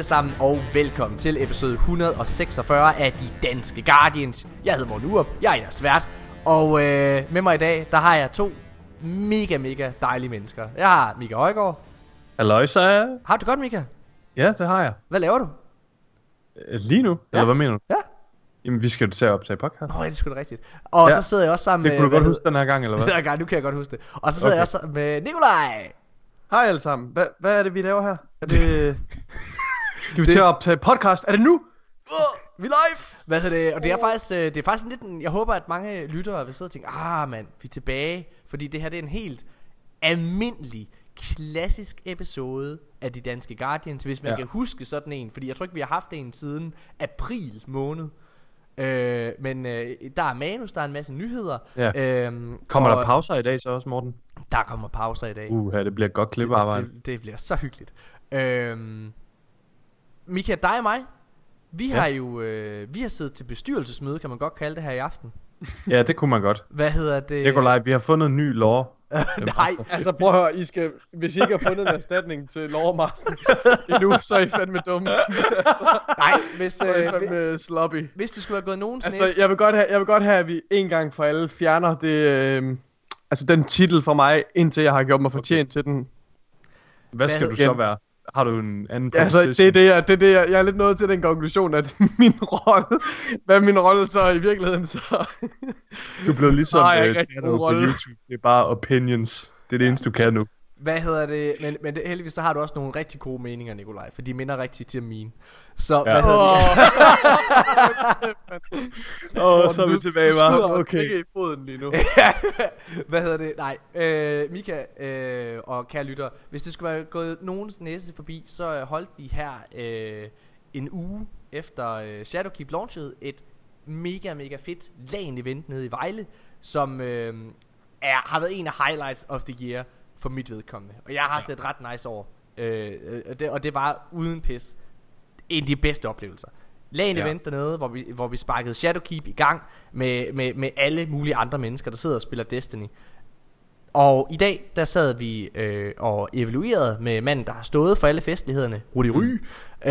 Hej alle sammen og velkommen til episode 146 af De Danske Guardians. Jeg hedder Morten Urup, jeg er jeres vært, og øh, med mig i dag, der har jeg to mega, mega dejlige mennesker. Jeg har Mika Højgaard. Halløjsa. Har du det godt, Mika? Ja, det har jeg. Hvad laver du? Øh, Lige nu? Ja. Eller hvad mener du? Ja. Jamen, vi skal jo til at optage podcast. Nå, ja, det er sgu da rigtigt. Og Ja. så sidder jeg også sammen Det med... kunne du godt huske den her gang, eller hvad? Den her gang, nu kan jeg godt huske det. Og så sidder Okay. jeg også sammen med Nikolaj. Hej alle sammen. Hvad, hvad er det, vi laver her? Er det... Skal vi til at optage podcast? Er det nu? Uh, vi er live! Hvad hedder det? Og det er faktisk, øh, det er faktisk lidt en, Jeg håber, at mange lyttere vil sidde og tænke, ah mand, vi er tilbage. Fordi det her, det er en helt almindelig, klassisk episode af De Danske Guardians, hvis man ja. Kan huske sådan en. Fordi jeg tror ikke, vi har haft en siden april måned. Øh, men øh, der er manus, der er en masse nyheder. Ja. Øhm, Kommer og der pauser i dag så også, Morten? Der kommer pauser i dag. Uh, det bliver et godt klippearbejde. Det, det bliver så hyggeligt. Øhm, Mika, dig og mig, vi Ja. har jo øh, vi har siddet til bestyrelsesmøde, kan man godt kalde det her i aften. Ja, det kunne man godt. Hvad hedder det? Nikolaj, vi har fundet en ny lov. Nej, Altså prøv at høre, I skal, hvis I ikke har fundet en erstatning til Laura Marsten endnu, så er I fandme dumme. nej, hvis, Så er I øh, hvis, fandme sloppy. hvis det skulle have gået nogens Altså, jeg vil godt have, jeg vil godt have, at vi en gang for alle fjerner det, øh, altså den titel fra mig, indtil jeg har gjort mig fortjent okay. til den. Hvad skal Hvad du så være? Har du en anden Ja, altså, det er det, jeg, det er det, jeg, jeg er lidt nået til den konklusion, at min rolle, hvad min rolle så i virkeligheden så? Du er blevet ligesom Nej, jeg øh, på. YouTube. Det er bare opinions. Det er det eneste, du kan nu. Hvad hedder det? Men, men det, heldigvis så har du også nogle rigtig gode meninger, Nikolaj, for de minder rigtig til mine. Så, ja. hvad hedder det? Åh, oh, så er vi tilbage, var. Okay. i foden lige nu. Hvad hedder det? Nej, øh, Mika øh, og kære lytter, hvis det skulle være gået nogens næse forbi, så holdt vi her øh, en uge efter øh, Shadowkeep launchede et mega, mega fedt LAN-event nede i Vejle, som øh, er, har været en af highlights of the year for mit vedkommende. Og jeg har haft et ret nice år. Øh, øh, og, det, og det var uden pis en af de bedste oplevelser. LAN Ja. event dernede, hvor vi, hvor vi sparkede Shadowkeep i gang med, med, med alle mulige andre mennesker, der sidder og spiller Destiny. Og i dag, der sad vi øh, og evaluerede med manden, der har stået for alle festlighederne, Rudi Ry. Mm.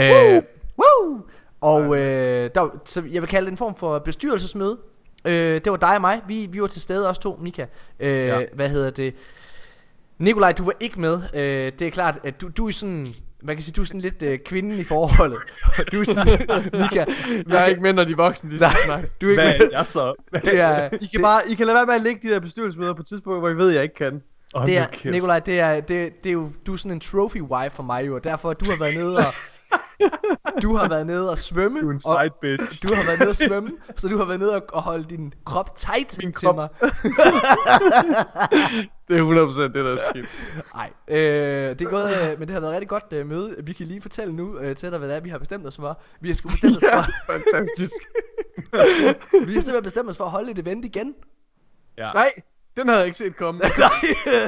Øh, woo! Og øh, der, så jeg vil kalde det en form for bestyrelsesmøde. Øh, det var dig og mig. Vi, vi var til stede også to, Mika. Øh, ja. Ja. Hvad hedder det? Nikolaj, du var ikke med. Øh, det er klart, at du, du er sådan... Man kan sige, du er sådan lidt øh, kvinden i forholdet. du er sådan... Mika, Jeg er ikke med, når de voksne, de Nej, skal snakke. du er ikke Hvad med. er jeg så? Det er, I kan, bare, I kan lade være med at lægge de der bestyrelsesmøder på et tidspunkt, hvor I ved, at jeg ikke kan. Oh, det er, Nikolaj, det er, det, det er jo, du er sådan en trophy wife for mig jo, og derfor du har været nede og, du har været nede og svømme, Du er en og side bitch. du har været nede og svømme, så du har været nede og, holde din krop tight Min til krop. mig. Det er 100% det, der er sket. Nej, øh, det er gået, øh, men det har været et rigtig godt øh, møde. Vi kan lige fortælle nu øh, til dig, hvad det er, vi har bestemt os for. Vi har sgu bestemt os Ja, for, fantastisk. vi har simpelthen bestemt os for at holde et event igen. Ja. Nej, den havde jeg ikke set komme. Nej,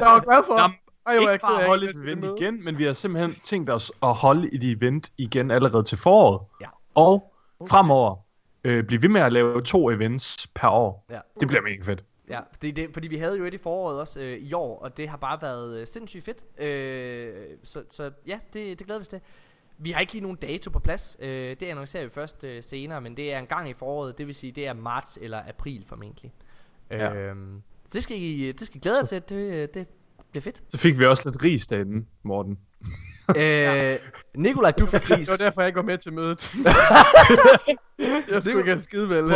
Jeg var glad for. Jamen, Ej, jeg ikke af, bare at holde jeg et event med. igen, men vi har simpelthen tænkt os at holde et event igen allerede til foråret. Ja. Og fremover øh, blive ved med at lave to events per år. Ja. Det bliver mega fedt. Ja, fordi, det, fordi vi havde jo et i foråret også øh, i år, og det har bare været øh, sindssygt fedt. Øh, så, så ja, det, det glæder vi os til. Vi har ikke lige nogen dato på plads. Øh, det annoncerer vi først øh, senere, men det er en gang i foråret. Det vil sige, det er marts eller april formentlig. Ja. Øh, så det skal, I, det skal I glæde jer til. Det, øh, det bliver fedt. Så fik vi også lidt ris derinde, Morten. øh, Nikolaj, du fik ris. Det var derfor, jeg ikke var med til mødet. jeg skulle ikke have skide vel.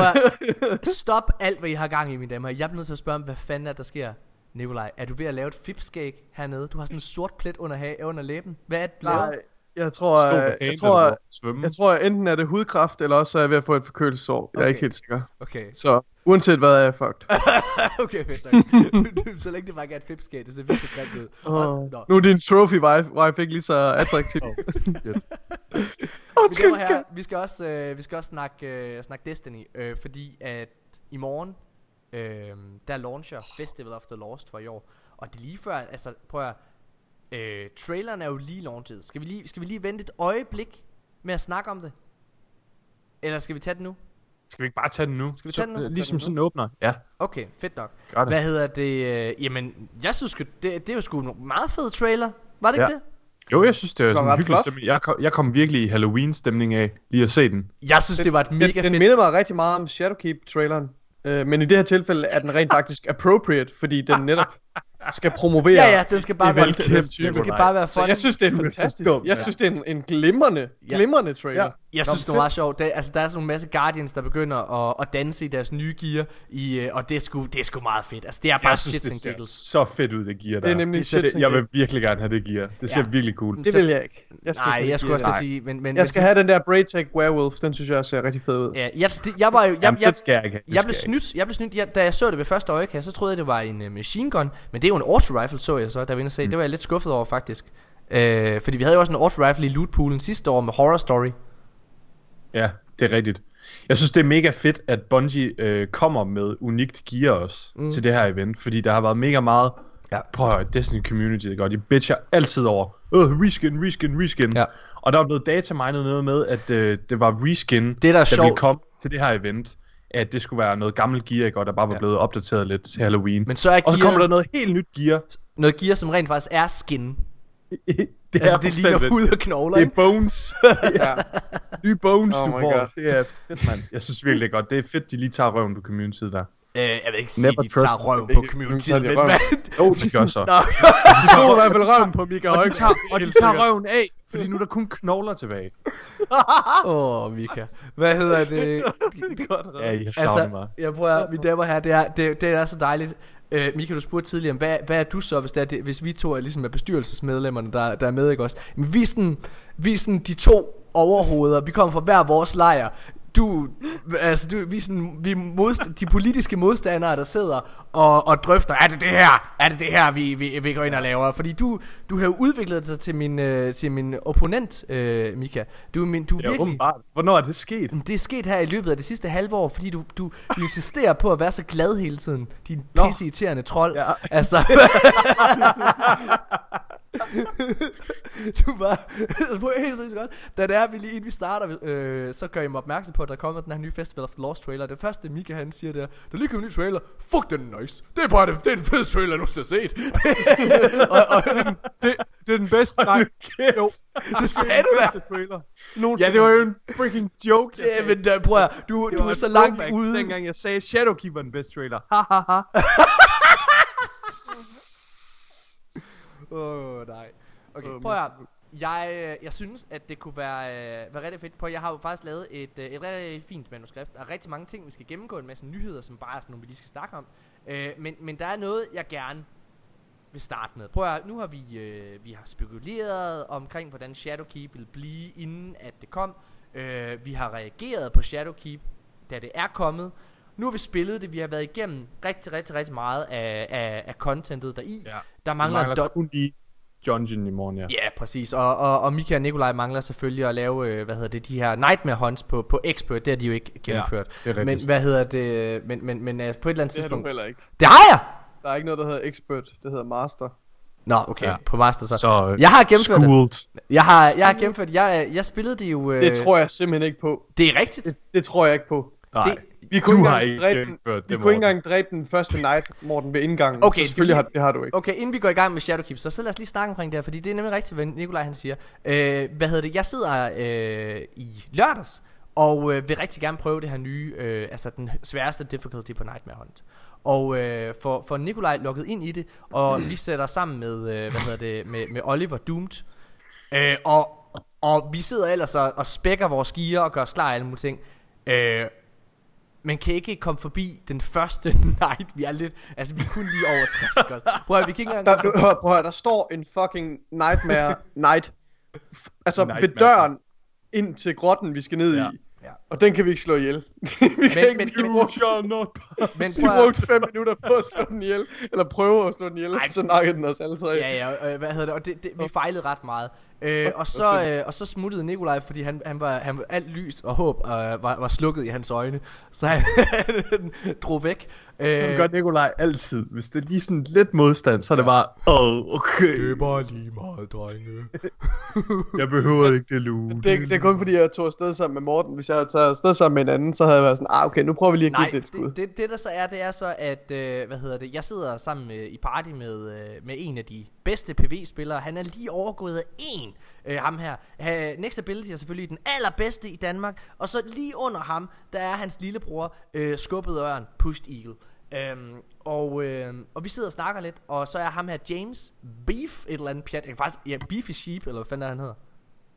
Stop alt, hvad I har gang i, mine damer. Jeg bliver nødt til at spørge, hvad fanden er der sker? Nikolaj, er du ved at lave et fipskæg hernede? Du har sådan en sort plet under, ha- under læben. Hvad er det, du laver? Jeg tror, på jeg, jeg, tror, svømme. jeg tror, enten er det hudkræft, eller også er jeg ved at få et forkølelsesår. Jeg er Okay. ikke helt sikker. Okay, Så uanset hvad, er jeg fucked. okay fedt nok. Så længe det bare ikke er et fipskæg, det ser virkelig grimt ud. Og, Oh. Nu er din trophy wife, wife ikke lige så attraktiv. Oh, skat. herrer, vi skal også, øh, vi skal også snakke, øh, snakke Destiny, øh, fordi at i morgen, øh, der launcher Festival of the Lost for i år. Og det er lige før, altså prøv at øh, traileren er jo lige launchet. Skal vi lige, skal vi lige vente et øjeblik med at snakke om det? Eller skal vi tage det nu? Skal vi ikke bare tage den nu? Skal vi Så- tage den nu? Ligesom Tage den sådan en åbner. Ja, Okay, fedt nok. det. Hvad hedder det? Øh, jamen, jeg synes det, det er jo sgu en meget fed trailer. Var det ikke Ja. det? Jo, jeg synes, det er var sådan ret hyggelig flot. stemning. Jeg kom, jeg kom virkelig i Halloween-stemning af lige at se den. Jeg synes, det var et mega den, den fedt... minder mig rigtig meget om Shadowkeep-traileren. Øh, men i det her tilfælde er den rent faktisk appropriate, fordi den netop skal promovere... Ja, ja, den skal bare Det være, kæft, den skal bare være Så fun. jeg synes, det er så fantastisk. dum, Jeg synes, det er en, en glimrende, Ja. glimrende trailer. Ja. Jeg synes, det var meget sjovt. Det, altså, der er sådan en masse Guardians, der begynder at, at danse i deres nye gear, i, øh, og det er, sgu, det er sgu meget fedt. Altså, det er bare Jeg synes, shits det ser så fedt ud, det gear der. Det er nemlig Det shit, Det- jeg vil virkelig gerne have det gear. Det ser Ja. virkelig cool. Det vil jeg ikke. Jeg skal Nej, jeg skulle have også sige, men... men Jeg skal men, have den der Braytech Werewolf, den synes jeg ser rigtig fed ud. Ja, jeg, det, jeg var jo... Jeg, Jamen, jeg, det skal jeg ikke jeg blev snydt, jeg blev snydt, jeg, da jeg så det ved første øjekast, så troede jeg, det var en uh, machine gun, men det er jo en auto rifle, så jeg så, da vi inde og se. Mm. Det var jeg lidt skuffet over, faktisk. Øh, fordi vi havde jo også en auto rifle i lootpoolen sidste år med Horror Story. Ja, det er rigtigt. Jeg synes, det er mega fedt, at Bungie øh, kommer med unikt gear også Mm. til det her event, fordi der har været mega meget Ja. på Destiny Community, det godt. De bitcher altid over, øh, reskin, reskin, reskin. Ja. Og der er blevet datamined noget med, at øh, det var reskin, Det, der er der sjovt- ville komme til det her event, at det skulle være noget gammelt gear, ikke? og der bare var Ja. blevet opdateret lidt til Halloween. Men så er og så kommer der gear, noget helt nyt gear. noget gear, som rent faktisk er skin. det Altså, det ligner bestemt- hud og knogler, Det er bones. ja. Nye bones, Oh du får. God. Det er fedt, mand. Jeg synes virkelig det er godt. Det er fedt, de lige tager røven på community der. Øh, jeg vil ikke sige, Never de tager røv them. på Ikke- community, tager men de røv. hvad? Jo, de gør så. Nå, De tog i hvert fald røven på Mika Højgaard. tager, og de tager røven af, fordi nu er der kun knogler tilbage. Åh, oh, Mika. Hvad hedder det? Det er godt. Ja, jeg Altså, mig. jeg prøver, at- mine damer og herrer, det er, det, det er så dejligt. Øh, Mika, du spurgte tidligere, om, hvad, hvad er du så, hvis, det er det, hvis vi to er ligesom er bestyrelsesmedlemmerne, der, der er med, ikke også? Men vi er sådan, vi er sådan de to overhoveder, vi kommer fra hver vores lejr. Du, altså du, vi sådan, vi modst- de politiske modstandere, der sidder og, og drøfter, er det det her, er det det her, vi, vi, vi går ind og laver? Fordi du, du har jo udviklet dig til min, øh, til min opponent, øh, Mika. Du, min, du er Ja, virkelig... åbenbart. Hvornår er det sket? Det er sket her i løbet af det sidste halve år, fordi du, du, du insisterer på at være så glad hele tiden. Din pisse irriterende trold. Ja. Altså. du var på helt seriøst godt. Da det er, vi lige inden vi starter, øh, så gør jeg mig opmærksom på, at der er kommet den her nye Festival of the Lost trailer. Det første, Mika han siger, det er, der lige kommet en ny trailer. Fuck, den er nice. Det er bare det, det er den fedeste trailer, jeg nogensinde har set. og, og, Det, det er den bedste. Nej, jo. det sagde du da. trailer. Ja, det var jo en freaking joke, Ja, men der, prøv at, du, Det du er så langt ude. Dengang jeg sagde Shadowkeep var den bedste trailer. Ha ha ha. Åh, oh, nej. Okay, Åh, prøv at høre. jeg, øh, jeg synes, at det kunne være, øh, være rigtig fedt på. Jeg har jo faktisk lavet et, øh, et rigtig fint manuskript. Der er rigtig mange ting, vi skal gennemgå. En masse nyheder, som bare er sådan nogle, vi lige skal snakke om. Øh, men, men der er noget, jeg gerne vil starte med. Prøv at høre, nu har vi, øh, vi har spekuleret omkring, hvordan Shadowkeep vil blive, inden at det kom. Øh, vi har reageret på Shadowkeep, da det er kommet. Nu har vi spillet det, vi har været igennem rigtig, rigtig, rigtig meget af, af, af contentet deri. Ja. Der mangler, mangler dot- kun lige Dungeon i morgen, ja. Ja, præcis. Og, og, og Mika og Nikolaj mangler selvfølgelig at lave, øh, hvad hedder det, de her Nightmare Hunts på, på Expert. Det har de jo ikke gennemført. det er men hvad hedder det, men, men, men altså, på et eller andet Det har du tidspunkt. heller ikke. Det har jeg! Der er ikke noget, der hedder expert. Det hedder master. Nå, okay, ja. Ja. på Master så. Så øh, Jeg har gennemført det. schooled. Jeg har, jeg har gennemført, jeg, jeg spillede det jo... Øh, Det tror jeg simpelthen ikke på. Det er rigtigt. Det, det tror jeg ikke på. Nej, Det- Vi du kunne ikke har ikke dræbe den, vi det, kunne ikke engang dræbe den første night, Morten, ved indgangen. Okay, så selvfølgelig vi- har, det har du ikke. Okay, inden vi går i gang med Shadowkeep, så, så lad os lige snakke omkring det her, fordi det er nemlig rigtigt, hvad Nikolaj han siger. Øh, hvad hedder det? Jeg sidder øh, i lørdags, og øh, vil rigtig gerne prøve det her nye, øh, altså den sværeste difficulty på Nightmare Hunt. Og øh, for, for Nikolaj logget ind i det, og vi sætter sammen med, øh, hvad hedder det, med, med Oliver Doomed. Øh, og, og vi sidder ellers og, og spækker vores skier og gør os klar alle mulige ting. Øh, men kan ikke komme forbi den første night. Vi er lidt, altså vi er kun lige over 60. godt. Prøv at, vi kan ikke engang Der, du, hør, prøv at der står en fucking nightmare night. Altså Nightmare. ved døren ind til grotten, vi skal ned Ja. i. Ja. Og den kan vi ikke slå ihjel. vi kan Men- ikke men- vi men- shall not Men vi brugte fem minutter på at slå den ihjel. Eller prøve at slå den ihjel. Ej. Så nakkede den os alle tre. Ja, ja, øh, hvad hedder det? Og det, det, vi fejlede ret meget. Øh, og, så, øh, og så smuttede Nikolaj, fordi han, han, var, han var alt lys og håb øh, var, var slukket i hans øjne. Så han drog væk. Sådan Øh, gør Nikolaj altid. Hvis det er lige sådan lidt modstand, så er det bare, åh, oh, okay, det er bare lige meget, drenge. jeg behøver ikke det lue. Det, det er kun fordi, jeg tog afsted sammen med Morten. Hvis jeg havde taget afsted sammen med en anden, så havde jeg været sådan, ah okay, nu prøver vi lige at give Nej, det et skud. det, det, det der så er, det er så, at, øh, hvad hedder det, jeg sidder sammen med, i party med, øh, med en af de bedste PV-spillere. Han er lige overgået af en, øh, ham her. Uh, Next Ability er selvfølgelig den allerbedste i Danmark, og så lige under ham, der er hans lillebror, øh, Skubbet Ørn, Pushed Eagle. Øhm, og, øh, og vi sidder og snakker lidt, og så er ham her James Beef, et eller andet pjat. Jeg kan faktisk, ja, Beefy Sheep, eller hvad fanden er han hedder?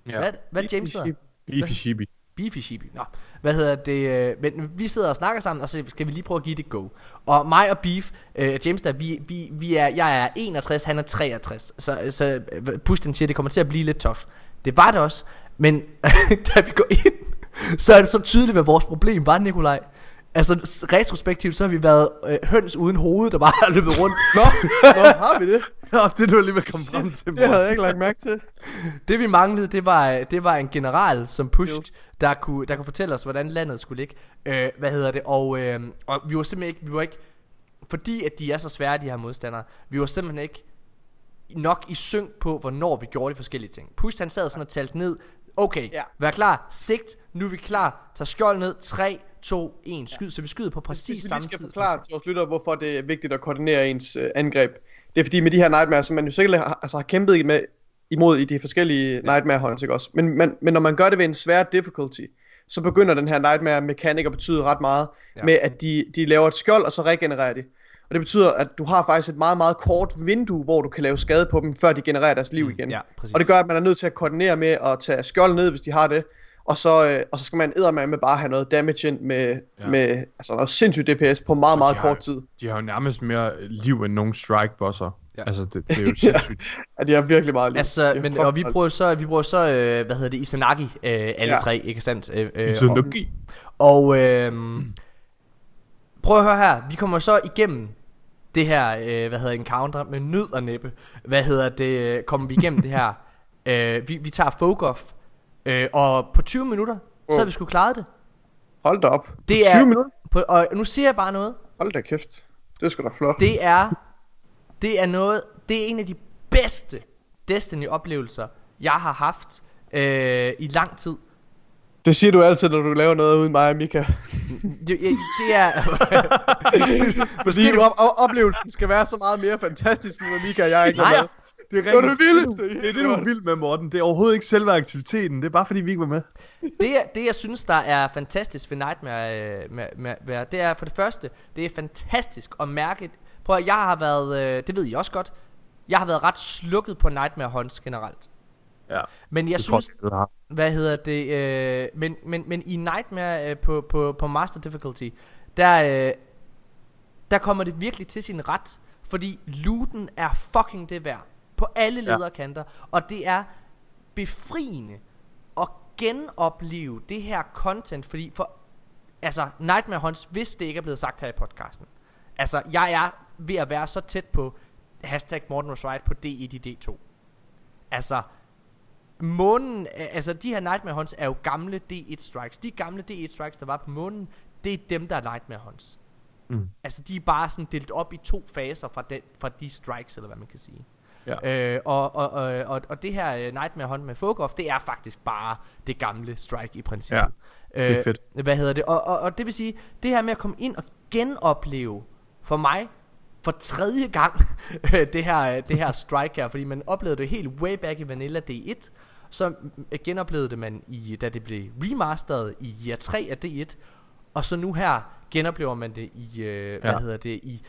Ja. Hvad, hvad James hedder? Beefy Sheepy. Beefy Sheepy. Nå, hvad hedder det? Øh, men vi sidder og snakker sammen, og så skal vi lige prøve at give det go. Og mig og Beef, øh, James der, vi, vi, vi er, jeg er 61, han er 63. Så, så øh, Push den siger, det kommer til at blive lidt tough. Det var det også, men da vi går ind, så er det så tydeligt, hvad vores problem var, Nikolaj. Altså retrospektivt, så har vi været øh, høns uden hoved, der bare har løbet rundt. Nå, nå, har vi det? Ja, det du alligevel kommet frem til, Det havde jeg ikke lagt mærke til. Det vi manglede, det var, det var en general som Push, Yes. der kunne, der kunne fortælle os, hvordan landet skulle ligge. Øh, hvad hedder det? Og, øh, og vi var simpelthen ikke, vi var ikke, fordi at de er så svære, de her modstandere, vi var simpelthen ikke nok i synk på, hvornår vi gjorde de forskellige ting. Push, han sad sådan og talte ned. Okay, Ja. vær klar. Sigt. Nu er vi klar. Tag skjold ned. 3, 2, 1. Skyd. Så vi skyder på præcis Hvis vi samme lige skal tid. forklare til vores lyttere, hvorfor det er vigtigt at koordinere ens øh, angreb. Det er fordi med de her Nightmares, som man jo sikkert har, altså, har kæmpet med, imod i de forskellige ja. Nightmare hunts, ikke også? Men, men, men når man gør det ved en svær difficulty, så begynder den her Nightmare mekanik at betyde ret meget, Ja. ja. med at de, de laver et skjold, og så regenererer de. Og det betyder, at du har faktisk et meget, meget kort vindue, hvor du kan lave skade på dem, før de genererer deres liv igen. Ja, præcis. Og det gør, at man er nødt til at koordinere med at tage skjold ned, hvis de har det. Og så, øh, og så skal man eddermame med bare have noget damage ind med, Ja. med altså noget sindssygt DPS på meget, meget de har- kort tid. De har jo nærmest mere liv end nogen strike bosser. Ja. Altså, det, det er jo sindssygt. Ja, de har virkelig meget liv. Altså, men, og vi bruger så, vi bruger så øh, hvad hedder det, Izanagi, øh, alle ja. Tre, ikke sandt? Øh, øh, og. Og øh, prøv at høre her, vi kommer så igennem det her, øh, hvad hedder encounter med nød og næppe. Hvad hedder det, øh, kommer vi igennem det her. Øh, vi, vi tager folk off, øh, og på 20 minutter, så har vi sgu klaret det. Hold da op. Det 20 er- minutter? På, og nu siger jeg bare noget. Hold da kæft. Det er sgu da flot. Det er, det er noget, det er en af de bedste Destiny-oplevelser, jeg har haft øh, i lang tid. Det siger du altid, når du laver noget uden mig og Mika. Det, det er... Fordi Måske du du... op- op- oplevelsen skal være så meget mere fantastisk, med Mika og jeg ikke Nej. Det er Det var det vildeste. Det er det, du er vild med, Morten. Det er overhovedet ikke selve aktiviteten. Det er bare fordi, vi ikke var med. Det, det jeg synes der er fantastisk ved Nightmare øh, med, med, med, Det er for det første Det er fantastisk at mærke Prøv at jeg har været øh, Det ved I også godt Jeg har været ret slukket på Nightmare Hunts generelt Ja, Men jeg det tror synes. Hvad hedder det øh, men, men, men i Nightmare øh, på, på, på Master Difficulty Der øh, Der kommer det virkelig til sin ret Fordi looten er fucking det værd På alle Ja. lederkanter Og det er befriende at genopleve det her content, fordi for, altså, Nightmare Hunts, hvis det ikke er blevet sagt her i podcasten, altså, jeg er ved at være så tæt på hashtag Morten was right på D1 i D2. Altså, månen, altså de her Nightmare Hunts er jo gamle D1 strikes. De gamle D1 strikes, der var på månen, det er dem, der er Nightmare Hunts. Mm. Altså, de er bare sådan delt op i to faser fra, den, fra de strikes, eller hvad man kan sige. Ja. Øh, og, og, og, og, og det her uh, Nightmare Hunt med Fogoff, det er faktisk bare det gamle strike i princippet. Ja, det er fedt. Øh, hvad hedder det? Og, og, og det vil sige, det her med at komme ind og genopleve for mig for tredje gang det her det her strike her, fordi man oplevede det helt way back i Vanilla D1, så øh, genoplevede det man i da det blev remasteret i year 3 af D1, og så nu her genoplever man det i øh, hvad Ja. hedder det i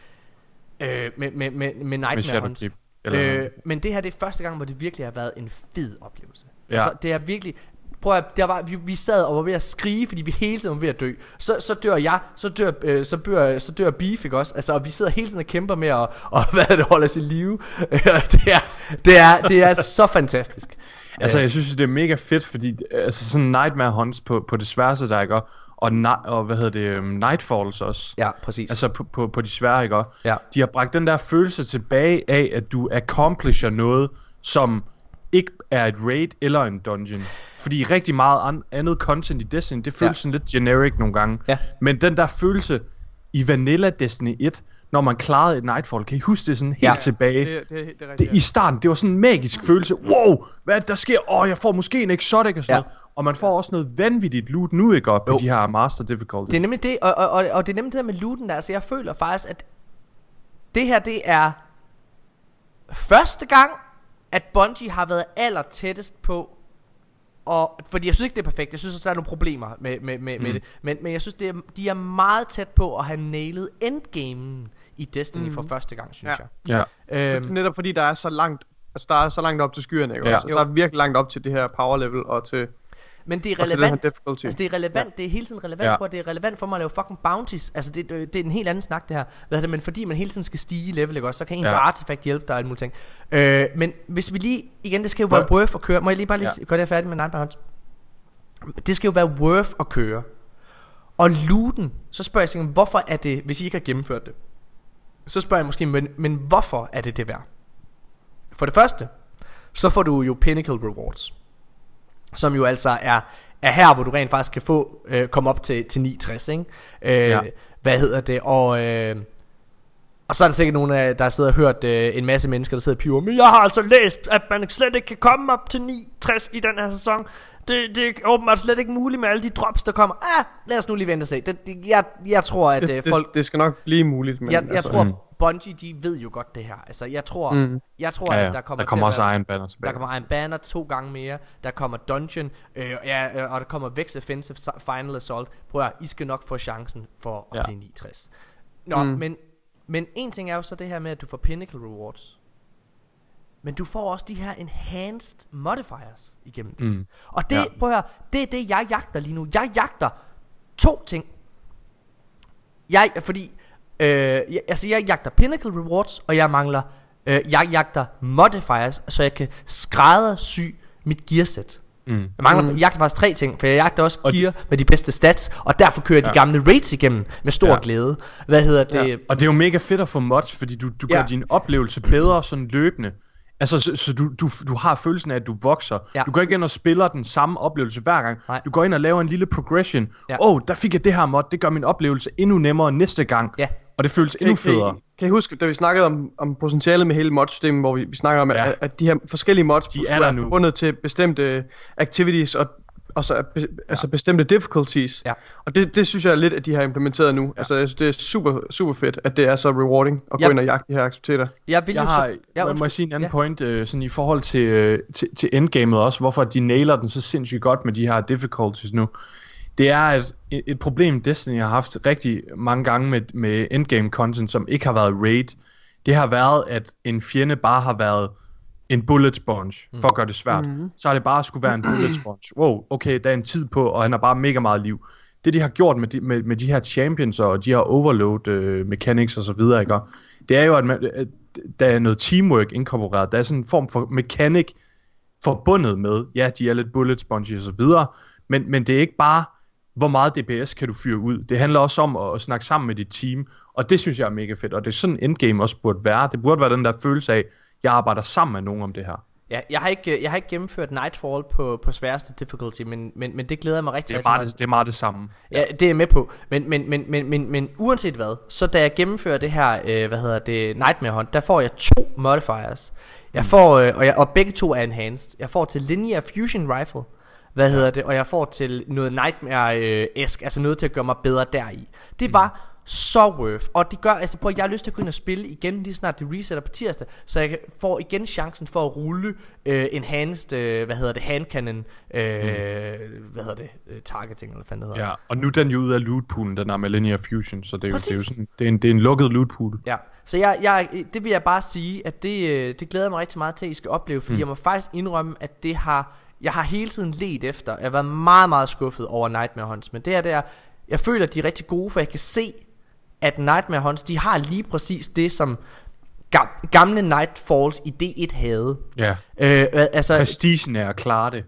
øh, med, med, med, med Med Nightmare Hunt. Shadowkeep. Eller, Øh, men det her det er første gang, hvor det virkelig har været en fed oplevelse. Ja. Altså, det er virkelig... Prøv at, der var, vi, vi sad og var ved at skrige, fordi vi hele tiden var ved at dø. Så, så dør jeg, så dør, øh, så dør, så dør Beef, ikke også? Altså, og vi sidder hele tiden og kæmper med at, og, hvad er det, holde os i live. Det, er, det, er, det er så fantastisk. Altså, Øh, jeg synes, det er mega fedt, fordi altså, sådan Nightmare Hunts på, på det sværeste, der ikke og, og hvad hedder det, um, Nightfalls også. Ja, præcis. Altså på, på, på de svære, ikke? Ja. De har bragt den der følelse tilbage af, at du accomplisher noget, som ikke er et raid eller en dungeon. Fordi rigtig meget an- andet content i Destiny, det føles Ja. sådan lidt generic nogle gange. Ja. Men den der følelse i Vanilla Destiny 1, når man klarede et Nightfall, kan I huske det sådan helt Ja. tilbage? Det, det, det det, rigtigt. i starten, det var sådan en magisk følelse. Wow, hvad er det, der sker? Åh, oh, jeg får måske en exotic og sådan Ja. noget. Og man får også noget vanvittigt loot nu, ikke op på de her master difficulties. Det er nemlig det, og, og, og, og det er nemlig det der med looten der, altså jeg føler faktisk, at det her, det er første gang, at Bungie har været aller tættest på, og, fordi jeg synes ikke, det er perfekt, jeg synes også, der er nogle problemer med, med, med, mm. med det, men, men jeg synes, det er, de er meget tæt på at have nailet endgamen i Destiny mm. for første gang, synes Ja. jeg. Ja. Øhm, Netop fordi der er så langt, altså der er så langt op til skyerne, ikke? Ja. Ja. Altså, der er virkelig langt op til det her power level og til... Men det er relevant. Altså det er relevant, ja. det er hele tiden relevant Ja. ja. på, at det er relevant for mig at lave fucking bounties. Altså det, det, er en helt anden snak det her. Hvad er det, men fordi man hele tiden skal stige i level, ikke også, så kan ens Ja. ja. artefakt hjælpe dig og alle mulige ting. Øh, men hvis vi lige, igen, det skal jo være Må- worth at køre. Må jeg lige bare lige Ja. ja. gøre det her færdigt med Nightmare Hunt? Det skal jo være worth at køre. Og looten, så spørger jeg sig, hvorfor er det, hvis I ikke har gennemført det? Så spørger jeg måske, men, men hvorfor er det det værd? For det første, så får du jo Pinnacle Rewards som jo altså er, er her, hvor du rent faktisk kan få øh, komme op til, til 69, ikke? Øh, Ja. Hvad hedder det? Og, øh, og så er der sikkert nogen, af, der sidder og hørt øh, en masse mennesker, der sidder og piver, men jeg har altså læst, at man slet ikke kan komme op til 69 i den her sæson. Det, det er åbenbart slet ikke muligt med alle de drops, der kommer. Ah, lad os nu lige vente og se. Det, det, jeg, jeg tror, at Det, øh, det, folk... det skal nok blive muligt, men Jeg, jeg altså, tror, Mm. Bungie, de ved jo godt det her. Altså, jeg tror, Mm. jeg tror Ja, ja. at der kommer, der kommer også Iron Banner tilbage. der kommer Iron Banner to gange mere. Der kommer Dungeon. Øh, ja, øh, og der kommer Vex Offensive Final Assault. Prøv at I skal nok få chancen for at Ja. blive 69. Nå, Mm. men, men en ting er jo så det her med, at du får Pinnacle Rewards. Men du får også de her enhanced modifiers igennem det. Mm. Og det, Ja. ja. prøv at høre, det er det, jeg jagter lige nu. Jeg jagter to ting. Jeg, fordi, øh, jeg, altså jeg jagter Pinnacle Rewards, og jeg mangler, øh, jeg jagter modifiers, så jeg kan skræddersy mit gearsæt. Mm. Jeg mangler, mm. jeg jagter faktisk tre ting, for jeg jagter også Og gear med de bedste stats, og derfor kører jeg Ja. de gamle raids igennem med stor Ja. ja. glæde. Hvad hedder det? Ja. Og det er jo mega fedt at få mods, fordi du, du gør Ja. din oplevelse bedre sådan løbende. Altså, så, så du, du, du har følelsen af, at du vokser. Ja. Du går ikke ind og spiller den samme oplevelse hver gang. Nej. Du går ind og laver en lille progression. Åh, Ja. oh, der fik jeg det her mod, det gør min oplevelse endnu nemmere næste gang. Ja. Og det føles Kan, endnu I- kan, federe. I, kan I huske, da vi snakkede om, om potentialet med hele modsystemet, hvor vi, vi snakker om, Ja. at, at de her forskellige mods De er nu. forbundet til bestemte activities og, og så, be, altså bestemte difficulties. Ja. Og det, det synes jeg er lidt, at de har implementeret nu. Ja. Altså, jeg synes, det er super, super fedt, at det er så rewarding at Ja. gå ind og jagte de her aktiviteter. Jeg vil Jeg har, så... ja, må undskyld. jeg sige en anden Ja. ja. point, øh, sådan i forhold til, øh, til, til endgamet også, hvorfor de nailer den så sindssygt godt med de her difficulties nu. Det er et, et problem, Destiny har haft rigtig mange gange med, med endgame content, som ikke har været raid. Det har været, at en fjende bare har været en bullet sponge, for at gøre det svært. Mhm. Så har det bare skulle være en bullet sponge. Wow, okay, der er en tid på, og han har bare mega meget liv. Det de har gjort med de, med, med de her champions og de her overload øh, mechanics og så videre, ikke? det er jo, at, man, at der er noget teamwork inkorporeret. Der er sådan en form for mechanic forbundet med, ja, de er lidt bullet spongy og så videre, men, men det er ikke bare, hvor meget DPS kan du fyre ud. Det handler også om at, at snakke sammen med dit team, og det synes jeg er mega fedt, og det er sådan endgame også burde være. Det burde være den der følelse af, jeg arbejder sammen med nogen om det her. Ja, jeg har ikke, jeg har ikke gennemført Nightfall på, på sværeste difficulty, men, men, men det glæder jeg mig rigtig, Det er, rigtig meget, det, det er meget det samme. Ja, det er jeg med på. Men, men, men, men, men, men uanset hvad, så da jeg gennemfører det her, øh, hvad hedder det, Nightmare Hunt, der får jeg to modifiers. Jeg får, øh, og, jeg, og begge to er enhanced. Jeg får til Linear Fusion Rifle, hvad hedder det, og jeg får til noget Nightmare-esk, altså noget til at gøre mig bedre deri. Det var så worth. Og det gør, altså prøv, jeg har lyst til at gå ind og spille igen, lige snart det resetter på tirsdag, så jeg får igen chancen for at rulle øh, enhanced, øh, hvad hedder det, hand cannon, øh, hvad hedder det, øh, targeting, eller hvad fanden det hedder. Ja, og nu den jo ude af lootpoolen, den er med Linear Fusion, så det er jo, det er jo Præcis. sådan, det er en, det er en lukket lootpool. Ja, så jeg, jeg, det vil jeg bare sige, at det, øh, det glæder jeg mig rigtig meget til, at I skal opleve, fordi mm. jeg må faktisk indrømme, at det har, jeg har hele tiden let efter, jeg har været meget, meget skuffet over Nightmare Hunts, men det her, det er, jeg føler, at de er rigtig gode, for jeg kan se, at Nightmare Hunts, de har lige præcis det, som gam- gamle Nightfalls i D1 havde. Ja. Øh, altså, Prestigen er at klare det.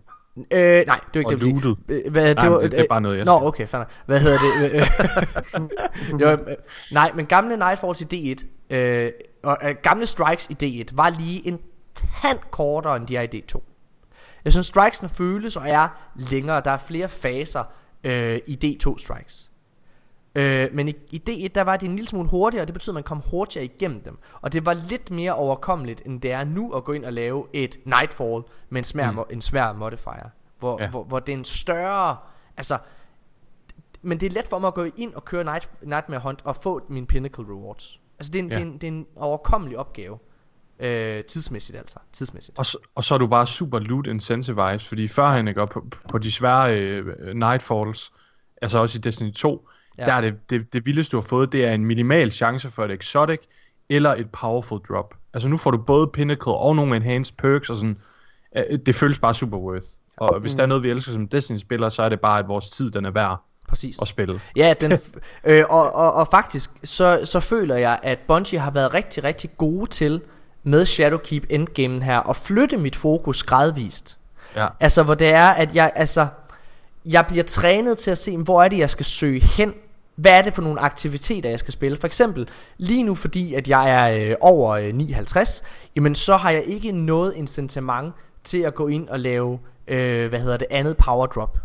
Øh, nej, det var ikke Og det, jeg lootet. Hvad, Nej, men det- det er bare noget, jeg Nå, okay, nok. Hvad hedder det? Jo, øh, nej, men gamle Nightfalls i D1, øh, og øh, gamle Strikes i D1, var lige en tand kortere, end de er i D2. Jeg synes, Strikesene føles og er længere. Der er flere faser øh, i D2 Strikes. Øh, men i, i D1 der var det en lille smule hurtigere Og det betyder at man kom hurtigere igennem dem Og det var lidt mere overkommeligt End det er nu at gå ind og lave et Nightfall Med en, smær, mm. en svær modifier Hvor, ja. Hvor, hvor det er en større... Altså, men det er let for mig at gå ind og køre Night, Nightmare Hunt og få mine Pinnacle Rewards. Altså, det er en. Ja. det er en, det er en overkommelig opgave. Øh, tidsmæssigt altså. Tidsmæssigt. Og så, og så er du bare super loot incentivized, fordi førhen ikke, på, på de svære øh, Nightfalls, altså også i Destiny 2, Ja. ja. der er det, det, det vildeste du har fået, det er en minimal chance for et exotic, eller et powerful drop. Altså nu får du både Pinnacle og nogle enhanced perks, og sådan, øh, det føles bare super worth. Og hvis der er noget, vi elsker som Destiny-spillere, så er det bare, at vores tid, den er værd Præcis. at spille. Ja, den, øh, og, og, og faktisk, så, så føler jeg, at Bungie har været rigtig, rigtig gode til, med Shadowkeep Endgame her, at flytte mit fokus gradvist. Ja. Altså, hvor det er, at jeg, altså, jeg bliver trænet til at se, hvor er det, jeg skal søge hen. Hvad er det for nogle aktiviteter, jeg skal spille? For eksempel, lige nu, fordi at jeg er øh, over øh, 59, jamen så har jeg ikke noget incitament til at gå ind og lave, øh, hvad hedder det, andet power drop.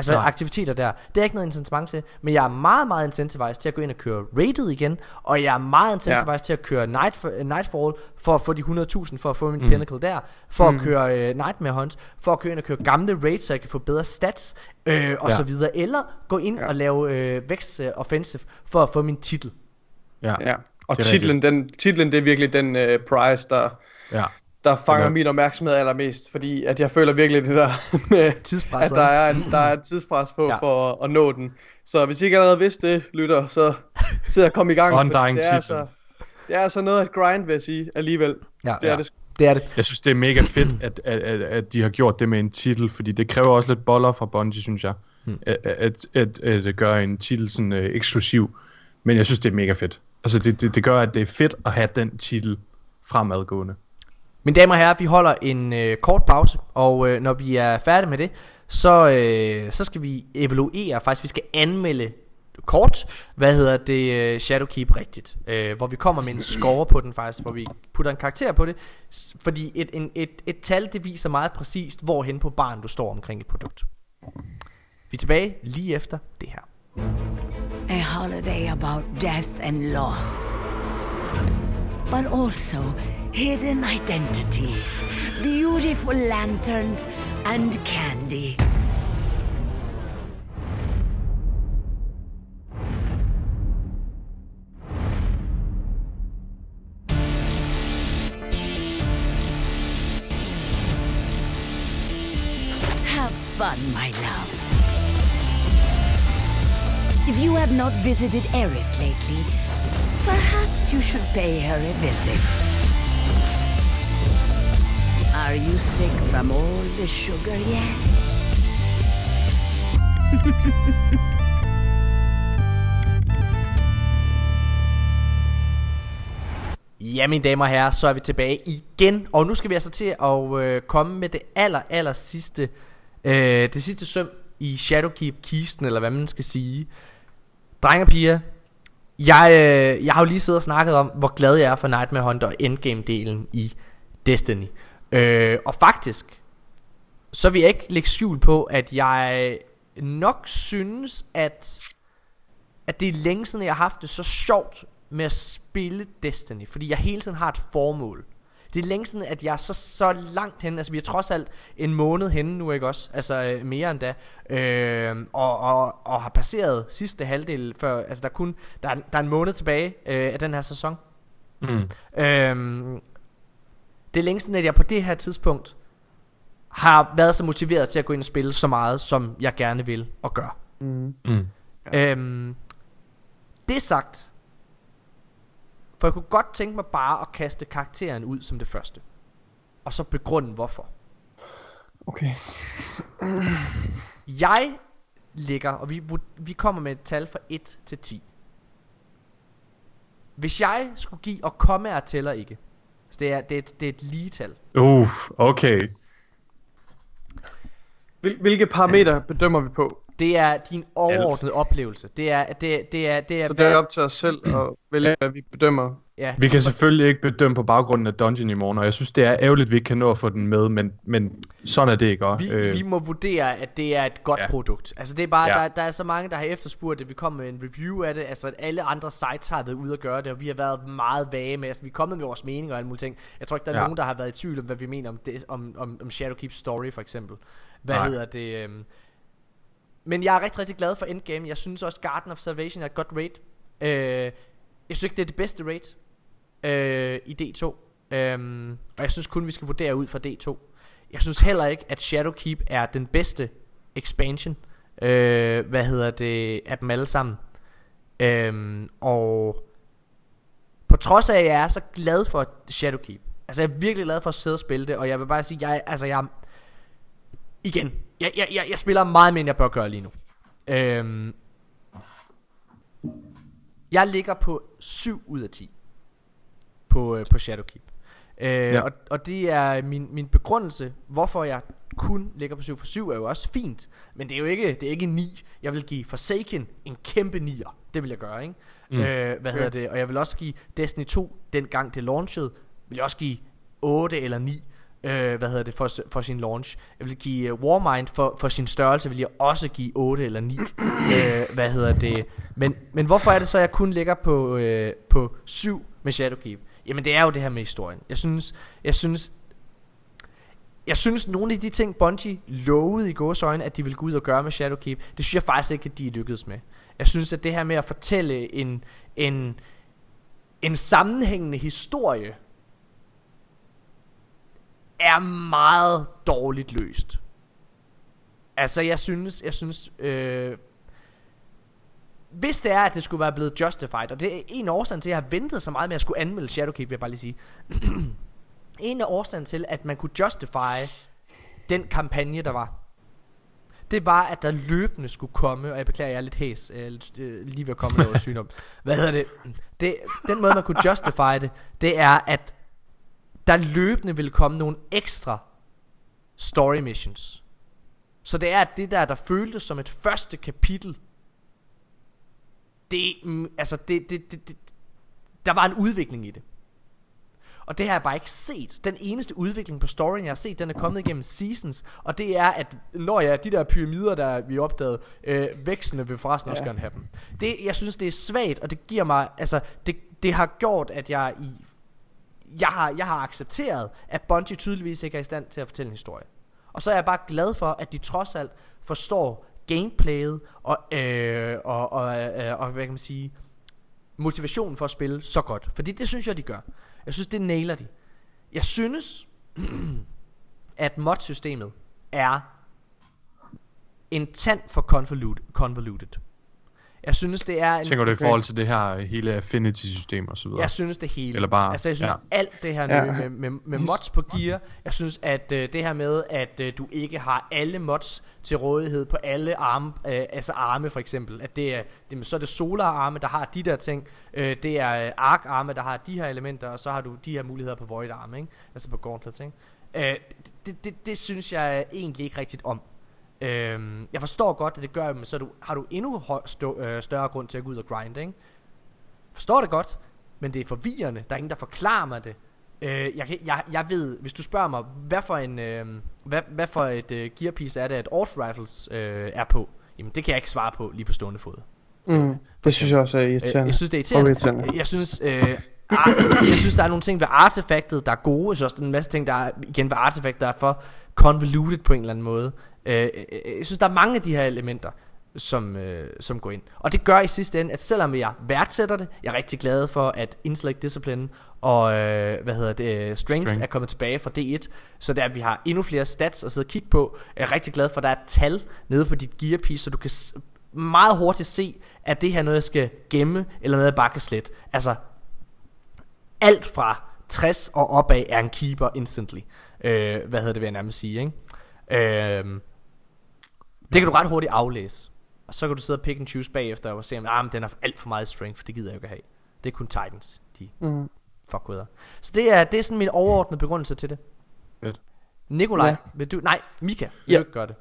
Altså Nej. aktiviteter der. Det er ikke noget incitament til, men jeg er meget, meget incentivized til at gå ind og køre rated igen, og jeg er meget incentivized ja. til at køre night, Nightfall for at få de 100.000 for at få min mm. pinnacle der, for mm. at køre øh, Nightmare Hunt, for at køre ind og køre gamle raids, så jeg kan få bedre stats, øh, og Ja. så videre, eller gå ind ja. og lave øh, vækst øh, offensive for at få min titel. Ja. Ja. Og Det titlen, den, titlen, det er virkelig den uh, prize, der, ja. Der fanger Ja. min opmærksomhed allermest. Fordi at jeg føler virkelig det der med, at Tidspresset. der er, en, der er et tidspres på Ja. for at, at nå den. Så hvis I ikke allerede vidste det, lytter, så se at komme i gang. det er, altså, det er altså noget at grind, vil jeg sige, alligevel. Ja, Det er ja. det. Det er det. Jeg synes, det er mega fedt, at, at, at, at de har gjort det med en titel, fordi det kræver også lidt boller fra Bungie, synes jeg, Hmm. at, at, at, at gøre en titel sådan øh, eksklusiv. Men jeg synes, det er mega fedt. Altså, det, det, det gør, at det er fedt at have den titel fremadgående. Mine damer og herrer, vi holder en øh, kort pause, og øh, når vi er færdige med det, så, øh, så skal vi evaluere, faktisk vi skal anmelde kort, hvad hedder det, øh, Shadowkeep rigtigt, øh, hvor vi kommer med en score på den faktisk, hvor vi putter en karakter på det, fordi et, en, et, et tal, det viser meget præcist, hvorhen på barn du står omkring et produkt. Vi er tilbage lige efter det her. A holiday about death and loss. But also hidden identities, beautiful lanterns, and candy. Have fun, my love. If you have not visited Eris lately, perhaps you should pay her a visit. Are you sick from all the sugar yet? Ja, mine damer og herrer, så er vi tilbage igen. Og nu skal vi altså til at øh, komme med det aller, aller sidste, øh, det sidste søm i Shadowkeep-kisten, eller hvad man skal sige. Drenge og piger, jeg, øh, jeg har jo lige siddet og snakket om, hvor glad jeg er for Nightmare Hunter og Endgame-delen i Destiny. Øh, og faktisk, så vil jeg ikke lægge skjul på, at jeg nok synes, at at det er længe siden, jeg har haft det så sjovt med at spille Destiny, fordi jeg hele tiden har et formål. Det er længe siden, at jeg er så, så langt henne, altså vi er trods alt en måned henne nu, ikke også? Altså øh, mere end da. Øh, og, og, og har passeret sidste halvdel før, altså der er kun, der er, der er en måned tilbage øh, af den her sæson. Mm. Øhm, det er længe siden, at jeg på det her tidspunkt har været så motiveret til at gå ind og spille så meget, som jeg gerne vil og gør. Mm. Øhm, det sagt, for jeg kunne godt tænke mig bare at kaste karakteren ud som det første. Og så begrunde hvorfor. Okay. Jeg ligger, og vi, vi kommer med et tal fra 1 til 10. Hvis jeg skulle give, og komme er tæller ikke. Så det er, det er, et, det er et lige tal. Uff, okay. Hvil, hvilke parametre bedømmer vi på? Det er din overordnede oplevelse. Det er, det, det er, det er, Så det er op til os selv at vælge, hvad vi bedømmer. ja, Vi kan selvfølgelig ikke bedømme på baggrunden af Dungeon i morgen, og jeg synes, det er ærgerligt, at vi ikke kan nå at få den med, men, men sådan er det ikke. også. Vi, øh. vi må vurdere, at det er et godt ja. Produkt. Altså det er bare, ja. Der, der er så mange, der har efterspurgt, at vi kommer med en review af det. Altså at alle andre sites har været ude at gøre det, og vi har været meget vage med. Altså vi er kommet med vores mening og alle mulige ting. Jeg tror ikke, der er ja. Nogen, der har været i tvivl om, hvad vi mener om, det, om, om, om Shadowkeep Story for eksempel. Hvad Nej. hedder det? øhm, men jeg er rigtig, rigtig glad for Endgame. Jeg synes også Garden of Salvation er et godt raid. Øh, jeg synes ikke, det er det bedste raid øh, i D2. Øhm, og jeg synes kun, vi skal vurdere ud fra D2. Jeg synes heller ikke, at Shadowkeep er den bedste expansion. Øh, hvad hedder det? Af dem alle sammen. Øhm, og på trods af, at jeg er så glad for Shadowkeep. Altså, jeg er virkelig glad for at sidde og spille det. Og jeg vil bare sige, jeg, altså, jeg igen, jeg, jeg, jeg, jeg spiller meget mere, end jeg bør gøre lige nu. Øhm, jeg ligger på 7 ud af 10 på, øh, på Shadowkeep. Øh, Ja. ja. og, og det er min, min begrundelse, hvorfor jeg kun ligger på 7 for 7 er jo også fint, men det er jo ikke, det er ikke 9. Jeg vil give Forsaken en kæmpe 9'er. Det vil jeg gøre, ikke? Mm. Øh, hvad hedder det? Og jeg vil også give Destiny 2, dengang det launchede, vil jeg også give 8 eller 9 øh, hvad hedder det, for, for sin launch. Jeg vil give uh, Warmind for, for sin størrelse, vil jeg også give 8 eller 9. øh, hvad hedder det? Men, men hvorfor er det så, at jeg kun ligger på, øh, på 7 med Shadowkeep? Jamen det er jo det her med historien. Jeg synes, jeg synes, jeg synes nogle af de ting Bungie lovede i gåsøjne At de ville gå ud og gøre med Shadowkeep Det synes jeg faktisk ikke at de er lykkedes med Jeg synes at det her med at fortælle en En, en sammenhængende historie Er meget dårligt løst Altså jeg synes Jeg synes øh, hvis det er, at det skulle være blevet justified, og det er en af årsagen til, at jeg har ventet så meget med at skulle anmelde Shadowkeep, vil jeg bare lige sige. en af årsagen til, at man kunne justify den kampagne, der var, det var, at der løbende skulle komme, og jeg beklager, jeg er lidt hæs, øh, øh, lige ved at komme over sygdom. Hvad hedder det? det? Den måde, man kunne justify det, det er, at der løbende ville komme nogle ekstra story missions. Så det er, at det der, der føltes som et første kapitel, det, mm, altså det, det, det, det, der var en udvikling i det. Og det har jeg bare ikke set. Den eneste udvikling på storyen, jeg har set, den er kommet igennem seasons. Og det er, at når jeg de der pyramider, der vi opdagede, øh, vækstene vil forresten også Ja. gerne have dem. Det, jeg synes, det er svagt, og det giver mig, altså, det, det har gjort, at jeg i, jeg har, jeg har accepteret, at Bungie tydeligvis ikke er i stand til at fortælle en historie. Og så er jeg bare glad for, at de trods alt forstår gameplayet og, øh, og, og, øh, og hvad kan man sige, motivationen for at spille så godt. Fordi det synes jeg, de gør. Jeg synes, det nailer de. Jeg synes, at mod-systemet er en tand for convoluted. convoluted. Jeg synes, det er en... Tænker du i forhold til det her øh, hele Affinity-system og så videre? Jeg synes det hele. Eller bare- Altså jeg synes ja. alt det her Ja. ja. med, med, med mods på gear. Jeg synes at øh, det her med at øh, du ikke har alle mods til rådighed på alle arme, øh, altså arme for eksempel. At det er, det, så er det solar arme der har de der ting. Øh, det er øh, arc arme der har de her elementer, og så har du de her muligheder på void arme, ikke? Altså på gauntlets, ikke? Øh, det, det, det, det synes jeg egentlig ikke rigtigt om. Øhm, jeg forstår godt, at det gør, men så du, har du endnu høj, stå, øh, større grund til at gå ud og grinde, ikke? Forstår det godt, men det er forvirrende. Der er ingen, der forklarer mig det. Øh, jeg, kan, jeg, jeg ved, hvis du spørger mig, hvad for, en, øh, hvad, hvad for et øh, gearpiece er det, at Orcs Rifles øh, er på, jamen det kan jeg ikke svare på lige på stående fod. Mm, det synes jeg også er Øh, irriterende. jeg synes, det er irriterende. irriterende. Jeg synes, øh, jeg synes, der er nogle ting ved artefaktet, der er gode. Jeg synes også, der er en masse ting, der er, igen ved artefaktet, der er for convoluted på en eller anden måde. Øh, øh, jeg synes, der er mange af de her elementer, som, øh, som går ind. Og det gør i sidste ende, at selvom jeg værdsætter det, jeg er rigtig glad for, at Intellect Discipline og øh, hvad hedder det, Strength, Strength. Er kommet tilbage fra D1, så der vi har endnu flere stats at sidde og kigge på. Jeg er rigtig glad for, at der er et tal nede på dit gearpiece, så du kan meget hurtigt se, at det her er noget, jeg skal gemme, eller noget, jeg bare kan slette. Altså, alt fra 60 og opad er en keeper instantly. Øh, hvad hedder det, vil jeg nærmest sige, ikke? Øh, det kan du ret hurtigt aflæse. Og så kan du sidde og pick and choose bagefter og se, om ah, men den har alt for meget strength, for det gider jeg jo ikke have. Det er kun Titans, de Mm. fuck with Så det er, det er sådan min overordnede begrundelse til det. Fedt. Nikolaj, Ja. vil du... Nej, Mika, vil Ja. du ikke gøre det?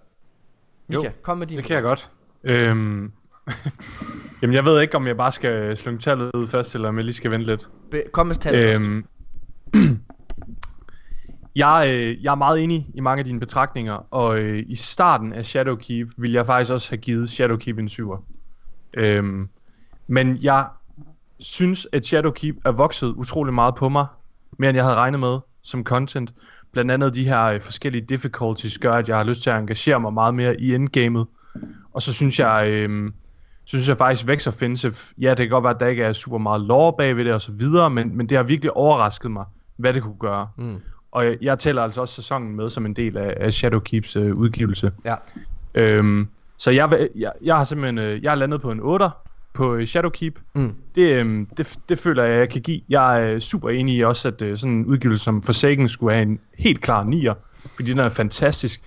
Mika, Jo, kom med din Det kan jeg godt. Øhm, jamen, jeg ved ikke, om jeg bare skal slynge tallet ud først, eller om jeg lige skal vente lidt. Be- kom med tallet først. Jeg, øh, jeg er meget enig i mange af dine betragtninger, og øh, i starten af Shadowkeep ville jeg faktisk også have givet Shadowkeep en 7'er. Øhm, men jeg synes, at Shadowkeep er vokset utrolig meget på mig, mere end jeg havde regnet med som content. blandt andet de her øh, forskellige difficulties gør, at jeg har lyst til at engagere mig meget mere i endgamet. Og så synes jeg, øh, synes jeg faktisk Vex Offensive, ja det kan godt være, at der ikke er super meget lore bagved det og så videre, men, men det har virkelig overrasket mig, hvad det kunne gøre. Mm. Og jeg, jeg tæller altså også sæsonen med som en del af, af Shadowkeeps øh, udgivelse. Ja. Øhm, så jeg, jeg, jeg har simpelthen øh, jeg er landet på en 8 på øh, Shadowkeep. Mm. Det, øhm, det, det føler jeg, jeg kan give. Jeg er super enig i også, at øh, sådan en udgivelse som Forsaken skulle have en helt klar 9'er, fordi den er fantastisk.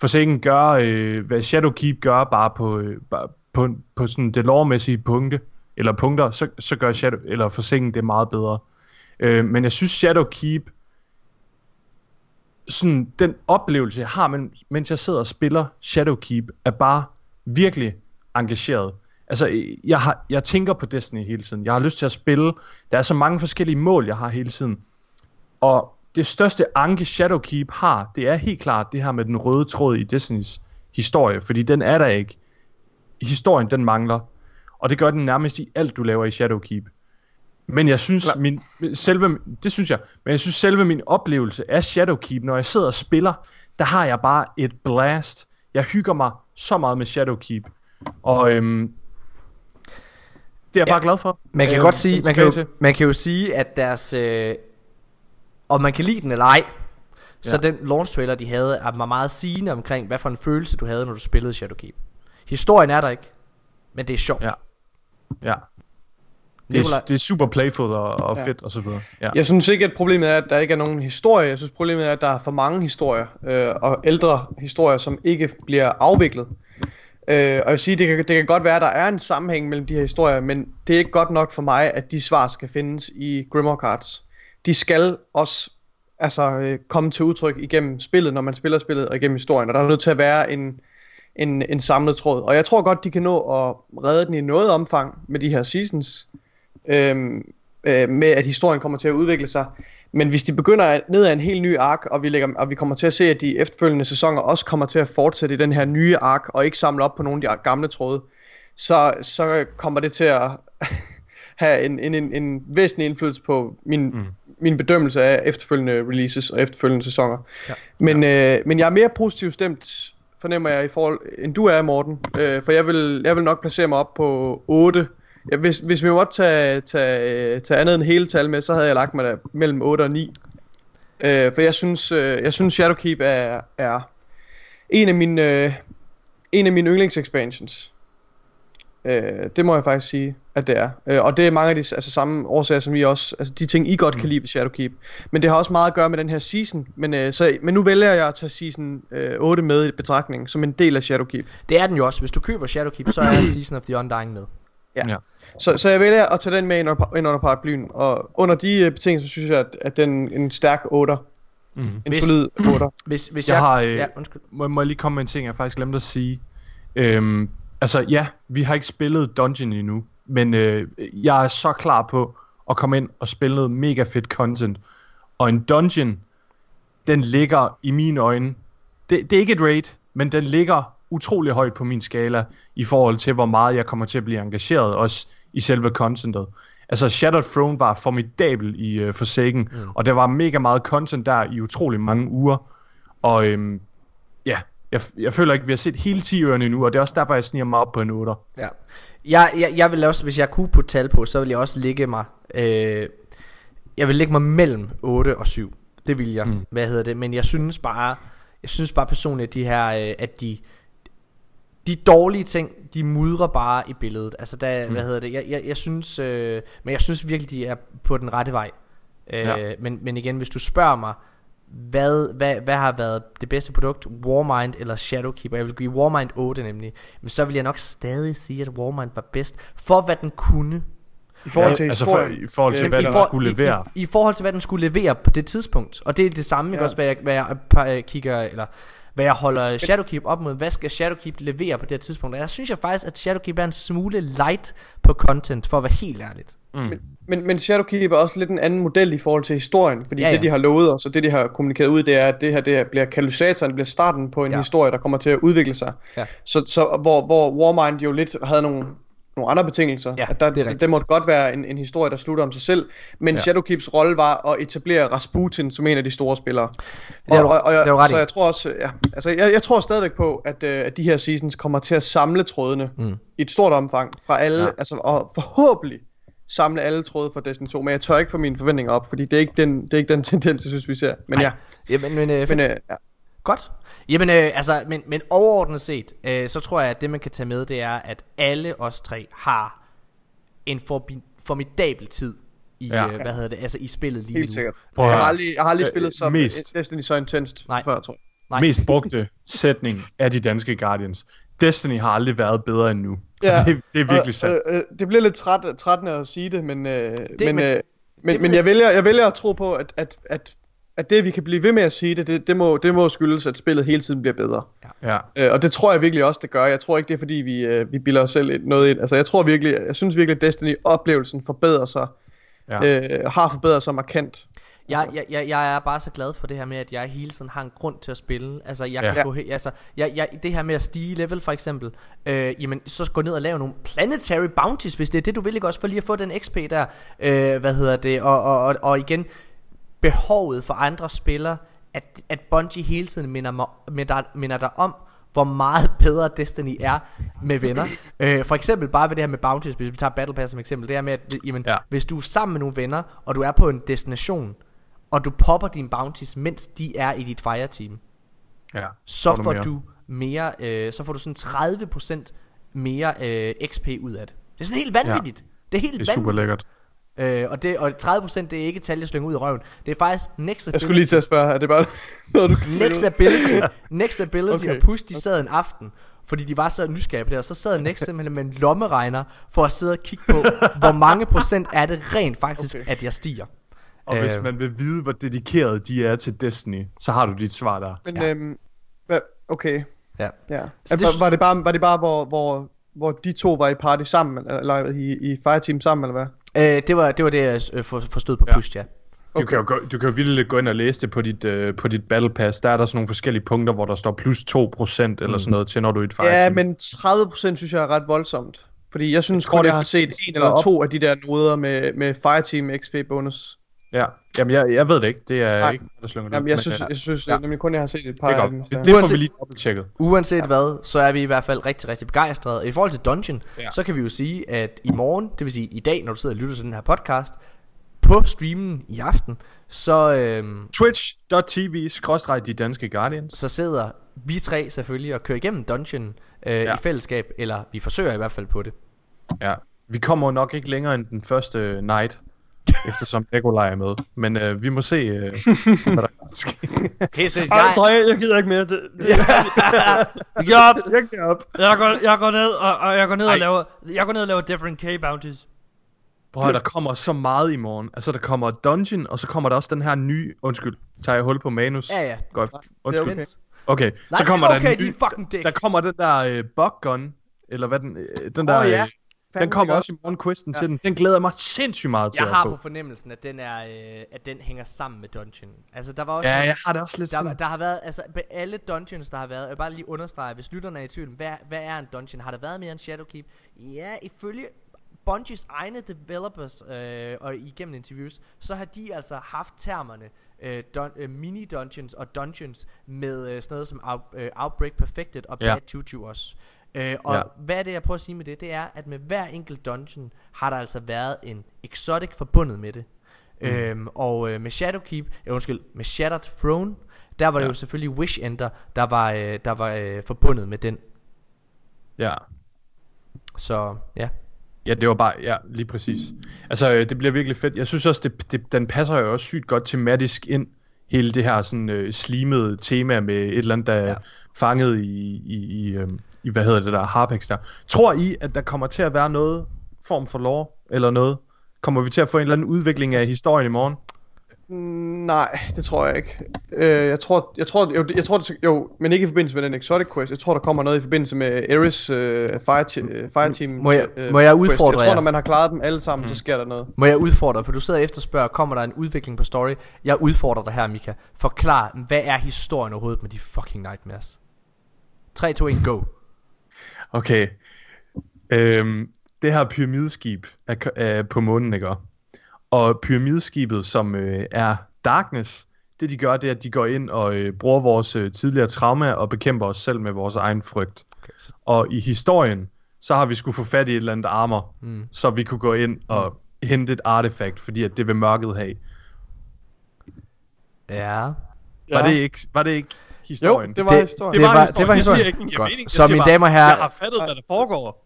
Forsaken gør, øh, hvad Shadowkeep gør, bare på, øh, bare på, på sådan det lovmæssige punkte, eller punkter, så, så gør Shadow, eller Forsaken det meget bedre. Øh, men jeg synes Shadowkeep, sådan den oplevelse, jeg har, men, mens jeg sidder og spiller Shadowkeep, er bare virkelig engageret. Altså, jeg, har, jeg tænker på Destiny hele tiden. Jeg har lyst til at spille. Der er så mange forskellige mål, jeg har hele tiden. Og det største anke Shadowkeep har, det er helt klart det her med den røde tråd i Destinys historie, fordi den er der ikke. Historien, den mangler. Og det gør den nærmest i alt, du laver i Shadowkeep. Men jeg synes, Klar. min, selve, det synes jeg, men jeg synes selve min oplevelse af Shadowkeep, når jeg sidder og spiller, der har jeg bare et blast. Jeg hygger mig så meget med Shadowkeep. Og øhm, det er jeg Ja, bare glad for. Man kan Øhm, godt sige, man kan, jo, man kan jo sige, at deres, øh, om man kan lide den eller ej, så Ja. den launch trailer, de havde, er var meget sigende omkring, hvad for en følelse du havde, når du spillede Shadowkeep. Historien er der ikke, men det er sjovt. Ja. Ja. Det er, det er super playful og, og Ja. fedt og så videre. Ja. Jeg synes ikke, at problemet er, at der ikke er nogen historie. Jeg synes, problemet er, at der er for mange historier, øh, og ældre historier, som ikke bliver afviklet. Øh, og jeg vil sige, det kan, det kan godt være, at der er en sammenhæng mellem de her historier, men det er ikke godt nok for mig, at de svar skal findes i Grimoire Cards. De skal også altså, øh, komme til udtryk igennem spillet, når man spiller spillet, og igennem historien. Og der er nødt til at være en, en, en samlet tråd. Og jeg tror godt, de kan nå at redde den i noget omfang med de her seasons. Øhm, øh, med at historien kommer til at udvikle sig. Men hvis de begynder ned ad en helt ny ark, og vi, lægger, og vi kommer til at se, at de efterfølgende sæsoner også kommer til at fortsætte i den her nye ark, og ikke samle op på nogle af de gamle tråde, så, så kommer det til at have en, en, en, en væsentlig indflydelse på min, mm. min bedømmelse af efterfølgende releases og efterfølgende sæsoner. Ja. Men, øh, men jeg er mere positivt stemt, fornemmer jeg, i forhold, end du er, Morten. Øh, for jeg vil, jeg vil nok placere mig op på 8. Ja, hvis, hvis vi måtte tage, tage, tage andet end hele tal med, så havde jeg lagt mig der mellem 8 og 9. Øh, for jeg synes, øh, jeg synes Shadowkeep er, er en af mine, øh, en af mine yndlingsexpansions. Øh, det må jeg faktisk sige, at det er. Øh, og det er mange af de altså, samme årsager, som vi også, altså de ting, I godt kan lide ved Shadowkeep. Men det har også meget at gøre med den her season. Men, øh, så, men nu vælger jeg at tage season øh, 8 med i betragtning, som en del af Shadowkeep. Det er den jo også. Hvis du køber Shadowkeep, så er Season of the Undying med. Ja. Ja. Så, så jeg vælger at tage den med ind under, ind under paraplyen, og under de øh, betingelser synes jeg, at, at den er en stærk 8, Mm. en Hvis- solid 8. Hvis, hvis Jeg jeg, har, øh, ja, undskyld. Må, må jeg lige komme med en ting, jeg faktisk glemte at sige? Øhm, altså ja, vi har ikke spillet Dungeon endnu, men øh, jeg er så klar på at komme ind og spille noget mega fedt content. Og en Dungeon, den ligger i mine øjne, det, det er ikke et raid, men den ligger utrolig højt på min skala i forhold til, hvor meget jeg kommer til at blive engageret også i selve contentet. Altså Shattered Throne var formidabel i uh, Forsaken, mm. og der var mega meget content der i utrolig mange uger. Og øhm, ja, jeg, jeg føler ikke, vi har set hele 10 ørerne endnu, og det er også derfor, jeg sniger mig op på en 8. Ja. Jeg, jeg, jeg vil også, hvis jeg kunne putte tal på, så vil jeg også ligge mig, øh, jeg vil lægge mig mellem 8 og 7. Det vil jeg. Mm. Hvad hedder det? Men jeg synes bare, jeg synes bare personligt, at de her, øh, at de, de dårlige ting, de mudrer bare i billedet. Altså, der, mm. hvad hedder det? Jeg, jeg, jeg synes, øh, men jeg synes virkelig, de er på den rette vej. Øh, Ja. men, men igen, hvis du spørger mig, hvad, hvad, hvad har været det bedste produkt, Warmind eller Shadowkeeper? Jeg vil give Warmind 8 nemlig. Men så vil jeg nok stadig sige, at Warmind var bedst, for hvad den kunne. I forhold til altså for, i forhold til, Øh, hvad I, den for, skulle i, levere. i, I forhold til, hvad den skulle levere på det tidspunkt. Og det er det samme, ikke Ja. også, hvad jeg, hvad jeg pa- kigger, eller hvad jeg holder Shadowkeep op mod. Hvad skal Shadowkeep levere på det her tidspunkt? Og jeg synes jeg faktisk, at Shadowkeep er en smule light på content, for at være helt ærligt. Mm. Men, men Shadowkeep er også lidt en anden model i forhold til historien, fordi Ja, ja, det de har lovet os, og det de har kommunikeret ud, det er, at det her det her bliver katalysatoren, bliver starten på en ja. historie, der kommer til at udvikle sig. Ja. Så, så hvor, hvor Warmind jo lidt havde nogle nogle andre betingelser. Ja, at der, det er det, det måtte godt være en, en historie, der slutter om sig selv. Men Ja. Shadowkeeps rolle var at etablere Rasputin som en af de store spillere. Det har du- og, og, det og, ret så jeg tror også, ja, altså jeg, jeg tror stadigvæk på, at, øh, at de her seasons kommer til at samle trådene Mm. i et stort omfang fra alle, Ja. altså og forhåbentlig samle alle tråde fra Destiny 2, men jeg tør ikke få mine forventninger op, fordi det er ikke den, det er ikke den tendens, jeg synes, vi ser. Men ja, Jamen, men, øh, men øh, ja. Godt. Jamen, øh, altså, men, men overordnet set, øh, så tror jeg, at det man kan tage med, det er, at alle os tre har en forbi- formidabel tid i, Ja. øh, hvad hedder det, altså i spillet lige helt nu. sikkert. Prøv Jeg har aldrig, jeg har aldrig Øh, spillet så mest- Destiny så intenst Nej. før, tror jeg. Nej. Mest brugte sætning af de danske Guardians. Destiny har aldrig været bedre end nu. Ja. Det, det er virkelig sandt. Øh, øh, det bliver lidt træt, trættende at sige det, men, øh, det, men, men- øh, men, men jeg- jeg, vælger, jeg vælger at tro på, at, at, at, at det, vi kan blive ved med at sige det, det, det, må, det må skyldes, at spillet hele tiden bliver bedre. Ja. Øh, og det tror jeg virkelig også, det gør. Jeg tror ikke, det er fordi, vi, øh, vi bilder os selv noget ind. Altså, jeg tror virkelig, jeg synes virkelig, at Destiny-oplevelsen forbedrer sig, Ja. øh, har forbedret sig markant. Jeg, jeg, jeg, jeg er bare så glad for det her med, at jeg hele tiden har en grund til at spille. Altså, jeg Ja. kan gå he- altså, jeg, jeg, det her med at stige level for eksempel, øh, jamen, så gå ned og lave nogle planetary bounties, hvis det er det, du vil, ikke også, for lige at få den XP der, øh, hvad hedder det, og, og, og, og igen, behovet for andre spillere, at, at Bungie hele tiden minder, mig, minder, minder dig om, hvor meget bedre Destiny er med venner. øh, for eksempel bare ved det her med bounties, hvis vi tager Battle Pass som eksempel, det her med, at jamen, Ja. ja. hvis du er sammen med nogle venner, og du er på en destination, og du popper dine bounties, mens de er i dit fireteam, ja. så Får får mere. du mere, øh, så får du sådan 30% mere øh, XP ud af det. Det er sådan helt vanvittigt. Det er helt Det er super vanvittigt. lækkert. Øh, og, det, og 30% det er ikke et tal, jeg slynger ud i røven. Det er faktisk next Jeg skulle lige til at spørge, er det bare noget, du kan Next ability, next ability Okay. og Push, de sad en aften, fordi de var så nysgerrige det, og så sad Next simpelthen med en lommeregner, for at sidde og kigge på, hvor mange procent er det rent faktisk, Okay. at jeg stiger. Og hvis Øh. man vil vide, hvor dedikeret de er til Destiny, så har du dit svar der. Men Ja. øhm, okay, Ja. ja. Så Altså, det- var, det bare, var det bare, hvor, hvor, hvor de to var i party sammen, eller i, i fireteam sammen, eller hvad? Øh, det, var, det var det, jeg øh, for- forstod på Ja. Push, ja. Du kan jo, gå, du kan jo vildt gå ind og læse det på dit, øh, på dit Battle Pass. Der er der sådan nogle forskellige punkter, hvor der står plus 2% eller Mm. sådan noget til, når du er i et Ja, fireteam. men 30% synes jeg er ret voldsomt. Fordi jeg synes Jeg tror, kun, det jeg har set en eller er op- to af de der noder med, med Fireteam XP bonus. Ja, jamen jeg, jeg ved det ikke. Det er Nej. ikke mig, der slynger det Jamen, jeg synes, øh, jeg synes ja. nemlig kun, jeg har set et par det er af dem. Det, så- det får vi Uanset- lige dobbelttjekket. Uanset ja. hvad, så er vi i hvert fald rigtig, rigtig begejstrede. I forhold til Dungeon, Ja. så kan vi jo sige, at i morgen, det vil sige i dag, når du sidder og lytter til den her podcast, på streamen i aften, så, øhm, Twitch.tv skråstreg de danske Guardians. så sidder vi tre selvfølgelig og kører igennem Dungeon øh, Ja. i fællesskab, eller vi forsøger i hvert fald på det. Ja. Vi kommer nok ikke længere end den første night, eftersom Nikolaj er med. Men øh, vi må se, øh, hvad der sker. Pisse, Ej, tror jeg, jeg gider ikke mere. Det, det, Yup, jeg giver op. jeg går, jeg går ned, og, og jeg går ned Ej. og laver, jeg går ned og laver different K bounties. Prøv at høre, der kommer så meget i morgen. Altså, der kommer Dungeon, og så kommer der også den her nye... Undskyld, tager jeg hul på manus? Ja, ja. Godt. Undskyld. okay. Okay, Nej, så kommer det er okay, der en ny... fucking dick. Der kommer den der øh, bug gun, eller hvad den... Øh, den der... Åh, ja. øh, den kommer også i morgen, quisten ja. til den. Den glæder mig sindssygt meget til Jeg har få. på fornemmelsen, at den, er, øh, at den hænger sammen med Dungeon. Altså, der var også Ja, nogle- jeg har det også lidt Der, sådan... der har været, altså på alle dungeons, der har været, jeg vil bare lige understrege, hvis lytterne er i tvivl, hvad, hvad er en dungeon? Har der været mere end Shadowkeep? Ja, ifølge Bungies egne developers øh, og igennem interviews, så har de altså haft termerne øh, dun, øh, mini-dungeons og dungeons med øh, sådan noget som out, øh, Outbreak Perfected og Ja. Bad Juju også. Øh, og Ja. ja. hvad er det, jeg prøver at sige med det? Det er, at med hver enkelt dungeon har der altså været en exotic forbundet med det. Mm. Øhm, og øh, med Shadowkeep, øh, undskyld, med Shattered Throne, der var det Ja. jo selvfølgelig Wish Ender, der var, øh, der var øh, forbundet med den. Ja. Så ja. Ja, det var bare, ja, lige præcis. Altså, øh, det bliver virkelig fedt. Jeg synes også, det, det, den passer jo også sygt godt tematisk ind, hele det her sådan øh, slimede tema med et eller andet, der er Ja. fanget i, i, i, øh, i, hvad hedder det der, Harpex der. Tror I, at der kommer til at være noget form for lore, eller noget? Kommer vi til at få en eller anden udvikling af historien i morgen? Mm, Nej, det tror jeg ikke. Øh, jeg tror, jeg tror, jo, jeg tror, det, jo, men ikke i forbindelse med den Exotic Quest. Jeg tror, der kommer noget i forbindelse med Ares øh, Fire, te- fire Team. Må jeg- øh, må jeg quest. udfordre Jeg tror, når man har klaret dem alle sammen, mm. så sker der noget. Må jeg udfordre, for du sidder og efterspørger, kommer der en udvikling på story? Jeg udfordrer dig her, Mika. Forklar, hvad er historien overhovedet med de fucking Nightmares? 3, 2, 1, go. Okay. Øhm, det her pyramideskib er, er på månen, ikke? Og pyramideskibet, som øh, er Darkness, det de gør, det er, at de går ind og øh, bruger vores øh, tidligere trauma og bekæmper os selv med vores egen frygt. Okay, så, Og i historien, så har vi skulle få fat i et eller andet armor, mm. så vi kunne gå ind og hente et artefakt, fordi at det vil mørket have. ja. Var, det ikke, var det ikke historien? Jo, det var Det- historien. det var- historien. det var Jeg siger historien. ikke, det giver Godt. mening. Jeg Så mine bare, damer og herrer- Jeg har fattet, hvad der foregår.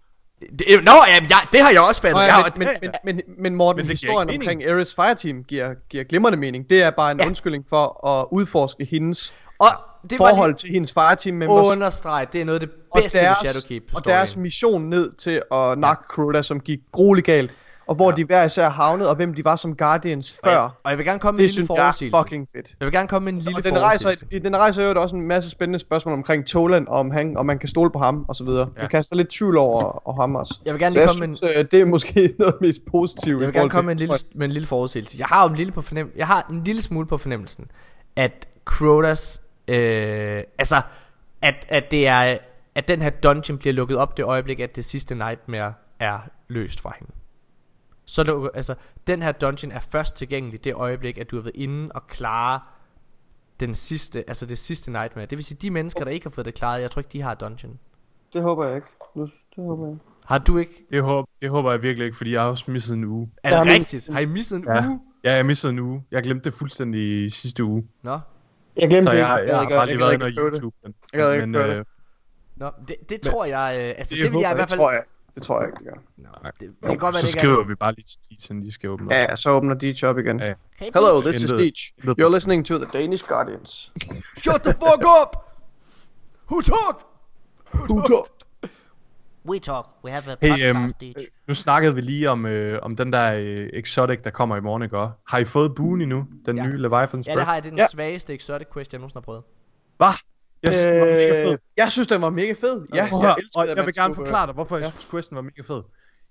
Det, nå, ja, ja, det har jeg også fattet. Nå, jeg ja, har, men, men, men, men, men Morten, Men det historien omkring Ares Fireteam giver, giver glimrende mening. Det er bare en Ja. undskyldning for at udforske hendes og det var forhold lige til hendes Fireteam members. understrege, det er noget af det og bedste ved deres, Shadowkeep og deres mission ned til at nakke Crota, som gik grueligt galt. Og hvor ja. de hver især havnede, og hvem de var som Guardians før. og, jeg, og jeg vil gerne komme med en det lille synes er forudsigelse. fucking fedt. Jeg vil gerne komme med en lille Og den rejser, den rejser jo også en masse spændende spørgsmål omkring Toland, om, han, om man kan stole på ham, og så videre. Ja. Det kaster lidt tvivl over, over ham også. Jeg vil gerne så jeg komme med en- synes, øh, det er måske noget mest positivt. Jeg vil gerne komme med en lille, med en lille forudsigelse. Jeg har en lille, på fornem- jeg har en lille smule på fornemmelsen, at Crotas, øh, altså, at, at det er, at den her dungeon bliver lukket op det øjeblik, at det sidste nightmare er løst fra hende. Så lukker, altså, den her dungeon er først tilgængelig det øjeblik, at du har været inde og klare den sidste, altså det sidste nightmare. Det vil sige, de mennesker, der ikke har fået det klaret, jeg tror ikke, de har dungeon. Det håber jeg ikke. Nu- Det håber jeg ikke. Har du ikke? Det håber, det håber jeg virkelig ikke, fordi jeg har også misset en uge. Er det men- rigtigt? Har I misset en Ja. uge? Ja, jeg missede en uge. Jeg glemte det fuldstændig i sidste uge. Nå, Jeg glemte Så det jeg, har- ikke. jeg har gad- bare lige gad været inde på det. YouTube. Men, Jeg gad ikke men, øh, Nå, det, det tror jeg, øh, altså det det, vil jeg i hvert fald... tror jeg. Det tror jeg ikke, det gør. Nå, det, det kan godt være, så det ikke skriver vi bare lige til Stitchen, de skal åbne op. Ja, så åbner Deej op igen. Ja. Hey, Hello, this is Deej. intet- You're listening to the Danish Guardians. Shut the fuck up! Who talked? Who talked? We talk. We have a Hey, podcast øhm, each. Nu snakkede vi lige om, øh, om den der øh, Exotic, der kommer i morgen, ikke? Har I fået Boon endnu? Den Ja. nye Leviathan's Ja, det har jeg. Det er den Ja. svageste exotic quest, jeg nogensinde har prøvet. Hvad? Jeg synes, den var mega fed. Øh, jeg synes, den var mega fed. Ja, høre, jeg elsker og jeg vil gerne forklare dig, hvorfor jeg ja. synes, questen var mega fed.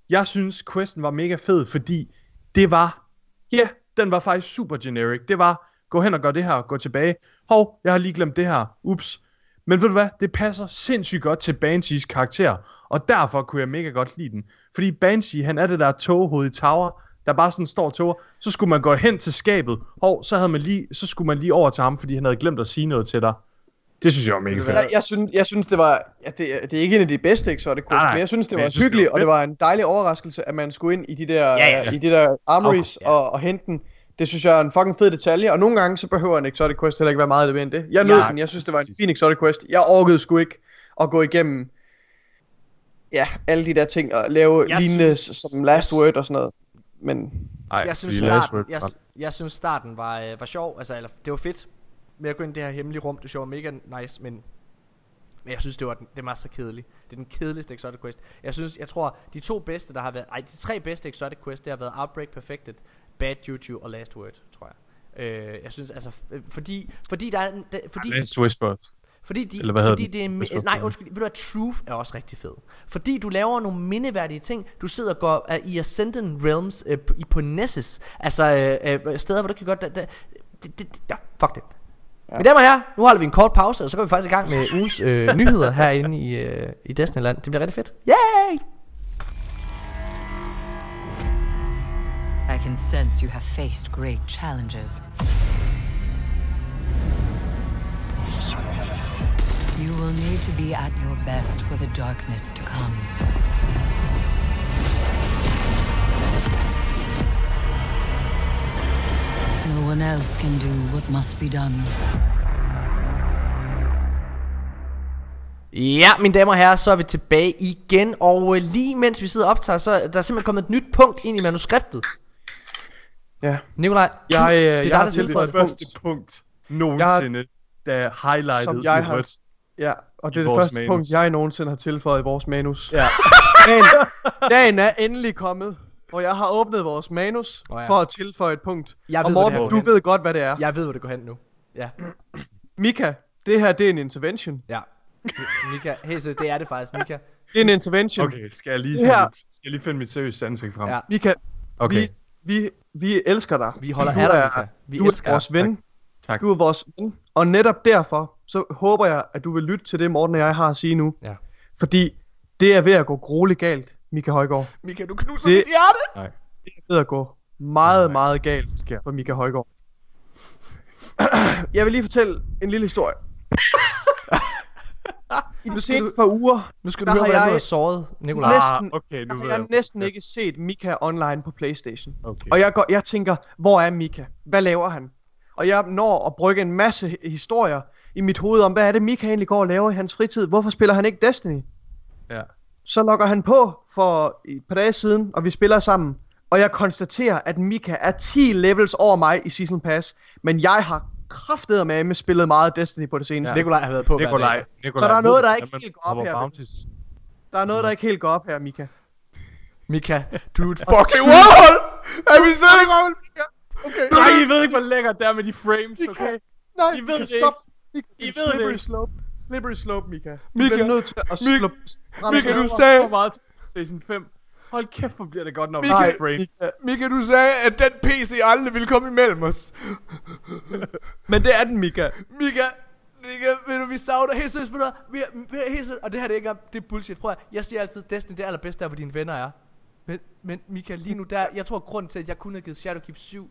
Jeg synes, questen var mega fed, fordi det var, ja, den var faktisk super generic. Det var, gå hen og gør det her, gå tilbage. Hov, jeg har lige glemt det her. Ups. Men ved du hvad, det passer sindssygt godt til Banshees karakter, og derfor kunne jeg mega godt lide den. Fordi Banshee, han er det der toghoved i tower, der bare sådan står toger. Så skulle man gå hen til skabet, hov, så, havde man lige, så skulle man lige over til ham, fordi han havde glemt at sige noget til dig. Det synes jeg var mega fedt. Jeg, jeg, synes, jeg synes, det var... Ja, det, er- det er ikke en af de bedste Exotic Quests, men jeg synes, det var jeg synes, det hyggeligt, var og det fedt. var en dejlig overraskelse, at man skulle ind i de der, Ja, ja. øh, i de der armories Ja. og, og hente den. Det synes jeg er en fucking fed detalje, og nogle gange så behøver en Exotic Quest heller ikke være meget mere end det. Jeg nød Ja, den, jeg synes, det var en fin Exotic Quest. Jeg orkede sgu ikke at gå igennem ja, alle de der ting og lave Jeg lignende synes- som Last Word og sådan noget. Men Ej, jeg synes starten, jeg, var- jeg synes starten var, øh, var sjov, altså eller, det var fedt med at gå ind i det her hemmelige rum, det sjov mega nice, men men jeg synes det var den, det var så kedeligt. Det er den kedeligste exotic quest. Jeg synes, jeg tror de to bedste der har været, ej de tre bedste exotic quest det har været Outbreak Perfected, Bad Juju og Last Word, tror jeg. Øh, jeg synes altså øh, fordi fordi der er der, fordi Last Whisper. fordi, de, Eller hvad fordi den? det er mi- skal nej undskyld, ved du hvad, Truth er også rigtig fed. Fordi du laver nogle mindeværdige ting. Du sidder og går uh, i Ascendant Realms uh, i på Nessus. Altså uh, uh, steder hvor du kan godt det, det, det, det, ja, fuck det. Ja. Mine damer og herrer, nu holder vi en kort pause, og så går vi faktisk i gang med ugens øh, nyheder herinde i, øh, i Destinyland. Det bliver rigtig fedt. Yay! I can sense you have faced great challenges. You will need to be at your best for the darkness to come. No one else can do what must be done. Ja, mine damer og herrer, så er vi tilbage igen. Og øh, lige mens vi sidder og optager, så er der simpelthen kommet et nyt punkt ind i manuskriptet. ja, Nikolaj, Jeg, øh, det er jeg dig, der tilføjer et det. første punkt nogensinde, der er highlightet Som jeg i har- rødt. ja, og det er det første manus. punkt, jeg nogensinde har tilføjet i vores manus. Ja. dagen, dagen er endelig kommet, og jeg har åbnet vores manus oh, ja. for at tilføje et punkt. Jeg og ved, hvor det Morten, du hen. ved godt, hvad det er. Jeg ved, hvor det går hen nu. Ja, Mika, det her det er en intervention. ja. Mika, helt seriøst, det er det faktisk, Mika. Det er en intervention. Okay, skal jeg lige Det finde, her- mit, skal jeg lige finde mit seriøse ansigt frem? Ja. Mika, Okay, vi, vi, vi elsker dig. Vi holder af dig, Mika. Vi du elsker er vores ven. tak. Du er vores ven. Og netop derfor, så håber jeg, at du vil lytte til det, Morten og jeg har at sige nu. Ja. Fordi det er ved at gå grueligt galt Mika Højgaard. Mika, du knuser Det- mit hjerte! Det er ved at gå meget, Nej. meget galt sker. for Mika Højgaard. Jeg vil lige fortælle en lille historie. I de seneste par uger Nu skal Der du høre, har hvordan du jeg- har såret Nikolaj. Næsten- Ah, okay, nu har jeg. jeg næsten ikke set Mika online på Playstation. Okay. Og jeg, går, jeg tænker, hvor er Mika? Hvad laver han? Og jeg når at brygge en masse hi- historier i mit hoved om, hvad er det Mika egentlig går og laver i hans fritid? Hvorfor spiller han ikke Destiny? Ja. Så logger han på for et par dage siden, og vi spiller sammen. Og jeg konstaterer, at Mika er 10 levels over mig i Season Pass. Men jeg har kraftedet med med spillet meget Destiny på det seneste. Ja. Nikolaj har været på Nikolaj, Så der er noget, der ikke man helt går op her. bounties? Der er noget, der ikke helt går op her, Mika. Mika, du er et fucking wall! Er vi stadig? Okay. Nej, I ved ikke, hvor lækkert det er med de frames, okay? Nej, I ved det stop. I det ved det ikke. slope. Slippery slope, Mika. Du Mika, bliver nødt til at Mika, slå... Mika, du Så sagde, meget til PlayStation 5. Hold kæft, hvor bliver det godt, når vi Mika- frames. Mika. Mika, du sagde, at den PC aldrig ville komme imellem os. Men det er den, Mika. Mika, Mika, ved du, vi savner helt seriøst, ved du, vi er, vi er helt seriøst, og det her det er ikke engang, det er bullshit. Prøv at, jeg siger altid, Destiny det er allerbedste der, hvor dine venner er. Men, men Mika, lige nu der, jeg tror grunden til, at jeg kun har givet Shadowkeep 7,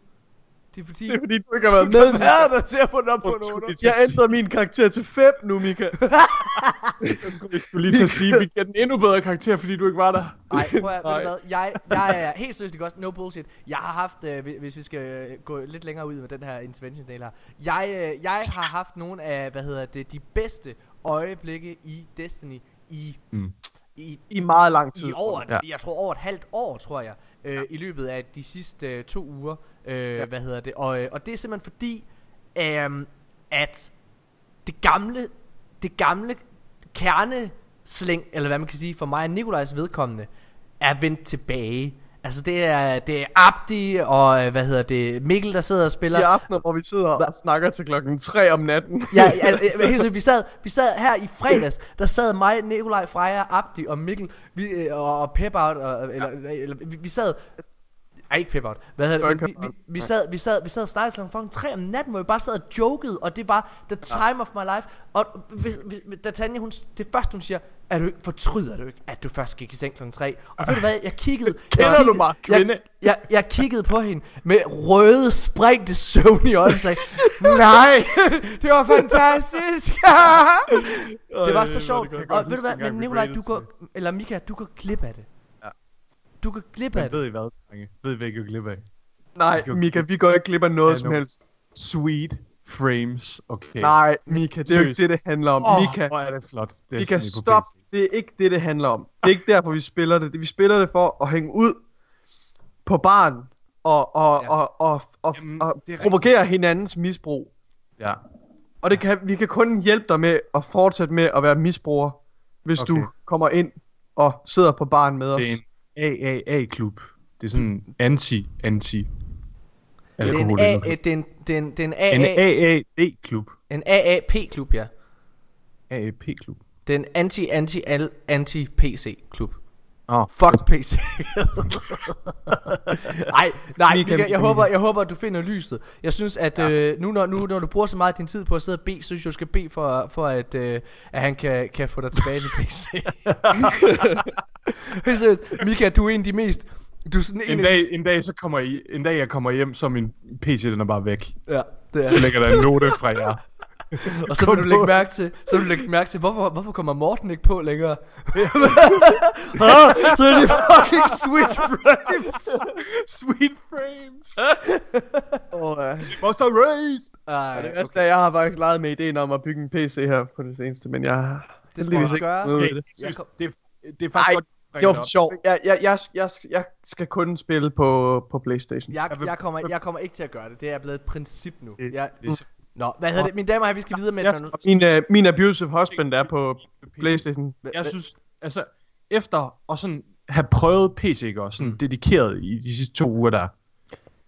det er fordi, Det er fordi, du ikke har været du med. kan Mika. være der til at få den op på det- Jeg ændrer min karakter til 5 nu, Mika. Jeg skulle lige til at sige, at vi giver den endnu bedre karakter, fordi du ikke var der. Nej, prøv at, du Nej. hvad, jeg, jeg er helt seriøst ikke også, no bullshit. Jeg har haft, øh, hvis- hvis vi skal øh, gå lidt længere ud med den her intervention del her. Jeg, øh, jeg har haft nogle af, hvad hedder det, de bedste øjeblikke i Destiny i, Mm. I, I meget lang tid. i over, Ja. jeg tror over et halvt år, tror jeg, øh, ja. i løbet af de sidste øh, to uger, øh, ja. hvad hedder det, og, øh, og det er simpelthen fordi, øh, at det gamle, det gamle kernesling, eller hvad man kan sige, for mig og Nikolajs vedkommende, er vendt tilbage. Altså det er, det er Abdi og, øh, hvad hedder det, Mikkel, der sidder og spiller. I aftener, hvor vi sidder og snakker til klokken 3 om natten. Ja, ja, ja, helt vi sad, vi sad her i fredags, der sad mig, Nikolaj, Freja, Abdi og Mikkel, vi, øh, og, og Pep Out, og, eller, eller, vi, vi sad, ej, ikke Out, hvad hedder det, men vi, vi, vi, sad, vi sad, vi sad og snakkede klokken fucking 3 om natten, hvor vi bare sad og jokede, og det var the time of my life, og hvis, hvis, da Tanja, hun, det første hun siger, er du ikke, fortryder du ikke, at du først gik i seng klokken 3? Og ved du hvad, jeg kiggede, jeg Kender kiggede, du mig, kvinde? Jeg, jeg, jeg kiggede på hende med røde, sprængte søvn i øjnene og sagde, nej, det var fantastisk. det var så sjovt. jeg Og ved du hvad, men Nikolaj, du går, eller Mika, du går glip af det. Du går glip af det. ved I hvad, drenge? Ved I, hvad I går glip af? Nej. Mika, vi går ikke glip af noget Ja, som helst. Sweet frames, okay. Nej, Mika, det er jo ikke det, det handler om. Åh, Mika, hvor er det flot. Mika, Destiny på stop. PC. Det er ikke det, det handler om. Det er ikke derfor, vi spiller det. Vi spiller det for at hænge ud på barn og, og, Ja. og, og, og, Jamen, og det er provokere hinandens misbrug. Ja, Og det kan, vi kan kun hjælpe dig med at fortsætte med at være misbruger, hvis okay. du kommer ind og sidder på barn med os. det er en AAA-klub. Det er sådan anti-anti Det er en. A, det er en, det er en, det er en En AA, AAD-klub. en AAP-klub, ja. AAP-klub. Det er en anti-anti-anti-PC-klub. Oh, Fuck PC. nej, nej, Mika, Mika, jeg håber, jeg håber, at du finder lyset. Jeg synes, at øh, nu, når, nu når du bruger så meget af din tid på at sidde og bede, så synes jeg, du skal bede for, for at, øh, at han kan, kan få dig tilbage til PC. Seriøst, Mika, du er en af de mest... Du er sådan en, en, dag, en dag, så kommer I, en dag jeg kommer hjem, så er min PC den er bare væk. Ja, det er. Så ligger der en note fra jer. Og så vil du lægge mærke til, så vil du lægge mærke til, hvorfor, hvorfor kommer Morten ikke på længere? så er det fucking sweet frames. Sweet frames. Og, uh, Monster Race. Ej, det værste er, jeg har faktisk leget med ideen om at bygge en PC her på det seneste, men jeg har Det skal ikke gøre. noget Okay, det. jeg kom- det, er, det er faktisk Ej, godt. Det var for sjov. Jeg, jeg, jeg, jeg, jeg skal kun spille på, på Playstation. Jeg, Jeg kommer, jeg kommer ikke til at gøre det. Det er blevet et princip nu. Det- Jeg, det Nå, hvad hedder det? Mine damer og herrer, vi skal videre med Jeg, den nu. Min, uh, min abusive husband er på Playstation. jeg synes, altså, efter at sådan have prøvet PC, ikke, og sådan mm. dedikeret i de sidste to uger der,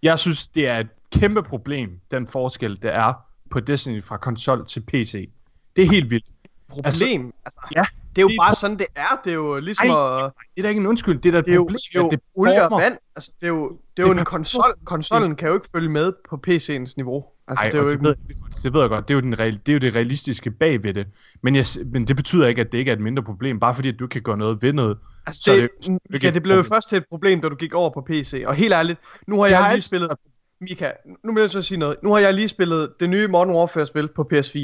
jeg synes, det er et kæmpe problem, den forskel, der er på Destiny fra konsol til PC. Det er helt vildt. Problem. Altså, Ja, det er jo det er bare pro- sådan, det er. Det er jo ligesom Ej, at... Det er da ikke en undskyld, det er da et Det er jo, problem, det er jo at det olie og vand. Altså, det er jo, det er jo Det er en konsol. Konsollen kan jo ikke følge med på PC'ens niveau. Altså, Ej, det er jo ikke... det, ved, jeg- det ved jeg godt, det er, jo den real, det er jo det realistiske bag ved det. Men, jeg, men det betyder ikke, at det ikke er et mindre problem, bare fordi at du kan gøre noget ved noget. Altså, så det, det et det blev jo først til et problem, da du gik over på PC. Og helt ærligt, nu har Jeg jeg, lige spillet... Mika, nu vil jeg så sige noget. Nu har jeg lige spillet det nye Modern Warfare-spil på PS4.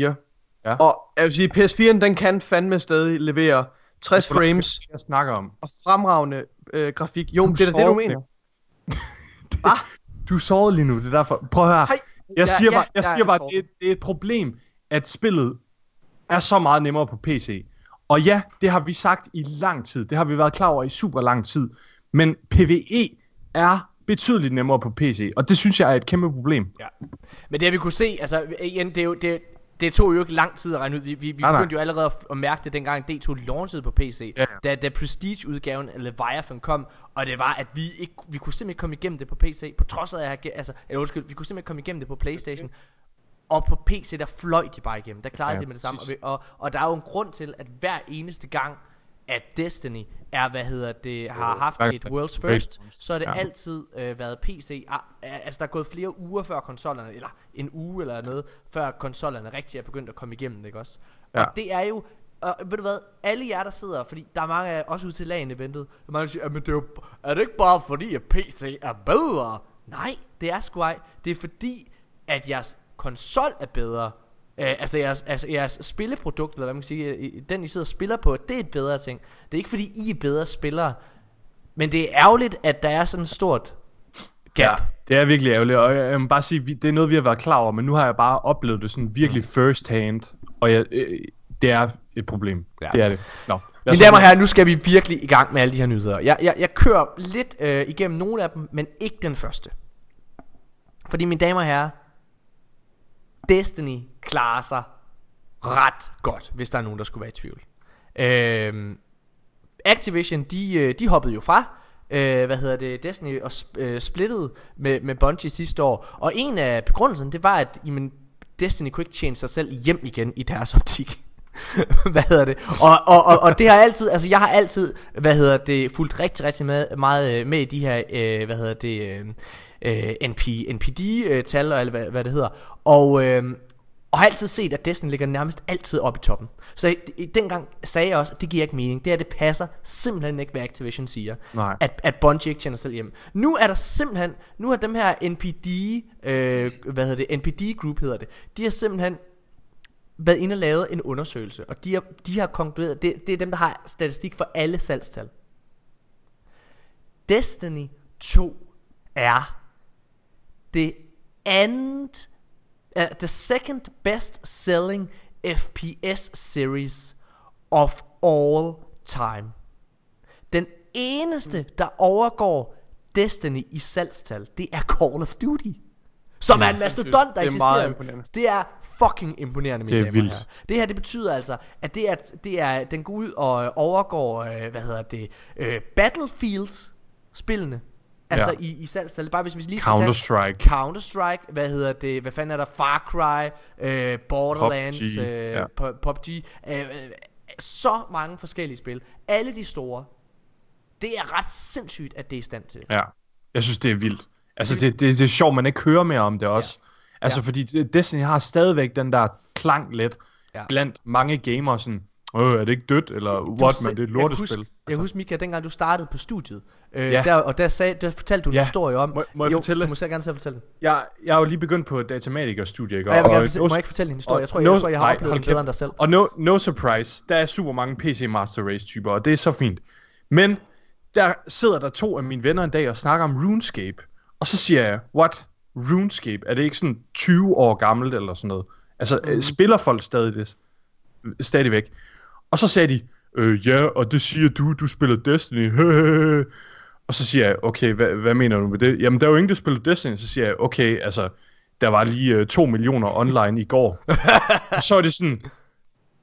Ja. Og jeg vil sige, PS4'en den kan fandme stadig levere 60 frames Jeg snakker om. og fremragende øh, grafik. Jo, Du det er det, du mener. Du er såret lige nu, det er derfor. Prøv at høre. Hej. Jeg Ja, siger ja, bare, jeg jeg siger er bare det, det er et problem, at spillet er så meget nemmere på PC. Og ja, det har vi sagt i lang tid. Det har vi været klar over i super lang tid. Men PvE er betydeligt nemmere på PC, og det synes jeg er et kæmpe problem. Ja. Men det har vi kunne se, altså igen, det, er jo, det, det tog jo ikke lang tid at regne ud. Vi, vi, vi Nej, nej. begyndte jo allerede at, at mærke det dengang D2 launchede på PC. Ja. Da, da Prestige-udgaven af Leviathan kom, og det var, at vi ikke, vi kunne simpelthen ikke komme igennem det på PC, på trods af, at jeg, altså, eller undskyld, vi kunne simpelthen ikke komme igennem det på Playstation. Og på PC, der fløj de bare igennem. Der klarede Ja, de med det samme. Og, og, og der er jo en grund til, at hver eneste gang, at Destiny er, hvad hedder det, har haft Hver- et World's First, så har det Ja. altid øh, været PC. Ah, altså, der er gået flere uger før konsollerne, eller en uge eller noget, før konsollerne rigtig er begyndt at komme igennem, ikke også? Ja. Og det er jo, og ved du hvad, alle jer der sidder, fordi der er mange af også ud til lagen eventet, og mange siger, men det er, jo, er det ikke bare fordi, at PC er bedre? Nej, det er sgu ej. Det er fordi, at jeres konsol er bedre. Øh, altså, jeres, altså jeres spilleprodukt, eller hvad man kan sige, den I sidder og spiller på, det er et bedre ting. Det er ikke fordi, I er bedre spillere, men det er ærgerligt, at der er sådan et stort gap. Ja, det er virkelig ærgerligt, og jeg, må bare sige, det er noget, vi har været klar over, men nu har jeg bare oplevet det sådan virkelig first hand, og jeg, øh, det er et problem. Ja. Det er det. Nå. os Mine damer og herrer, nu skal vi virkelig i gang med alle de her nyheder. Jeg, jeg, jeg kører lidt øh, igennem nogle af dem, men ikke den første. Fordi mine damer og herrer, Destiny klarer sig ret godt, hvis der er nogen, der skulle være i tvivl. Øh, Activision, de, øh, de hoppede jo fra, øh, hvad hedder det, Destiny og sp- øh, splittede med, med Bungie sidste år. Og en af begrundelserne, det var, at jamen, Destiny kunne ikke tjene sig selv hjem igen i deres optik. hvad hedder det? Og, og, og, og det har altid, altså jeg har altid, hvad hedder det, fulgt rigtig, rigtig med, meget øh, med i de her, øh, hvad hedder det, øh, øh, NP, NPD-tal, øh, eller hvad, hvad det hedder. Og, øh, og har altid set, at Destiny ligger nærmest altid oppe i toppen. Så i- i- dengang sagde jeg også, at det giver ikke mening. Det her, det passer simpelthen ikke, hvad Activision siger. Nej. At, at Bungie ikke tjener selv hjem. Nu er der simpelthen, nu er dem her NPD, øh, hvad hedder det, NPD Group hedder det, de har simpelthen været inde og lavet en undersøgelse, og de har, de har konkluderet, det, det er dem, der har statistik for alle salgstal. Destiny 2 er det andet, uh, the second best selling FPS series of all time. Den eneste, der overgår Destiny i salgstal, det er Call of Duty. Som er en mastodont, der Det er eksisterer. Det er fucking imponerende, mine Det er damer vildt. herrer. Det her, det betyder altså, at det er, det er den går ud og overgår, øh, hvad hedder det, øh, Battlefield-spillene. Altså Ja. i, i salgstal. Bare hvis vi lige skal Counter-Strike. tage Counter-Strike, hvad hedder det, hvad fanden er der, Far Cry, øh, Borderlands, PUBG, øh, ja. Pu- PUBG, øh, øh, så mange forskellige spil. Alle de store. Det er ret sindssygt, at det er i stand til. Ja, jeg synes, det er vildt. Altså, det, det, det er sjovt, man ikke hører mere om det også. Ja. Altså, Ja. fordi Destiny har stadigvæk den der klang lidt ja. blandt mange gamere, sådan, øh, er det ikke dødt, eller what, man, det er et jeg kan lortespil. huske- Jeg kan huske, Mika, dengang du startede på studiet, øh, Ja. der, og der, sagde, der fortalte du en Ja. historie om... Må- må jeg jo, fortælle du må selv gerne selv fortælle den. Jeg, jeg er jo lige begyndt på datamatikerstudie, ikke? Og jeg vil gerne Og- fortælle, må jeg ikke fortælle en historie? og Jeg tror, jeg, no- jeg, tror, jeg har nej, oplevet den bedre end dig selv. Og no, no surprise, der er super mange PC Master Race typer, og det er så fint. Men der sidder der to af mine venner en dag og snakker om RuneScape. Og så siger jeg, what? RuneScape? Er det ikke sådan 20 år gammelt eller sådan noget? Altså, mm. spiller folk stadig det? Stadigvæk. Og så sagde de, øh, ja, og det siger du, du spiller Destiny. og så siger jeg, okay, hvad, hvad mener du med det? Jamen, der er jo ingen, der spiller Destiny. Så siger jeg, okay, altså, der var lige øh, 2 millioner online i går. og så er det sådan,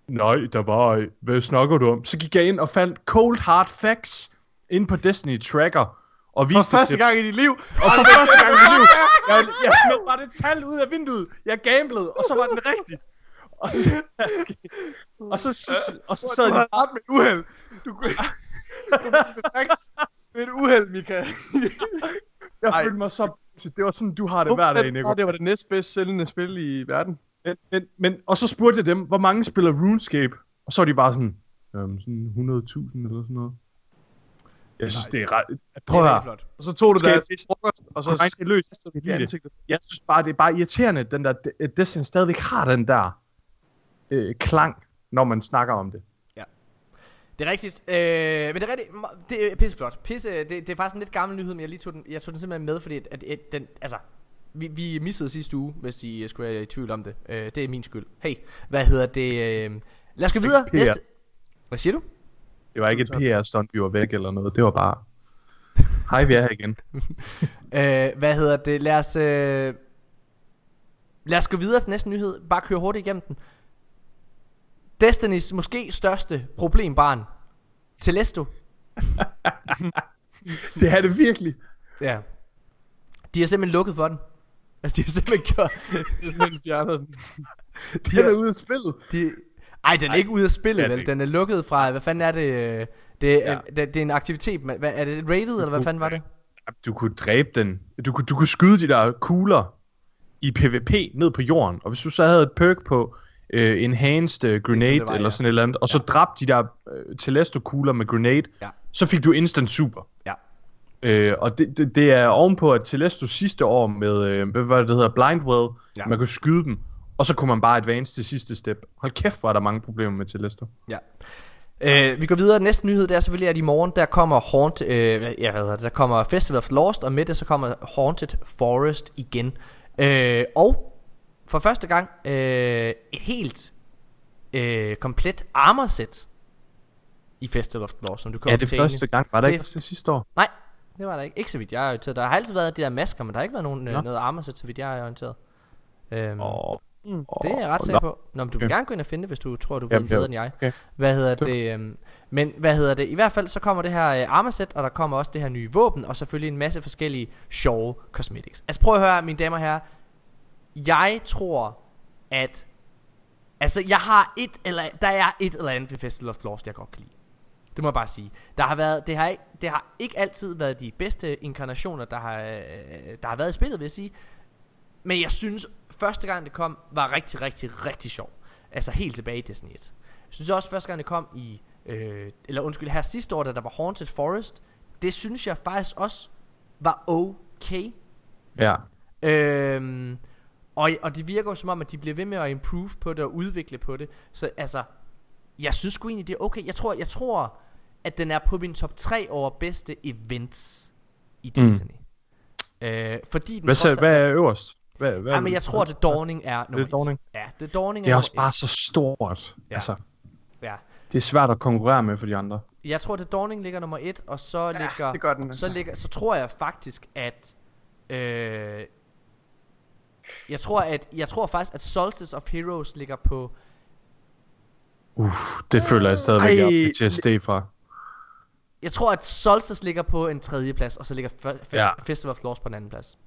nej, der var, øh, hvad snakker du om? Så gik jeg ind og fandt cold hard facts ind på Destiny Tracker. Og For viste første det, gang i dit liv. og for første gang i mit liv, jeg, jeg smed bare det tal ud af vinduet. Jeg gamblede, og så var den rigtig. Og så, og så, og så sad Du de har ret med et uheld. Du, du, du, du, med et uheld, Mika. Jeg Ej. følte mig så Det var sådan, du har det hver dag, Nico. Det var det næstbedst sælgende spil i verden. Men, men, men, og så spurgte jeg dem, hvor mange spiller RuneScape? Og så er de bare sådan, øhm, sådan 100.000 eller sådan noget. Jeg synes, det er ret... Prøv det at er flot. Og så tog du der frokost, og så Nej, det er du Jeg det. synes bare, det er bare irriterende, den der at Destiny stadigvæk har den der øh, klang, når man snakker om det. Det er rigtigt. Øh, men det er rigtigt. Det er pisseflot. Pisse, det, det er faktisk en lidt gammel nyhed, men jeg lige tog den, jeg tog den simpelthen med, fordi at, at, at den, altså, vi, vi missede sidste uge, hvis I skulle være i tvivl om det. Øh, det er min skyld. Hey, hvad hedder det? Øh, lad os gå videre. PR. Næste. Hvad siger du? Det var ikke et PR-stunt, vi var væk eller noget. Det var bare... Hej, vi er her igen. Øh, hvad hedder det? Lad os, øh, lad os gå videre til næste nyhed. Bare køre hurtigt igennem den. Destinys måske største problembarn. Telesto. Det er det virkelig. Ja. De har simpelthen lukket for den. Altså, de har simpelthen gjort... Men fjernede den. De Den er har, ude af spillet. de, ej, den er ikke ude af spillet, er vel? ikke. Den er lukket fra... Hvad fanden er det? øh, Det er, ja. det, det er en aktivitet. men Hvad, er det rated, eller hvad fanden var det? Du kunne dræbe den. Du kunne, du kunne skyde de der kugler i PvP ned på jorden. Og hvis du så havde et perk på øh, Enhanced uh, Grenade det var, eller ja. sådan et eller andet, og så dræbte de der øh, Telesto-kugler med Grenade, Ja. så fik du instant super. Ja. Øh, og det, det, det er ovenpå, at Telesto sidste år med, øh, hvad det, hedder, Blindwell, Ja. ja. man kunne skyde dem, og så kunne man bare advance til sidste step. Hold kæft, hvor er der mange problemer med Telesto. Ja. Øh, vi går videre. Næste nyhed, det er selvfølgelig, at i morgen, der kommer Haunt, øh, ja, hvad hedder det, der kommer Festival of Lost, og med det, så kommer Haunted Forest igen. Øh, og for første gang, øh, et helt øh, komplet armor set i Festival of Lost, som du kommer Ja, det til. første gang. Var der Det- ikke sidste år? Nej, det var der ikke. Ikke så vidt jeg er orienteret. Der har altid været de der masker, men der har ikke været nogen, øh, Nå. noget armor set, så vidt jeg er orienteret. Øhm, Åh, det er jeg ret sikker på. Nå, men du vil Okay. gerne gå ind og finde det, hvis du tror, du ved Jamen, bedre end jeg. Okay. Hvad hedder Det-? Øhm, men hvad hedder det? I hvert fald så kommer det her øh, armor set, og der kommer også det her nye våben, og selvfølgelig en masse forskellige sjove cosmetics. Altså prøv at høre, mine damer og herrer. Jeg tror, at... Altså, jeg har et eller der er et eller andet ved Festival of Lost, jeg godt kan lide. Det må jeg bare sige. Der har været, det har, ikke, det har ikke altid været de bedste inkarnationer, der har, øh, der har været i spillet, vil jeg sige. Men jeg synes, første gang det kom, var rigtig, rigtig, rigtig sjov. Altså helt tilbage i Destiny 1. Jeg synes også, første gang det kom i, øh, eller undskyld, her sidste år, da der var Haunted Forest, det synes jeg faktisk også var okay. Ja. Øhm, og, og det virker jo som om, at de bliver ved med at improve på det og udvikle på det. Så altså, jeg synes sgu egentlig, det er okay. Jeg tror, jeg tror at den er på min top 3 over bedste events i Destiny. Mm. Øh, fordi den Hvad, så, hvad er- er øverst? Hvad, hvad, Ja, men jeg tror, at The Dawning er nummer The Dawning? et. Ja, The Dawning Det er er også bare så stort. Ja. Altså, Ja. det er svært at konkurrere med for de andre. Jeg tror, at The Dawning ligger nummer 1, og så ja, ligger... det gør den, Så, altså. ligger, så tror jeg faktisk, at... Øh, jeg tror, at jeg tror faktisk, at Solstice of Heroes ligger på... Uff, det føler jeg stadigvæk, jeg har PTSD fra. Jeg tror, at Solstice ligger på en tredje plads, og så ligger Fe- Ja. Festival of Lost på en anden plads.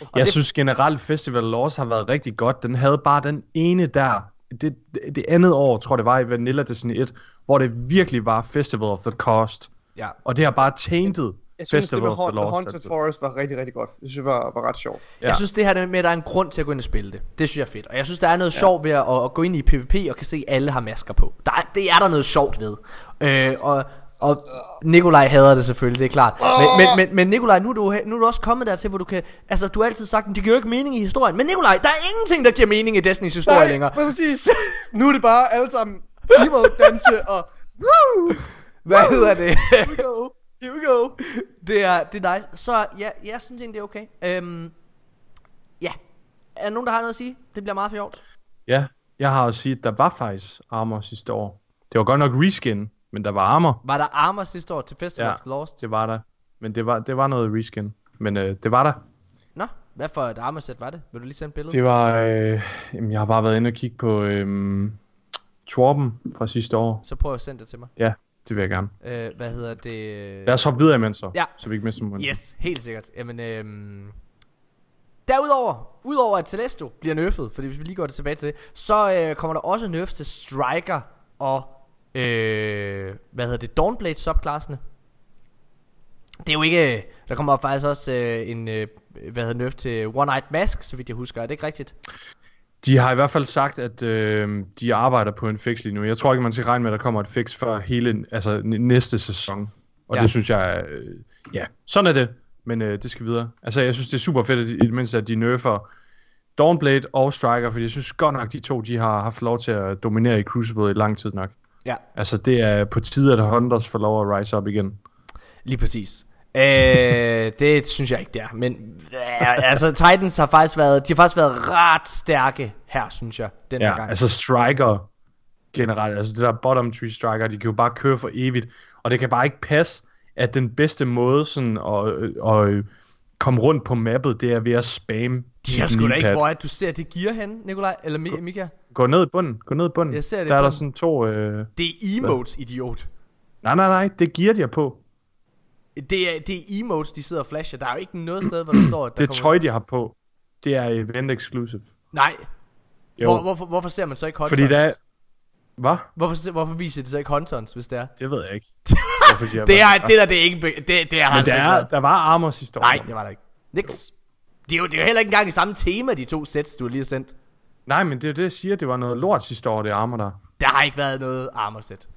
Og Jeg det, synes generelt, Festival Lost har været rigtig godt. Den havde bare den ene der. Det, det andet år, tror jeg det var i Vanilla Destiny 1, hvor det virkelig var Festival of the Cost. Ja. Og det har bare tainted Jeg synes, det Festival med Haunt, The Lost. Haunted. Forest var rigtig, rigtig godt. Det synes jeg var, var ret sjovt. Ja. Jeg synes, det her med, at der er en grund til at gå ind og spille det. Det synes jeg er fedt. Og jeg synes, der er noget ja. sjovt ved at, at, gå ind i PvP og kan se, at alle har masker på. Der er, det er der noget sjovt ved. Øh, og, og Nikolaj hader det selvfølgelig, det er klart. Men, men, men, men Nikolaj, nu er, du, nu er du også kommet dertil, hvor du kan... Altså, du har altid sagt, at det giver jo ikke mening i historien. Men Nikolaj, der er ingenting, der giver mening i Destiny's historie længere. præcis. nu er det bare alle sammen emo danse og woo, Hvad hedder det? here we go, here we go. Det, er, det er nice. Så ja, jeg synes egentlig, det er okay. Øhm, ja. Er der nogen, der har noget at sige? Det bliver meget fjort. Ja, jeg har også sige, at der var faktisk armor sidste år. Det var godt nok reskin, men der var armor. Var der armor sidste år til Festival Ja. of Lost? Det var der. Men det var, det var noget reskin. Men øh, det var der. Nå, hvad for et armor set var det? Vil du lige sende et billede? Det var... Øh, jamen, jeg har bare været inde og kigge på øh, Torben fra sidste år. Så prøv at sende det til mig. Ja, det vil jeg gerne. Øh, hvad hedder det? Lad os hoppe videre imens så, Ja. så vi ikke mister momentum. Yes, helt sikkert. Jamen, øhm, derudover, udover at Telesto bliver nerfed, fordi hvis vi lige går det tilbage til det, så øh, kommer der også nerfs til Striker og, øh, hvad hedder det, Dawnblade subklassene. Det er jo ikke... Der kommer faktisk også øh, en... Øh, hvad hedder nerf til One Night Mask, så vidt jeg husker. Er det ikke rigtigt? De har i hvert fald sagt, at øh, de arbejder på en fix lige nu. Jeg tror ikke, man skal regne med, at der kommer et fix før hele altså, næste sæson. Og Ja. det synes jeg, øh, ja, sådan er det. Men øh, det skal videre. Altså, jeg synes, det er super fedt, at i det mindste, at de nerfer Dawnblade og Striker, fordi jeg synes godt nok, de to, de har haft lov til at dominere i Crucible i lang tid nok. Ja. Altså, det er på tide, at Hunters får lov at rise up igen. Lige præcis. Øh, det synes jeg ikke, det er. Men øh, altså, Titans har faktisk været, de har faktisk været ret stærke her, synes jeg, den her Ja, gang. altså Striker generelt, altså det der bottom tree striker, de kan jo bare køre for evigt, og det kan bare ikke passe, at den bedste måde sådan at, at, at komme rundt på mappet, det er ved at spamme de har sgu da ikke, hvor er det, du ser det gear hen, Nikolaj, eller Mi- Mika? Gå ned i bunden, gå ned i bunden. Jeg ser det der er der bunden. sådan to... Øh... Det er emotes, idiot. Nej, nej, nej, det giver de på. Det er, det er emotes, de sidder og flasher. Der er jo ikke noget sted, hvor der står, at der Det kommer... tøj, de har på, det er event exclusive. Nej. Jo, Hvor, hvorfor, hvorfor ser man så ikke Huntons? fordi der er... Hvad? Hvorfor, hvorfor viser de så ikke Huntons, hvis det er? Det ved jeg ikke. Hvorfor de Det er, det der, det er ikke... Det, det er Men der, er, der var armor sidste år. Nej, det var der ikke. Niks. Det er, jo, det er jo heller ikke engang i samme tema, de to sets, du lige har sendt. Nej, men det er jo det, jeg siger. Det var noget lort sidste år, det armor der. Der har ikke været noget armor set.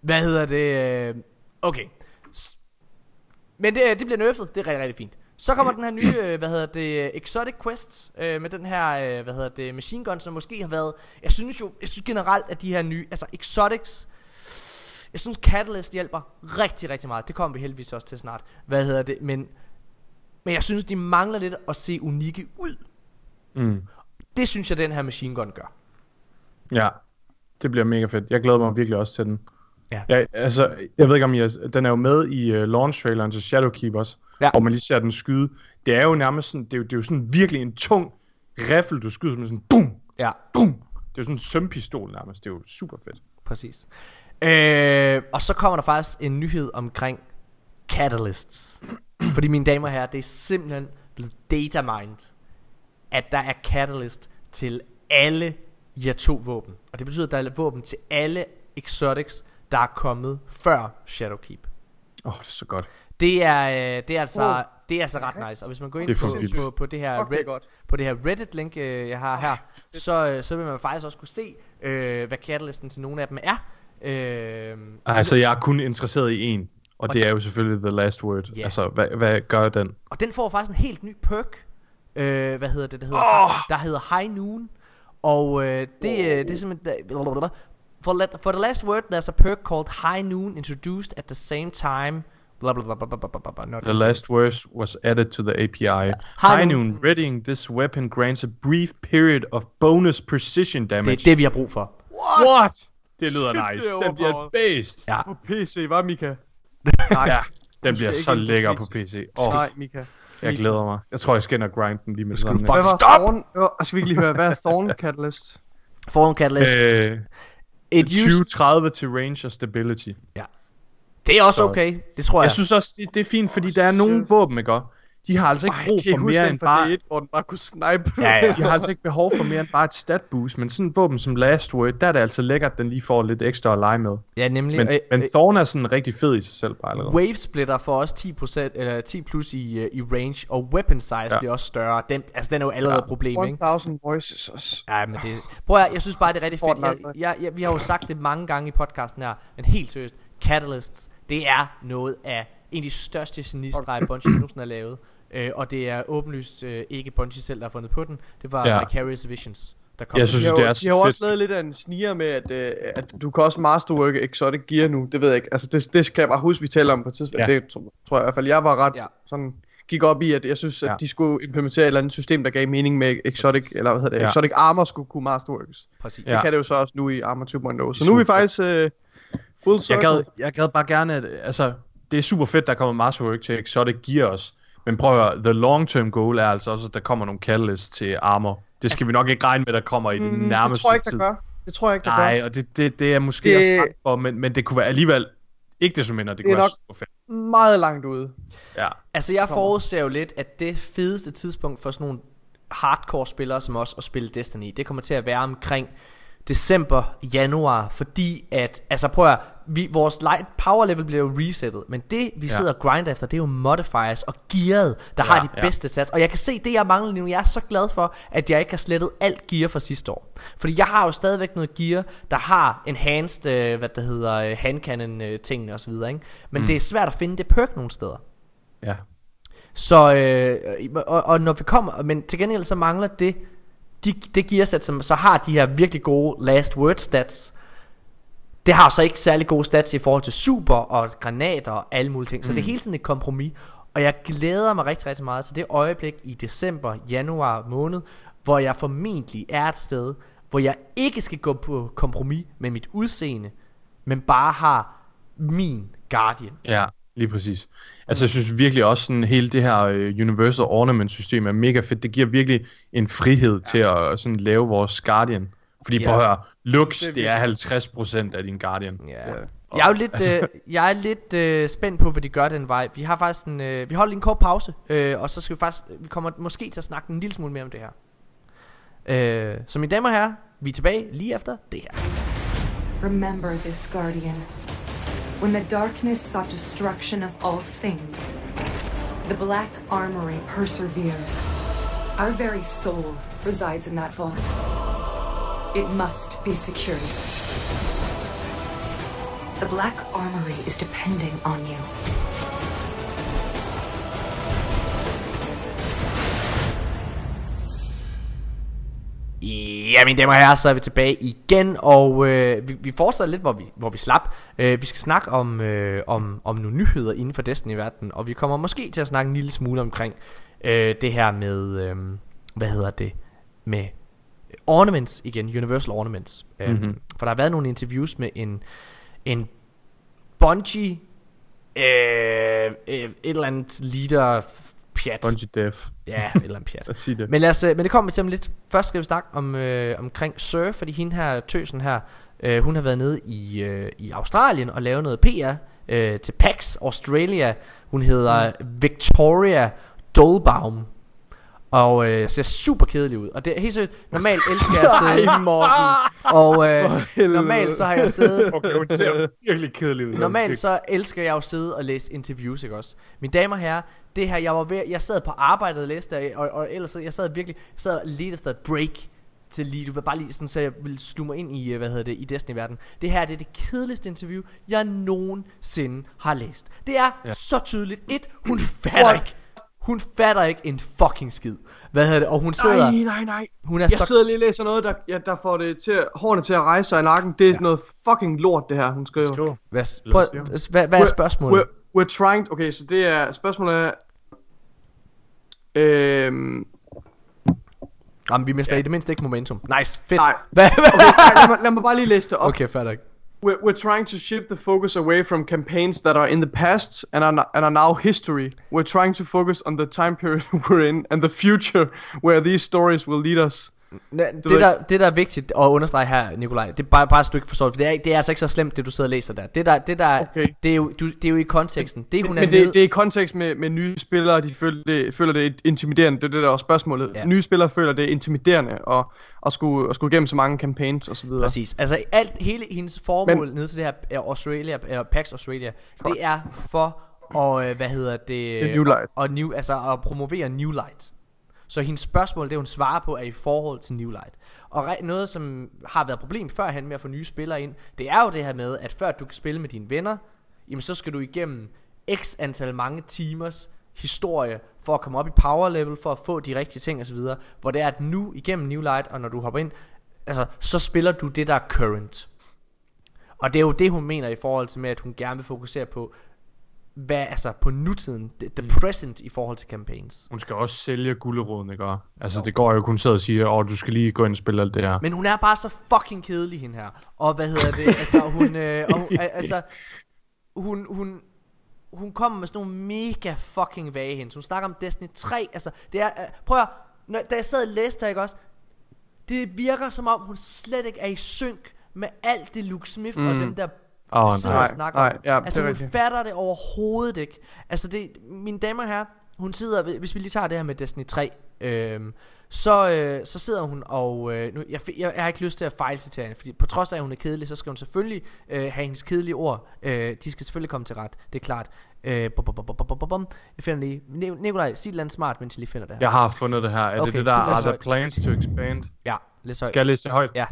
Hvad hedder det? øh, Okay. Men det, det bliver nerfed. Det er rigtig, rigtig fint. Så kommer den her nye, øh, hvad hedder det, Exotic Quest, øh, med den her, øh, hvad hedder det, Machine Gun, som måske har været, jeg synes jo, jeg synes generelt, at de her nye, altså Exotics, jeg synes Catalyst hjælper rigtig, rigtig meget. Det kommer vi heldigvis også til snart. Hvad hedder det, men, men jeg synes, de mangler lidt at se unikke ud. Mm. Det synes jeg, den her Machine Gun gør. Ja, det bliver mega fedt. Jeg glæder mig virkelig også til den. Ja. Jeg, altså, jeg ved ikke om I har, den er jo med i uh, launch-traileren til Shadowkeepers, Ja. hvor man lige ser den skyde. Det er jo nærmest sådan, det er jo, det er jo sådan virkelig en tung riffel, du skyder med sådan, boom, Ja. boom. Det er jo sådan en sømpistol nærmest, det er jo super fedt. Præcis. Øh, og så kommer der faktisk en nyhed omkring catalysts. Fordi mine damer og herrer, det er simpelthen blevet datamined, at der er catalyst til alle jer to våben. Og det betyder, at der er våben til alle exotics, der er kommet før Shadowkeep. Åh, oh, det er så godt. Det er, øh, det er altså, Wow. det er altså ret nice. Og hvis man går ind på, på, på, det her er Red, godt. på det her Reddit link øh, jeg har her, så, øh, så vil man faktisk også kunne se, øh, hvad catalysten til nogle af dem er. Øh, Altså, jeg er kun interesseret i en, og det er jo selvfølgelig The Last Word. Ja. Altså, hvad, hvad gør den? Og den får faktisk en helt ny perk. Øh, hvad hedder det? Der hedder, oh! der hedder High Noon. Og øh, det, oh. det er simpelthen... For, let, for the last word, there's a perk called High Noon introduced at the same time. Blah, blah, blah, blah, blah, blah, blah, blah, not The last word was added to the API. High High noon. noon, readying this weapon grants a brief period of bonus precision damage. Det er det, vi har brug for. What? Det lyder Shit, nice. det Den bliver based. Ja. På PC, var Mika? Ja, den bliver så lækker PC. på PC. Oh. Nej, Mika. jeg glæder mig. Jeg tror, jeg skal ind og grinde den lige med det du samme. Stop! Thorn? Øh, skal vi ikke lige høre, hvad er Thorn Catalyst? Foran Catalyst. Øh, It used, 2030 til range og stability. det er også Så- okay. Det tror jeg. Jeg synes også, det, det er fint, fordi der er nogle våben, ikke? også? De har altså ikke Ej, brug for mere end bare... D1, hvor den bare kunne snipe? Ja, ja. De har altså ikke behov for mere end bare et stat boost, men sådan et våben som Last Word, der er det altså lækkert, at den lige får lidt ekstra at lege med. ja, nemlig. Men, øh, men øh, Thorn er sådan rigtig fed i sig selv bare allerede. Wave Splitter får også 10%, eller 10 plus i, øh, i range, og weapon size ja. Bliver også større. Den, altså, den er jo allerede Ja. et problem, ikke? 1000 voices også. Ja, men det... Prøv at, jeg synes bare, det er rigtig fedt. Jeg, jeg, jeg, vi har jo sagt det mange gange i podcasten her, men helt seriøst, Catalysts, det er noget af en af de største genistreger, Bungie nogensinde har lavet. Øh, og det er åbenlyst øh, ikke Bungie selv, der har fundet på den. Det var ja. Vicarious Visions, der kom. Jeg synes, De det er de har jo også lavet lidt af en sniger med, at, øh, at du kan også masterwork exotic gear nu. Det ved jeg ikke. Altså, det, det skal jeg bare huske, vi taler om på et tidspunkt. Ja. Det tror, tror jeg i hvert fald. Jeg var ret Ja. sådan gik op i, at jeg synes, at Ja. de skulle implementere et eller andet system, der gav mening med exotic, Præcis. eller hvad hedder det, Ja. exotic armor skulle kunne masterworks. Præcis. Det Ja. kan det jo så også nu i Armor 2.0. Så nu er vi faktisk øh, full Jeg circle. gad, jeg gad bare gerne, at, altså, det er super fedt, der kommer Masterwork til Exotic Gear også. Men prøv at høre, the long term goal er altså også, at der kommer nogle catalysts til armor. Det skal Altså- vi nok ikke regne med, der kommer i den Mm, nærmeste det tror jeg ikke, tid. der gør. Det tror jeg ikke, der Nej, gør. og det, det, det er måske Det- det... også for, men, men det kunne være alligevel, ikke det som mindre, det, Det kunne er være nok- super fedt. Meget langt ude. Ja. Altså, jeg forudser jo lidt, at det fedeste tidspunkt for sådan nogle hardcore spillere som os at spille Destiny, det kommer til at være omkring december, januar, fordi at, altså prøv at, vi, vores light power level bliver jo resettet, men det vi Ja. sidder og grinder efter, det er jo modifiers og gearet, der Ja, har de ja. bedste stats. Og jeg kan se, det jeg mangler nu, jeg er så glad for, at jeg ikke har slettet alt gear fra sidste år. Fordi jeg har jo stadigvæk noget gear, der har enhanced, øh, hvad det hedder, øh, handcannon øh, tingene osv., ikke? Men mm. det er svært at finde det perk nogle steder. Ja. Så, øh, og, og når vi kommer, men til gengæld så mangler det, de, det gearsæt, som så har de her virkelig gode last word stats, det har så ikke særlig gode stats i forhold til super og granater og alle mulige ting. Så mm. det er hele tiden et kompromis. Og jeg glæder mig rigtig, rigtig meget til det øjeblik i december, januar måned, hvor jeg formentlig er et sted, hvor jeg ikke skal gå på kompromis med mit udseende, men bare har min Guardian. Ja, lige præcis. Altså jeg synes virkelig også sådan hele det her øh, Universal Ornament system er mega fedt. Det giver virkelig en frihed til at sådan lave vores Guardian. Fordi Ja. prøv at høre, Lux, Det er det er 50% af din Guardian. Ja. Ja. Jeg er jo lidt, øh, jeg er lidt øh, spændt på, hvad de gør den vej. Vi har faktisk en, øh, vi holder en kort pause, øh, og så skal vi faktisk, vi kommer måske til at snakke en lille smule mere om det her. Øh, så mine damer og herrer, vi er tilbage lige efter det her. Remember this, Guardian. When the darkness sought destruction of all things, the Black Armory persevered. Our very soul resides in that vault. It must be secured. The Black Armory is depending on you. Ja, mine damer og herrer, så er vi tilbage igen, og øh, vi, vi fortsætter lidt, hvor vi, hvor vi slap. Øh, vi skal snakke om, øh, om, om nogle nyheder inden for Destiny-verdenen, og vi kommer måske til at snakke en lille smule omkring øh, det her med, øh, hvad hedder det, med ornaments igen, Universal Ornaments. Øh, Mhm. For der har været nogle interviews med en, en Bungie, øh, øh, et eller andet leader, pjat. Bungie Def. Ja, et eller andet pjat. Lad det. Men, lad os, øh, men det kommer vi til om lidt. Først skal vi snakke om, øh, omkring Sir, fordi hende her, tøsen her, øh, hun har været nede i, øh, i Australien og lavet noget PR øh, til PAX Australia. Hun hedder Victoria Dolbaum. Og øh, ser super kedelig ud Og det er helt seriøst Normalt elsker jeg at sidde Ej, Morten. Og øh, normalt så har jeg siddet Okay, hun ser virkelig kedelig ud. Normalt så elsker jeg jo at sidde og læse interviews, ikke også? Mine damer og herrer, det her, jeg var ved, jeg sad på arbejdet og læste, det, og, og ellers, så- jeg sad virkelig, jeg sad og ledte efter et break til lige, du vil bare lige sådan, så jeg ville sluge mig ind i, øh, hvad hedder det, i Destiny-verden. Det her, det er det kedeligste interview, jeg nogensinde har læst. Det er ja. Så tydeligt. Et, hun fatter ikke, hun fatter ikke en fucking skid. Hvad hedder det? Og hun sidder, Nej, nej, nej. hun er Jeg så sidder lige og læser noget, der, ja, der får det til, hårene til at rejse sig i nakken. Det er ja. noget fucking lort, det her, hun skriver. Skriv. Hvad, prøv, hvad, hvad er spørgsmålet? We're, we're trying... Okay, så det er... Spørgsmålet er... Øhm... Jamen, vi mister i det mindste ikke momentum. Nice, fedt. Nej. Hvad? Okay, lad, mig, lad mig bare lige læse det op. okay, ikke. We're, we're trying to shift the focus away from campaigns that are in the past and are, and are now history. We're trying to focus on the time period we're in and the future where these stories will lead us. Næ, ved det, der, det der er vigtigt at understrege her, Nikolaj, det er bare, bare et stykke forstået, for det er, det er altså ikke så slemt, det du sidder og læser der. Det der, det der Okay. det, er jo, du, det er jo i konteksten. Det hun er Men med, det, det er i kontekst med, med nye spillere, de føler det, føler det intimiderende. Det er det, der er spørgsmålet. Ja. Nye spillere føler det intimiderende at, at, skulle, at skulle igennem så mange campaigns og så videre. Præcis. Altså alt, hele hendes formål Men, ned til det her er Australia, er PAX Australia, det er for at, øh, hvad hedder det? Det New Light. Og, og new, altså at promovere New Light. Så hendes spørgsmål, det hun svarer på, er i forhold til New Light. Og noget, som har været problem førhen med at få nye spillere ind, det er jo det her med, at før du kan spille med dine venner, jamen så skal du igennem x antal mange timers historie for at komme op i power level, for at få de rigtige ting osv. Hvor det er, at nu igennem New Light, og når du hopper ind, altså så spiller du det, der er current. Og det er jo det, hun mener i forhold til med, at hun gerne vil fokusere på, hvad, altså på nutiden, the, the present i forhold til campaigns. Hun skal også sælge gulderåden, ikke? Altså, det går jo kun sidder og siger, åh, du skal lige gå ind og spille alt det her. Men hun er bare så fucking kedelig, hende her. Og hvad hedder det? Altså, hun, øh, og hun, al- altså, hun, hun, hun kommer med sådan nogle mega fucking vage hendes. Hun snakker om Destiny 3. Altså, det er, øh, prøv at, når, da jeg sad og læste ikke også? Det virker som om, hun slet ikke er i synk med alt det Luke Smith mm. og dem der oh, sidder nej. og snakker nej, ja, altså det hun rigtigt. fatter det overhovedet ikke. Altså det, mine damer og herrer, hun sidder, hvis vi lige tager det her med Destiny 3, øhm, så, øh, så sidder hun og øh, nu, jeg, jeg, jeg har ikke lyst til at fejlcitere hende, fordi på trods af at hun er kedelig, så skal hun selvfølgelig øh, have hendes kedelige ord. Øh, de skal selvfølgelig komme til ret, det er klart. Øh, bum, bum, bum, bum, bum, bum, bum. Jeg finder lige. Ni- Nikolaj, sig et smart, mens jeg lige finder det her. Jeg har fundet det her. Er Okay, det det der, are there plans to expand? Ja, læs højt. Skal jeg læse det højt? Ja.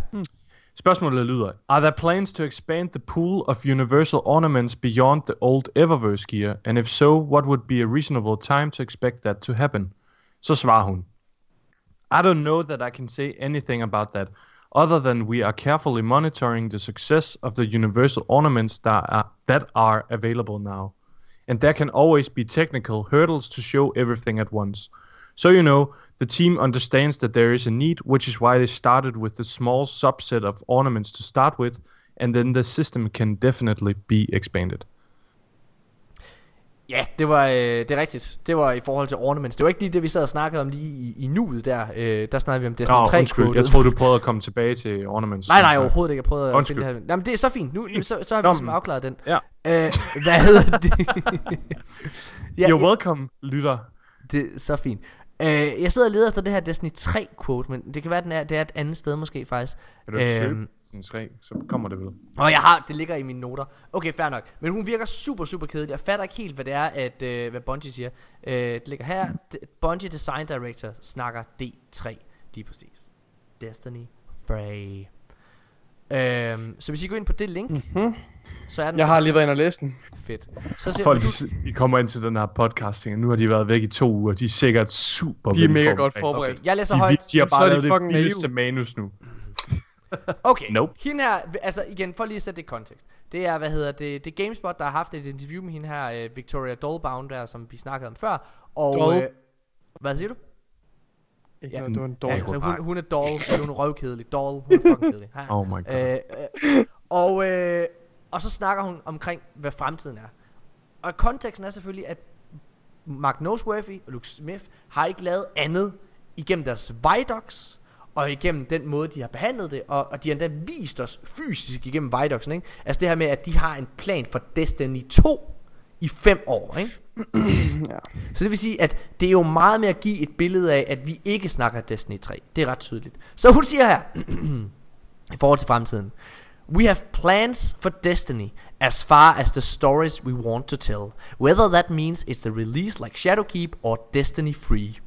Spørgsmålet lyder, Are there plans to expand the pool of universal ornaments beyond the old Eververse gear? And if so, what would be a reasonable time to expect that to happen? Så svarer hun, I don't know that I can say anything about that, other than we are carefully monitoring the success of the universal ornaments that are, that are available now. And there can always be technical hurdles to show everything at once. So you know, the team understands that there is a need, which is why they started with the small subset of ornaments to start with, and then the system can definitely be expanded. Ja, det var, øh, det er rigtigt. Det var i forhold til ornaments. Det var ikke lige det, vi sad og snakkede om lige i, i nuet der. Øh, der snakkede vi om Destiny Nå, 3 undskyld, jeg troede, du prøvede at komme tilbage til ornaments. Nej, nej, overhovedet ikke. Jeg prøvede at Undskyld. finde det her. Jamen, det er så fint. Nu, nu så, så har vi Nå, ligesom afklaret den. Ja. Øh, hvad hedder det? ja, You're welcome, lytter. det er så fint. Øh, jeg sidder og leder efter det her Destiny 3 quote, men det kan være, den er, det er et andet sted måske faktisk. Kan du ikke Øhm, sin tre, så kommer det vel. Og jeg har, det ligger i mine noter. Okay, fair nok. Men hun virker super, super kedelig. Jeg fatter ikke helt, hvad det er, at, øh, hvad Bungie siger. Øh, det ligger her. Bungie Design Director snakker D3. Lige præcis. Destiny Frey. Øhm, så hvis I går ind på det link, mm-hmm. så er den Jeg har lige været inde og læst den. fedt. Så ser Folk, du, de, kommer ind til den her podcasting, og nu har de været væk i to uger. De er sikkert super De er mega godt forberedt. okay, jeg læser De, højt. de, de har er bare de lavet det fucking vildeste manus nu. Okay, Nope. hende her, altså igen, for lige at sætte det i kontekst. Det er, hvad hedder det, det er GameSpot, der har haft et interview med hende her, øh, Victoria Dolbound der, som vi snakkede om før. Og, Doll. øh, hvad siger du? Ikke Ja. noget, det var en Ja, dårlig. altså, hun, hun er doll, altså, hun er røvkedelig. Doll, hun er fucking kedelig. Ha. Oh my god. Øh, øh, og, øh, og så snakker hun omkring, hvad fremtiden er. Og konteksten er selvfølgelig, at Mark Noseworthy og Luke Smith har ikke lavet andet igennem deres Vidocs, og igennem den måde, de har behandlet det, og, og de har endda vist os fysisk igennem Vidocsen, ikke? Altså det her med, at de har en plan for Destiny 2 i fem år, ikke? Ja. Så det vil sige, at det er jo meget med at give et billede af, at vi ikke snakker Destiny 3. Det er ret tydeligt. Så hun siger her, i forhold til fremtiden. We have plans for Destiny as far as the stories we want to tell. Whether that means it's a release like Shadowkeep or Destiny Free.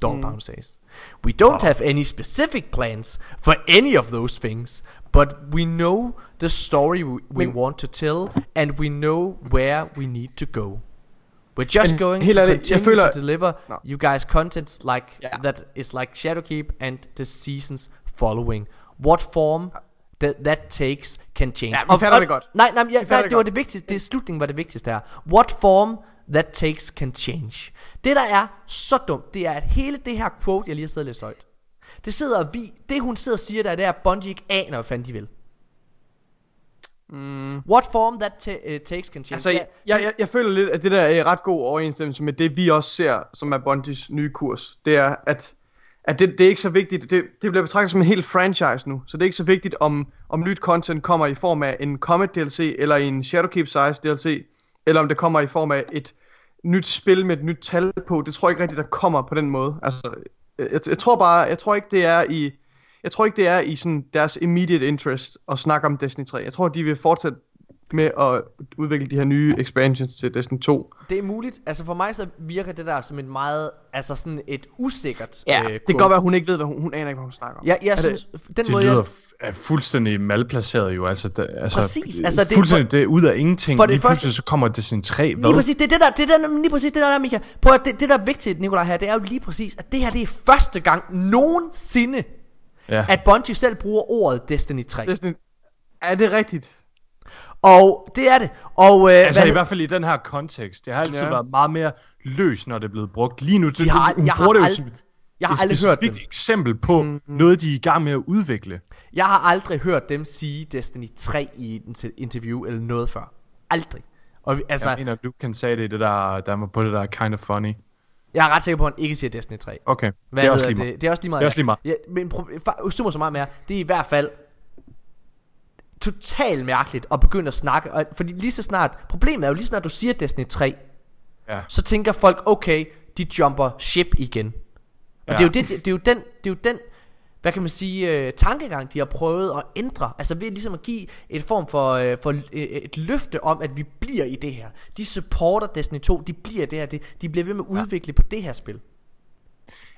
Dogbound says. We don't have any specific plans for any of those things, but we know the story we, we Men- want to tell, and we know where we need to go. We're just Men going to continue føler- to deliver Nå. you guys content like Ja. that is like Shadowkeep and the seasons following. What form that, that takes can change. Ja, vi fatter det godt. Nej, nej, ja, nej det det var det vigtigste. Det er slutningen var det vigtigste her. What form that takes can change. Det der er så dumt, det er at hele det her quote, jeg lige har siddet og læst højt. Det sidder vi, det hun sidder og siger der, det er at Bungie ikke aner, hvad fanden de vil. Mm. What form that uh, takes can change. Altså, Ja, jeg, jeg, jeg føler lidt, at det der er ret god overensstemmelse med det, vi også ser, som er Bungies nye kurs. Det er, at, at det, det er ikke så vigtigt. Det, det bliver betragtet som en helt franchise nu. Så det er ikke så vigtigt, om, om nyt content kommer i form af en Comet DLC, eller en Shadowkeep Size DLC, eller om det kommer i form af et nyt spil med et nyt tal på. Det tror jeg ikke rigtigt, der kommer på den måde. Altså, jeg, jeg tror bare, jeg tror ikke, det er i... Jeg tror ikke, det er i sådan deres immediate interest at snakke om Destiny 3. Jeg tror, de vil fortsætte med at udvikle de her nye expansions til Destiny 2. Det er muligt. Altså for mig så virker det der som et meget, altså sådan et usikkert Ja, øh, det kan godt være, at hun ikke ved, hvad hun, hun aner ikke, hvad hun snakker om. Jeg, jeg Er det- synes, den Det måde lyder jeg, er fuldstændig malplaceret jo. Altså, det, altså, Præcis, altså, det- fuldstændig det ud af ingenting. for det Lige første- pludselig så kommer det sådan tre. Lige præcis, det er det der, det er der, lige præcis det der, der Mika. Prøv at, det, det der er vigtigt, Nikolaj her, det er jo lige præcis, at det her, det er første gang nogensinde, Ja. at Bungie selv bruger ordet Destiny 3. Destiny... Er det rigtigt? Og det er det. Og, øh, Altså hvad, i hvert fald i den her kontekst. Det har altid Ja. været meget mere løs, når det er blevet brugt. Lige nu, det, har- jeg har det jo jeg har et aldrig hørt specifikt dem. eksempel på Mhm. noget, de er i gang med at udvikle. Jeg har aldrig hørt dem sige Destiny 3 i et inter- interview eller noget før. Aldrig. Og vi- altså, Jeg mener, du kan sige det, i det der, der var på det der kind of funny. jeg er ret sikker på, at han ikke siger Destiny 3. Okay, Hvad det er også lige meget. det? det er også lige meget. Det er også lige meget. Ja, men pro- summa så meget mere. Det er i hvert fald totalt mærkeligt at begynde at snakke. Og, fordi lige så snart, problemet er jo lige så snart du siger Destiny 3, Ja. så tænker folk, okay, de jumper ship igen. Og det er jo, det, det er jo den, det er jo den hvad kan man sige, øh, tankegang, de har prøvet at ændre. Altså ved ligesom at give et form for, øh, for øh, et løfte om, at vi bliver i det her. De supporter Destiny 2, de bliver det her. De, de bliver ved med at udvikle ja. på det her spil.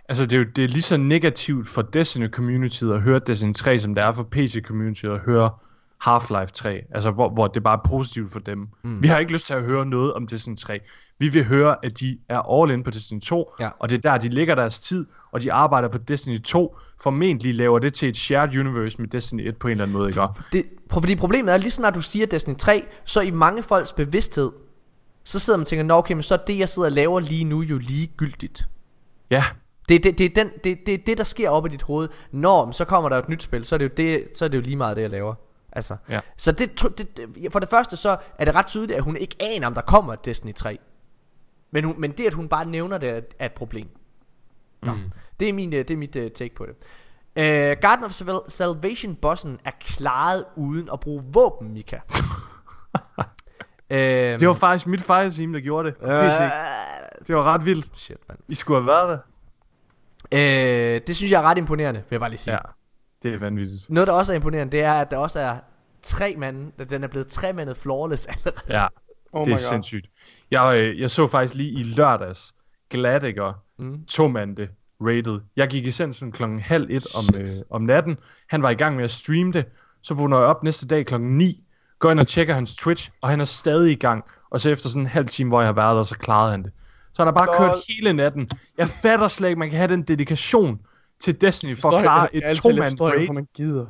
Altså, det er jo det er lige så negativt for Destiny-communityet at høre Destiny 3, som det er for PC-communityet at høre Half-Life 3. Altså, hvor, hvor det bare er positivt for dem. Mm. Vi har ikke lyst til at høre noget om Destiny 3. Vi vil høre, at de er all in på Destiny 2, Ja. og det er der, de lægger deres tid, og de arbejder på Destiny 2. Formentlig laver det til et shared universe med Destiny 1 på en eller anden måde, ikke? Det, fordi problemet er, lige snart du siger Destiny 3, så i mange folks bevidsthed, så sidder man og tænker, nå okay, men så er det, jeg sidder og laver lige nu, jo ligegyldigt. Ja, Det, det, det, er den, det, det det, der sker op i dit hoved. Når så kommer der et nyt spil, så er det jo, det, så er det jo lige meget det, jeg laver. Altså. Ja. Så det, det, det, for det første så er det ret tydeligt, at hun ikke aner, om der kommer et Destiny 3. Men, hun, men det, at hun bare nævner det, er, et problem. Nå, mm. det, er min, øh, det er mit uh, take på det. Uh, Garden of Salva- Salvation bossen er klaret uden at bruge våben, Mika. Øhm, det var faktisk mit fireteam, der gjorde det. øh. Det var ret vildt. Shit, mand. I skulle have været der. Øh, det synes jeg er ret imponerende, vil jeg bare lige sige. Ja, det er vanvittigt. Noget, der også er imponerende, det er, at der også er tre mand, at den er blevet tre mandet flawless allerede. Ja, Oh det er god. sindssygt. Jeg, øh, jeg så faktisk lige i lørdags Gladiger Mm. to mande rated. Jeg gik i seng sådan klokken halv et om, øh, om natten. Han var i gang med at streame det. Så vågner jeg op næste dag klokken 9. Går ind og tjekker hans Twitch, og han er stadig i gang. Og så efter sådan en halv time, hvor jeg har været der, så klarede han det. Så han har bare Lol. kørt hele natten. Jeg fatter slet ikke, man kan have den dedikation til Destiny for at klare et to-mand raid. Hvorfor man gider.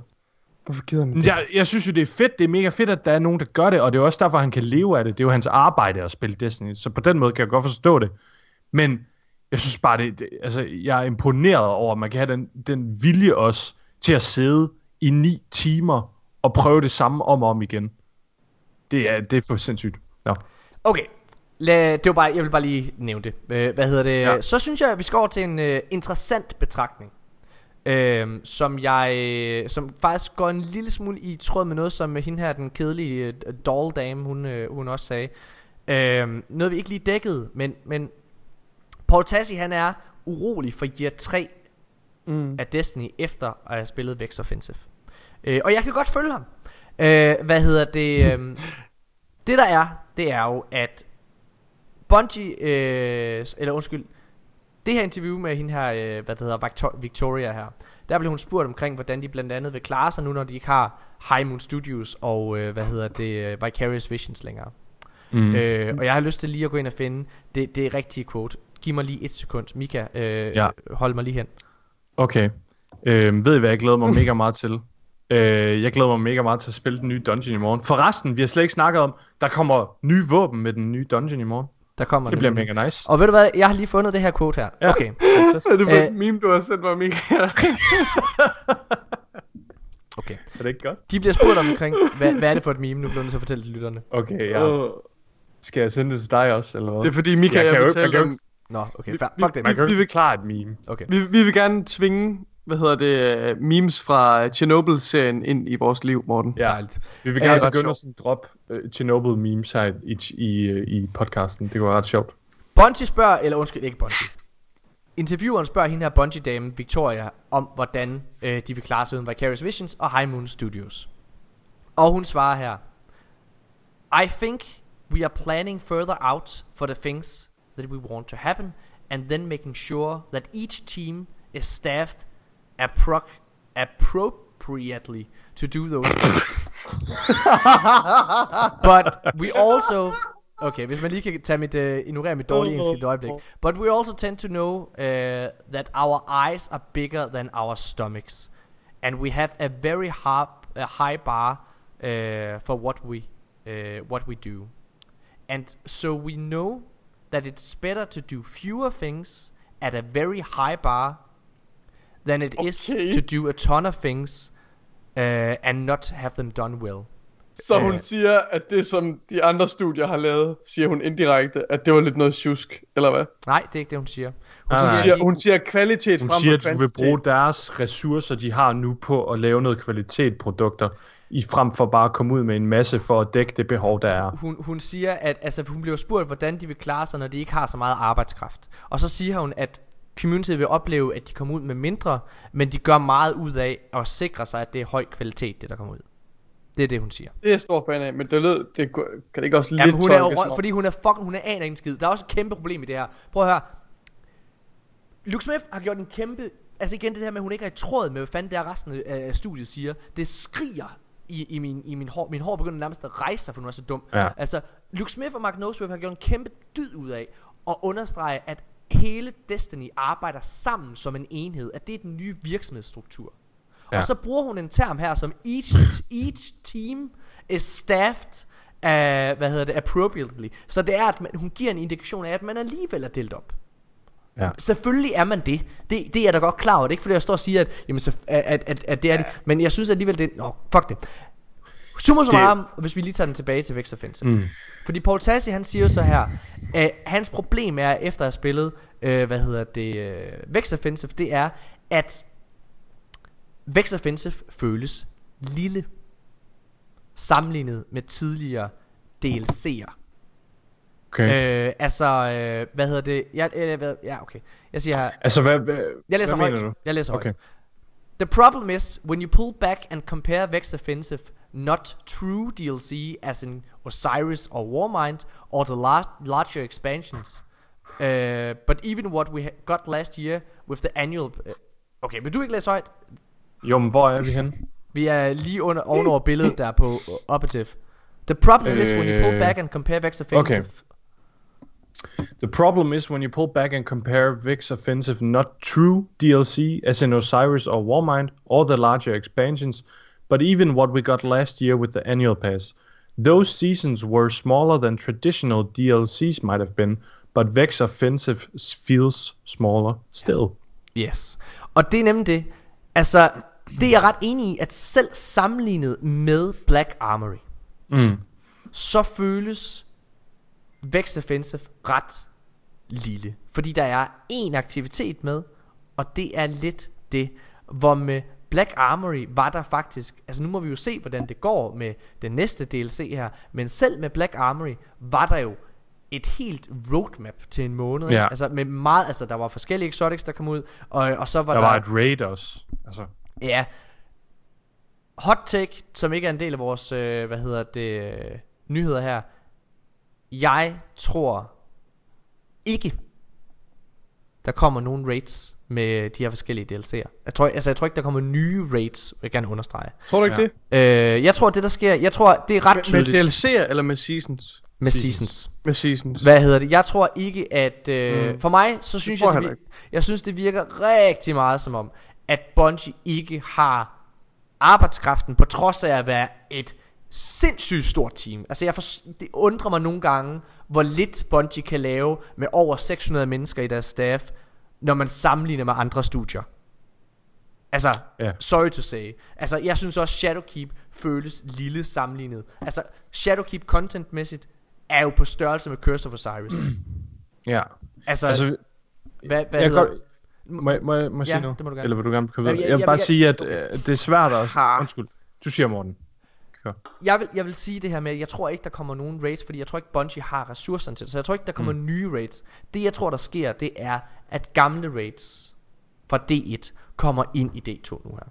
Hvorfor gider man det? Jeg, jeg synes jo, det er fedt. Det er mega fedt, at der er nogen, der gør det, og det er også derfor, han kan leve af det. Det er jo hans arbejde at spille Destiny, så på den måde kan jeg godt forstå det. Men jeg synes bare, det, det altså, jeg er imponeret over, at man kan have den, den vilje også til at sidde i ni timer og prøve det samme om og om igen. Det er, det er for sindssygt. Nå. Okay, Lad, det var bare, jeg vil bare lige nævne det. Øh, hvad hedder det? Ja. Så synes jeg, at vi skal over til en øh, interessant betragtning. Øh, som jeg som faktisk går en lille smule i tråd med noget som hende her den kedelige øh, doll dame hun øh, hun også sagde. Øh, noget vi ikke lige dækkede, men men Paul Tassi han er urolig for year 3 Mm. af Destiny efter at have spillet Vex Offensive. Øh, og jeg kan godt følge ham. Øh, hvad hedder det? Øh, det der er, det er jo, at Bungie, øh, eller undskyld, det her interview med hende her, øh, hvad det hedder, Victor- Victoria her, der blev hun spurgt omkring, hvordan de blandt andet vil klare sig nu, når de ikke har High Moon Studios og, øh, hvad hedder det, øh, Vicarious Visions længere. Mm. Øh, og jeg har lyst til lige at gå ind og finde det, det rigtige quote. Giv mig lige et sekund. Mika, øh, Ja. hold mig lige hen. Okay. Øh, ved I hvad, jeg glæder mig mega meget til? Øh, jeg glæder mig mega meget til at spille den nye dungeon i morgen. Forresten, vi har slet ikke snakket om, der kommer nye våben med den nye dungeon i morgen. Der kommer Det bliver nemlig- mega nice. Og ved du hvad, jeg har lige fundet det her quote her. Ja. Okay. Er det for et meme, du har sendt mig, Michael? okay. Er det ikke godt? De bliver spurgt omkring, hvad, hvad er det for et meme, nu bliver jeg til at fortælle det lytterne. Okay, ja. Skal jeg sende det til dig også, eller hvad? Det er fordi, Michael Jeg jeg ikke- tale jo om... ikke- Nå, okay, Vi- fa- vi- fuck det. Man kan jo vi ikke vil- forklare et meme. Okay. Vi, vi vil gerne tvinge, hvad hedder det, uh, memes fra Chernobyl-serien ind i vores liv, Morten. Ja. Dejligt. Vi vil Ja, gerne ret begynde at sådan droppe uh, Chernobyl memes her i, i, øh, i podcasten. Det være ret sjovt. Bungie spørger, eller undskyld, ikke Bungie. Intervieweren spørger hende her Bungie-dame, Victoria, om hvordan øh, de vil klare sig uden Vicarious Visions og High Moon Studios. Og hun svarer her. I think we are planning further out for the things that we want to happen, and then making sure that each team is staffed appro- appropriately to do those things. But we also Okay, hvis man lige kan tage mit, uh, ignorere mit dårlige et øjeblik. But we also tend to know uh, that our eyes are bigger than our stomachs. And we have a very hard, a high bar uh, for what we, uh, what we do. And so we know that it's better to do fewer things at a very high bar than it is Okay. to do a ton of things uh, and not have them done well. Så hun Øh. siger, at det som de andre studier har lavet, siger hun indirekte, at det var lidt noget tjusk, eller hvad? Nej, det er ikke det, hun siger. Hun Nej, Hun nej. siger, hun siger kvalitet Hun frem siger, for at du vil kvantitet. bruge deres ressourcer, de har nu på at lave noget kvalitetprodukter, i frem for bare at komme ud med en masse for at dække det behov, der er. hun, hun siger, at altså, hun bliver spurgt, hvordan de vil klare sig, når de ikke har så meget arbejdskraft. Og så siger hun, at community vil opleve, at de kommer ud med mindre, men de gør meget ud af at sikre sig, at det er høj kvalitet, det der kommer ud. Det er det, hun siger. Det er jeg stor fan af, men det lød, det kan det ikke også lidt Jamen, hun er jo, fordi hun er fucking, hun er aner ingen skid. Der er også et kæmpe problem i det her. Prøv at høre. Luke Smith har gjort en kæmpe... Altså igen det her med, at hun ikke er i tråd med, hvad fanden det er resten af studiet siger. Det skriger i, i, min, i min hår. Min hår begynder nærmest at rejse sig, for hun er så dum. Ja. Altså, Luke Smith og Mark Nosworth har gjort en kæmpe dyd ud af at understrege, at hele Destiny arbejder sammen som en enhed. At det er den nye virksomhedsstruktur. Ja. Ja. Og så bruger hun en term her, som each, each team is staffed uh, hvad hedder det, appropriately. Så det er, at man, hun giver en indikation af, at man alligevel er delt op. Ja. Selvfølgelig er man det. det. Det er jeg da godt klar over. Det er ikke fordi, jeg står og siger, at, jamen, så, at, at, at det er det. Men jeg synes alligevel, det. Nå, fuck det. Summa summarum, hvis vi lige tager den tilbage til Vex Offensive. Mm. Fordi Paul Tassi, han siger jo så her, at hans problem er, efter at have spillet, øh, hvad hedder det, øh, Vex Offensive, det er, at Vex Offensive føles lille, sammenlignet med tidligere DLC'er. Okay. Øh, altså, øh, hvad hedder det? Jeg, øh, hvad, ja, okay. Jeg siger her, altså, hvad, hvad, jeg læser hvad højt. du? Jeg læser Okay. højt. The problem is when you pull back and compare Vex Offensive, not true DLC as in Osiris or Warmind or the lar- larger expansions, uh, but even what we ha- got last year with the annual. Uh, okay, vil du ikke læse højt? Jo, men hvor er vi henne? Vi er lige under ovenover billedet der på uh, operative. The problem is when you pull Øh, back and compare Vex Offensive. Okay. The problem is when you pull back and compare Vix Offensive not true DLC as in Osiris or Warmind or the larger expansions, but even what we got last year with the annual pass. Those seasons were smaller than traditional DLCs might have been, but Vex Offensive feels smaller still. Yes. Og det er nemlig det. Altså, det er jeg ret enig i, at selv sammenlignet med Black Armory, Mm. så føles Vex Offensive ret lille. Fordi der er en aktivitet med, og det er lidt det, hvor med Black Armory var der faktisk, altså nu må vi jo se, hvordan det går med den næste DLC her, men selv med Black Armory var der jo et helt roadmap til en måned. Ja. Altså med meget, altså der var forskellige exotics, der kom ud, og, og så var Der der, var et raid også. Altså, Ja. Hot take, som ikke er en del af vores, øh, hvad hedder det, øh, nyheder her. Jeg tror ikke, der kommer nogen raids med de her forskellige DLC'er. Jeg tror, altså, jeg tror ikke, der kommer nye raids, vil jeg gerne understrege. Tror du ikke Ja. det? Øh, jeg tror, det der sker, jeg tror, det er ret Med, tydeligt med DLC'er eller med seasons? med seasons. Med seasons. Hvad hedder det? Jeg tror ikke, at... Øh, mm. For mig, så synes tror jeg, jeg det, jeg synes, det virker rigtig meget som om, at Bungie ikke har arbejdskraften, på trods af at være et sindssygt stort team. Altså, jeg for, det undrer mig nogle gange, hvor lidt Bungie kan lave med over 600 mennesker i deres staff, når man sammenligner med andre studier. Altså, Ja. sorry to say. Altså, jeg synes også, Shadowkeep føles lille sammenlignet. Altså, Shadowkeep contentmæssigt er jo på størrelse med Curse of Osiris. ja. Altså, Altså, altså hvad, hvad jeg hedder... godt, må, jeg- må, jeg- må jeg Ja, sige noget? det må du gerne. Eller vil du gerne Jamen, videre? jeg- Jeg, vil jeg bare vil- sige, at øh, det er svært at... Undskyld. Du siger, Morten. Jeg vil, jeg vil sige det her med, at jeg tror ikke, der kommer nogen raids, fordi jeg tror ikke, Bungie har ressourcerne til det. Så jeg tror ikke, der kommer mm. nye raids. Det, jeg tror, der sker, det er, at gamle raids fra D1 kommer ind i D2 nu her.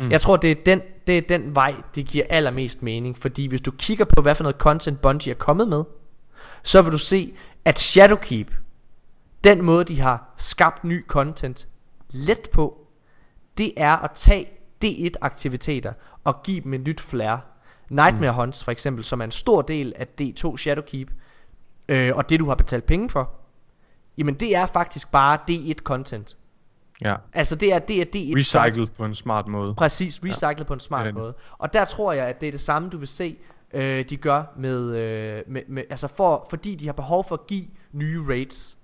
Mm. Jeg tror, det er, den, det er den vej, det giver allermest mening. Fordi hvis du kigger på, hvad for noget content Bungie er kommet med, så vil du se, at Shadowkeep, den måde, de har skabt ny content let på, det er at tage D1-aktiviteter og give dem et nyt flair. Nightmare Hunts for eksempel, som er en stor del af D2 Shadowkeep, øh, og det du har betalt penge for, jamen det er faktisk bare D1-content. Ja. Altså det er, det er D1 Recycled stocks. på en smart måde. Præcis, recyclet ja. på en smart det. måde. Og der tror jeg, at det er det samme, du vil se, øh, de gør med, øh, med, med altså for, fordi de har behov for at give nye rates.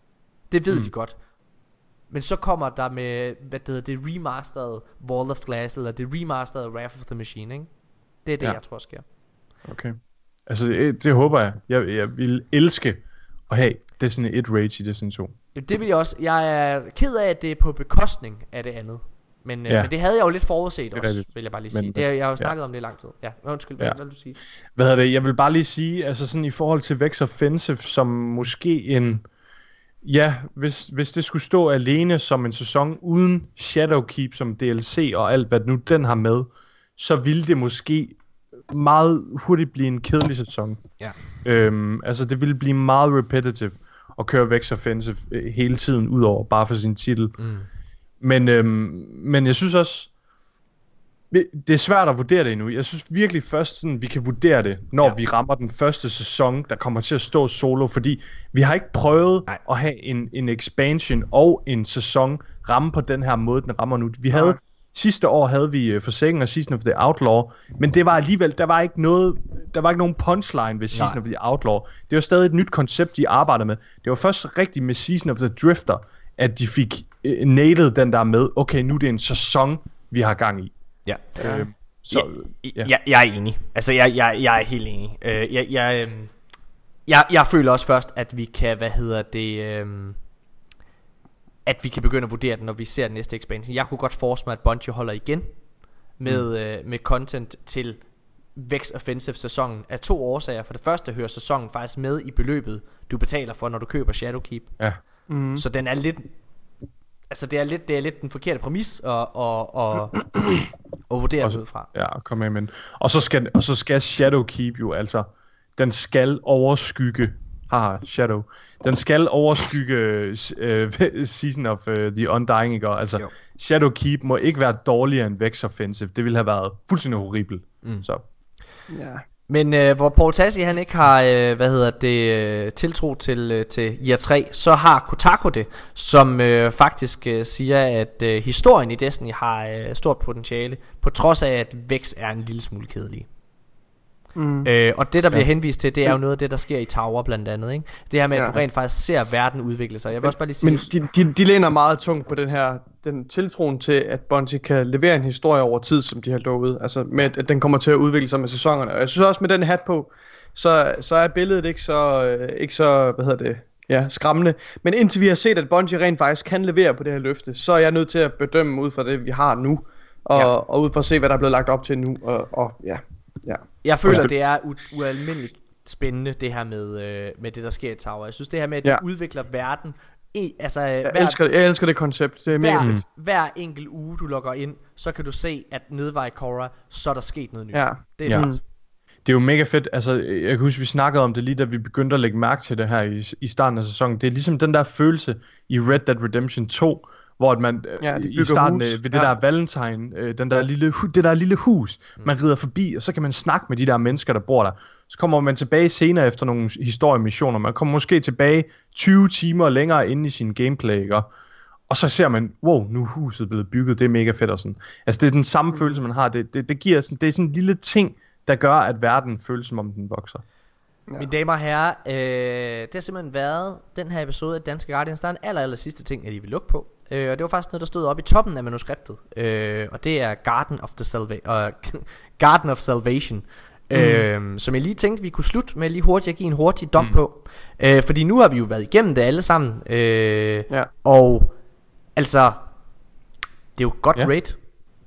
Det ved mm. de godt. Men så kommer der med, hvad det hedder, det remasterede Wall of Glass, eller det remasterede Wrath of the Machine, ikke? Det er det, ja. Ja. jeg tror sker. Okay. Altså, det, det håber jeg. jeg. Jeg vil elske at have Destiny 1 Rage i Destiny 2. Jamen, Det vil jeg også. Jeg er ked af, at det er på bekostning af det andet. Men, ja. Ja. men det havde jeg jo lidt forudset er også, rigtigt. vil jeg bare lige Men- sige. Det, jeg har jo ja. snakket om det i lang tid. Ja, undskyld, hvad, Ja. hvad vil du sige? Hvad hedder det? Jeg vil bare lige sige, altså sådan i forhold til Vex Offensive, som måske en... ja, hvis, hvis det skulle stå alene som en sæson uden Shadowkeep som DLC og alt, hvad nu den har med, så ville det måske meget hurtigt blive en kedelig sæson. Ja. Øhm, altså, det ville blive meget repetitive at køre Vex Offensive øh, hele tiden, udover bare for sin titel. Mm. Men, øhm, men jeg synes også, det er svært at vurdere det endnu. Jeg synes virkelig først, sådan, vi kan vurdere det, når Ja. vi rammer den første sæson, der kommer til at stå solo, fordi vi har ikke prøvet Nej. At have en, en expansion og en sæson ramme på den her måde, den rammer nu. Vi havde, Nej. sidste år havde vi uh, Forsaken og Season of the Outlaw, men det var alligevel, der var ikke noget, der var ikke nogen punchline ved Season Nej. of the Outlaw. Det var stadig et nyt koncept, de arbejdede med. Det var først rigtigt med Season of the Drifter, at de fik uh, nailed den der med, okay, nu er det en sæson, vi har gang i. Ja. Øh, så, ja. ja. Jeg, jeg er enig. Altså, jeg, jeg, jeg er helt enig. Øh, jeg, jeg, øhm, jeg, jeg føler også først, at vi kan, hvad hedder det, øhm, at vi kan begynde at vurdere det, når vi ser den næste expansion. Jeg kunne godt forestille mig, at Bungie holder igen med, mm. øh, med content til Vex Offensive sæsonen af to årsager. For det første hører sæsonen faktisk med i beløbet, du betaler for, når du køber Shadowkeep. ja. Mm. Så den er lidt Altså det er lidt, det er lidt den forkerte præmis at, at, at, at vurdere Og den så- ud fra. Ja, kom med, men... Og så skal, og så skal Shadowkeep jo altså... Den skal overskygge... Haha, Shadow. Den skal overskygge øh, Season of øh, the Undying, ikke? Altså, Jo. Shadowkeep må ikke være dårligere end Vex Offensive. Det ville have været fuldstændig horribelt. Mm. Så, Ja. Men øh, hvor Paul Tassi han ikke har, øh, hvad hedder det, øh, tiltro til, øh, til year 3, så har Kotaku det, som øh, faktisk øh, siger, at øh, historien i Destiny har øh, stort potentiale, på trods af, at vækst er en lille smule kedelig. Mm. Øh, og det der bliver henvist til, det er jo noget af det, der sker i Tower blandt andet. Ikke? Det her med, at Ja. du rent faktisk ser verden udvikle sig. Jeg vil også bare lige sige, Men de, de, de læner meget tungt på den her den tiltroen til, at Bungie kan levere en historie over tid, som de har lovet. Altså med, at- den kommer til at udvikle sig med sæsonerne. Og jeg synes også med den hat på, så, så er billedet ikke så, øh, ikke så, hvad hedder det, ja, skræmmende. Men indtil vi har set, at Bungie rent faktisk kan levere på det her løfte, så er jeg nødt til at bedømme ud fra det, vi har nu. Og, Ja. ja. og ud fra at se, hvad der er blevet lagt op til nu. Og, og ja, ja. Jeg føler, Undskyld. det er u- ualmindeligt spændende, det her med, øh, med det, der sker i Tower. Jeg synes, det her med, at de Ja. udvikler verden, i, altså Jeg, hver, elsker, jeg elsker det koncept. Det er mega hver, fedt. hver enkelt uge, du logger ind, så kan du se, at nede ved Ikora, så er der sket noget nyt. Ja. Det er Ja. fedt. det er jo mega fedt. Altså, jeg kan huske, vi snakkede om det lige da vi begyndte at lægge mærke til det her i, i starten af sæsonen. Det er ligesom den der følelse i Red Dead Redemption 2, hvor at man Ja, ja, i starten hus. øh, ved det Ja. der Valentine, øh, den der lille, det der lille hus, man rider forbi, og så kan man snakke med de der mennesker, der bor der. Så kommer man tilbage senere efter nogle historiemissioner. Man kommer måske tilbage 20 timer længere inde i sin gameplay, ikke? Og så ser man, wow, nu er huset blevet bygget, det er mega fedt og sådan. Altså det er den samme Mm. følelse, man har. Det, det, det, giver sådan, det er sådan en lille ting, der gør, at verden føles som om den vokser. Ja. Mine damer og herrer, øh, det har simpelthen været den her episode af Danske Guardians. Der er en aller, aller sidste ting, jeg lige vil lukke på. Øh, og det var faktisk noget, der stod oppe i toppen af manuskriptet. Øh, og det er Garden of, the Salva- uh, Garden of Salvation. Mm. Øh, som jeg lige tænkte, vi kunne slutte med lige hurtigt at give en hurtig dom mm. på. Øh, fordi nu har vi jo været igennem det alle sammen. Øh, Ja. Og altså, det er jo godt Ja. raid.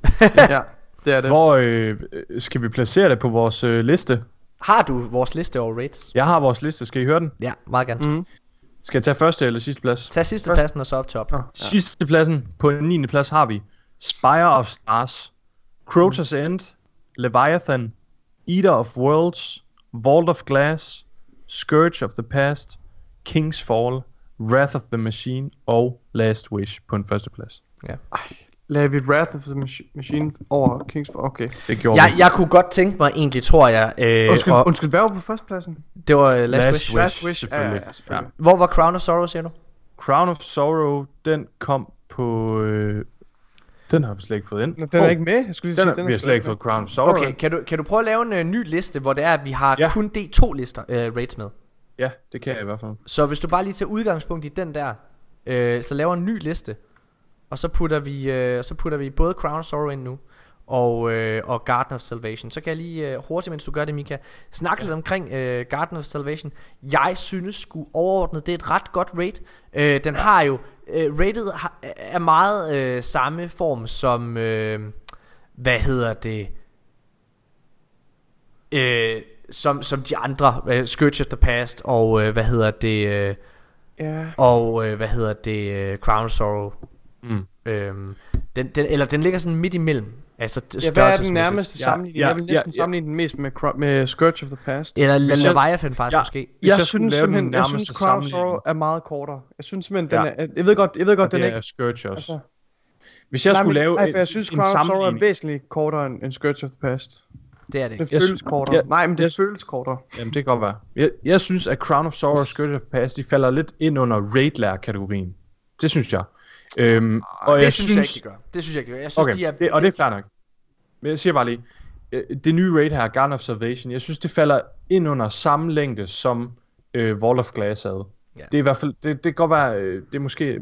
ja, det er det. Hvor øh, skal vi placere det på vores øh, liste? Har du vores liste over raids? Jeg har vores liste, skal I høre den? Ja, meget gerne. Mm. Skal jeg tage første eller sidste plads? Tag sidste Først- pladsen og så op top. Ja. Sidste pladsen, på 9. plads har vi Spire of Stars, Crotus End, Leviathan, Eater of Worlds, Vault of Glass, Scourge of the Past, King's Fall, Wrath of the Machine og Last Wish på en første plads. Lagde vi Wrath of the Machi- Machine over Kings Okay. Det gjorde Jeg, vi. jeg kunne godt tænke mig egentlig, tror jeg, øh, Undskyld, og undskyld, hvad var på førstepladsen? det var uh, Last, Last Wish. Wish. Last Wish. selvfølgelig. Ja, ja, selvfølgelig. Hvor var Crown of Sorrow, siger du? Crown of Sorrow, den kom på... Øh, den har vi slet ikke fået ind. Nå, Den er ikke med. Jeg skulle lige Den sige, er, vi har slet ikke fået Crown of Sorrow. Okay, kan du, kan du prøve at lave en uh, ny liste, hvor det er, at vi har ja. Ja. kun D2-lister, uh, raids med. Ja, det kan jeg i hvert fald. Så hvis du bare lige tager udgangspunkt i den der, øh, så laver en ny liste, og så putter vi, øh, så putter vi både Crown of Sorrow ind nu, og, øh, og Garden of Salvation. Så kan jeg lige øh, hurtigt, mens du gør det, Mika, snakke lidt omkring øh, Garden of Salvation. Jeg synes sgu overordnet, det er et ret godt raid. Øh, den har jo, øh, raidet har, er meget øh, samme form som, øh, hvad hedder det, øh, som, som de andre, uh, Scourge of the Past og uh, hvad hedder det, uh, Ja. og øh, hvad hedder det, øh, Crown of Sorrow. Mm. Øhm, den, den, eller den ligger sådan midt imellem. Altså Ja, hvad er den nærmeste Ja, sammenligning? ja, jeg vil næsten ja, ja. sammenligne den mest med, med Scourge of the Past. Eller La- jeg- Leviathan faktisk Ja. måske. Jeg, jeg synes den simpelthen, jeg nærmeste synes Crown Sorrow er meget kortere. Jeg synes simpelthen, den Ja. er, jeg ved godt, jeg ved godt, den det er er ikke... Scourge også. Altså, Hvis jeg nej, skulle lave nej, en, for jeg synes, en Crown of Sorrow er væsentligt kortere end, end Scourge of the Past. Det er det Det ikke. føles sy- kortere. jeg- Nej, men det jeg- føles kortere. Jamen, det kan godt være. Jeg, jeg synes, at Crown of Sorrow og Scourge of Past, de falder lidt ind under Raidlair-kategorien. Det synes jeg. Øhm, og Det jeg synes jeg ikke, de gør. Det synes jeg ikke, de gør. Jeg synes, Okay, de er... det, og det er fair nok. Men jeg siger bare lige, øh, det nye raid her, Garden of Salvation, jeg synes, det falder ind under samme længde som øh, Wall of Glass havde. Ja. Det er i hvert fald, det, det kan godt være, øh, det måske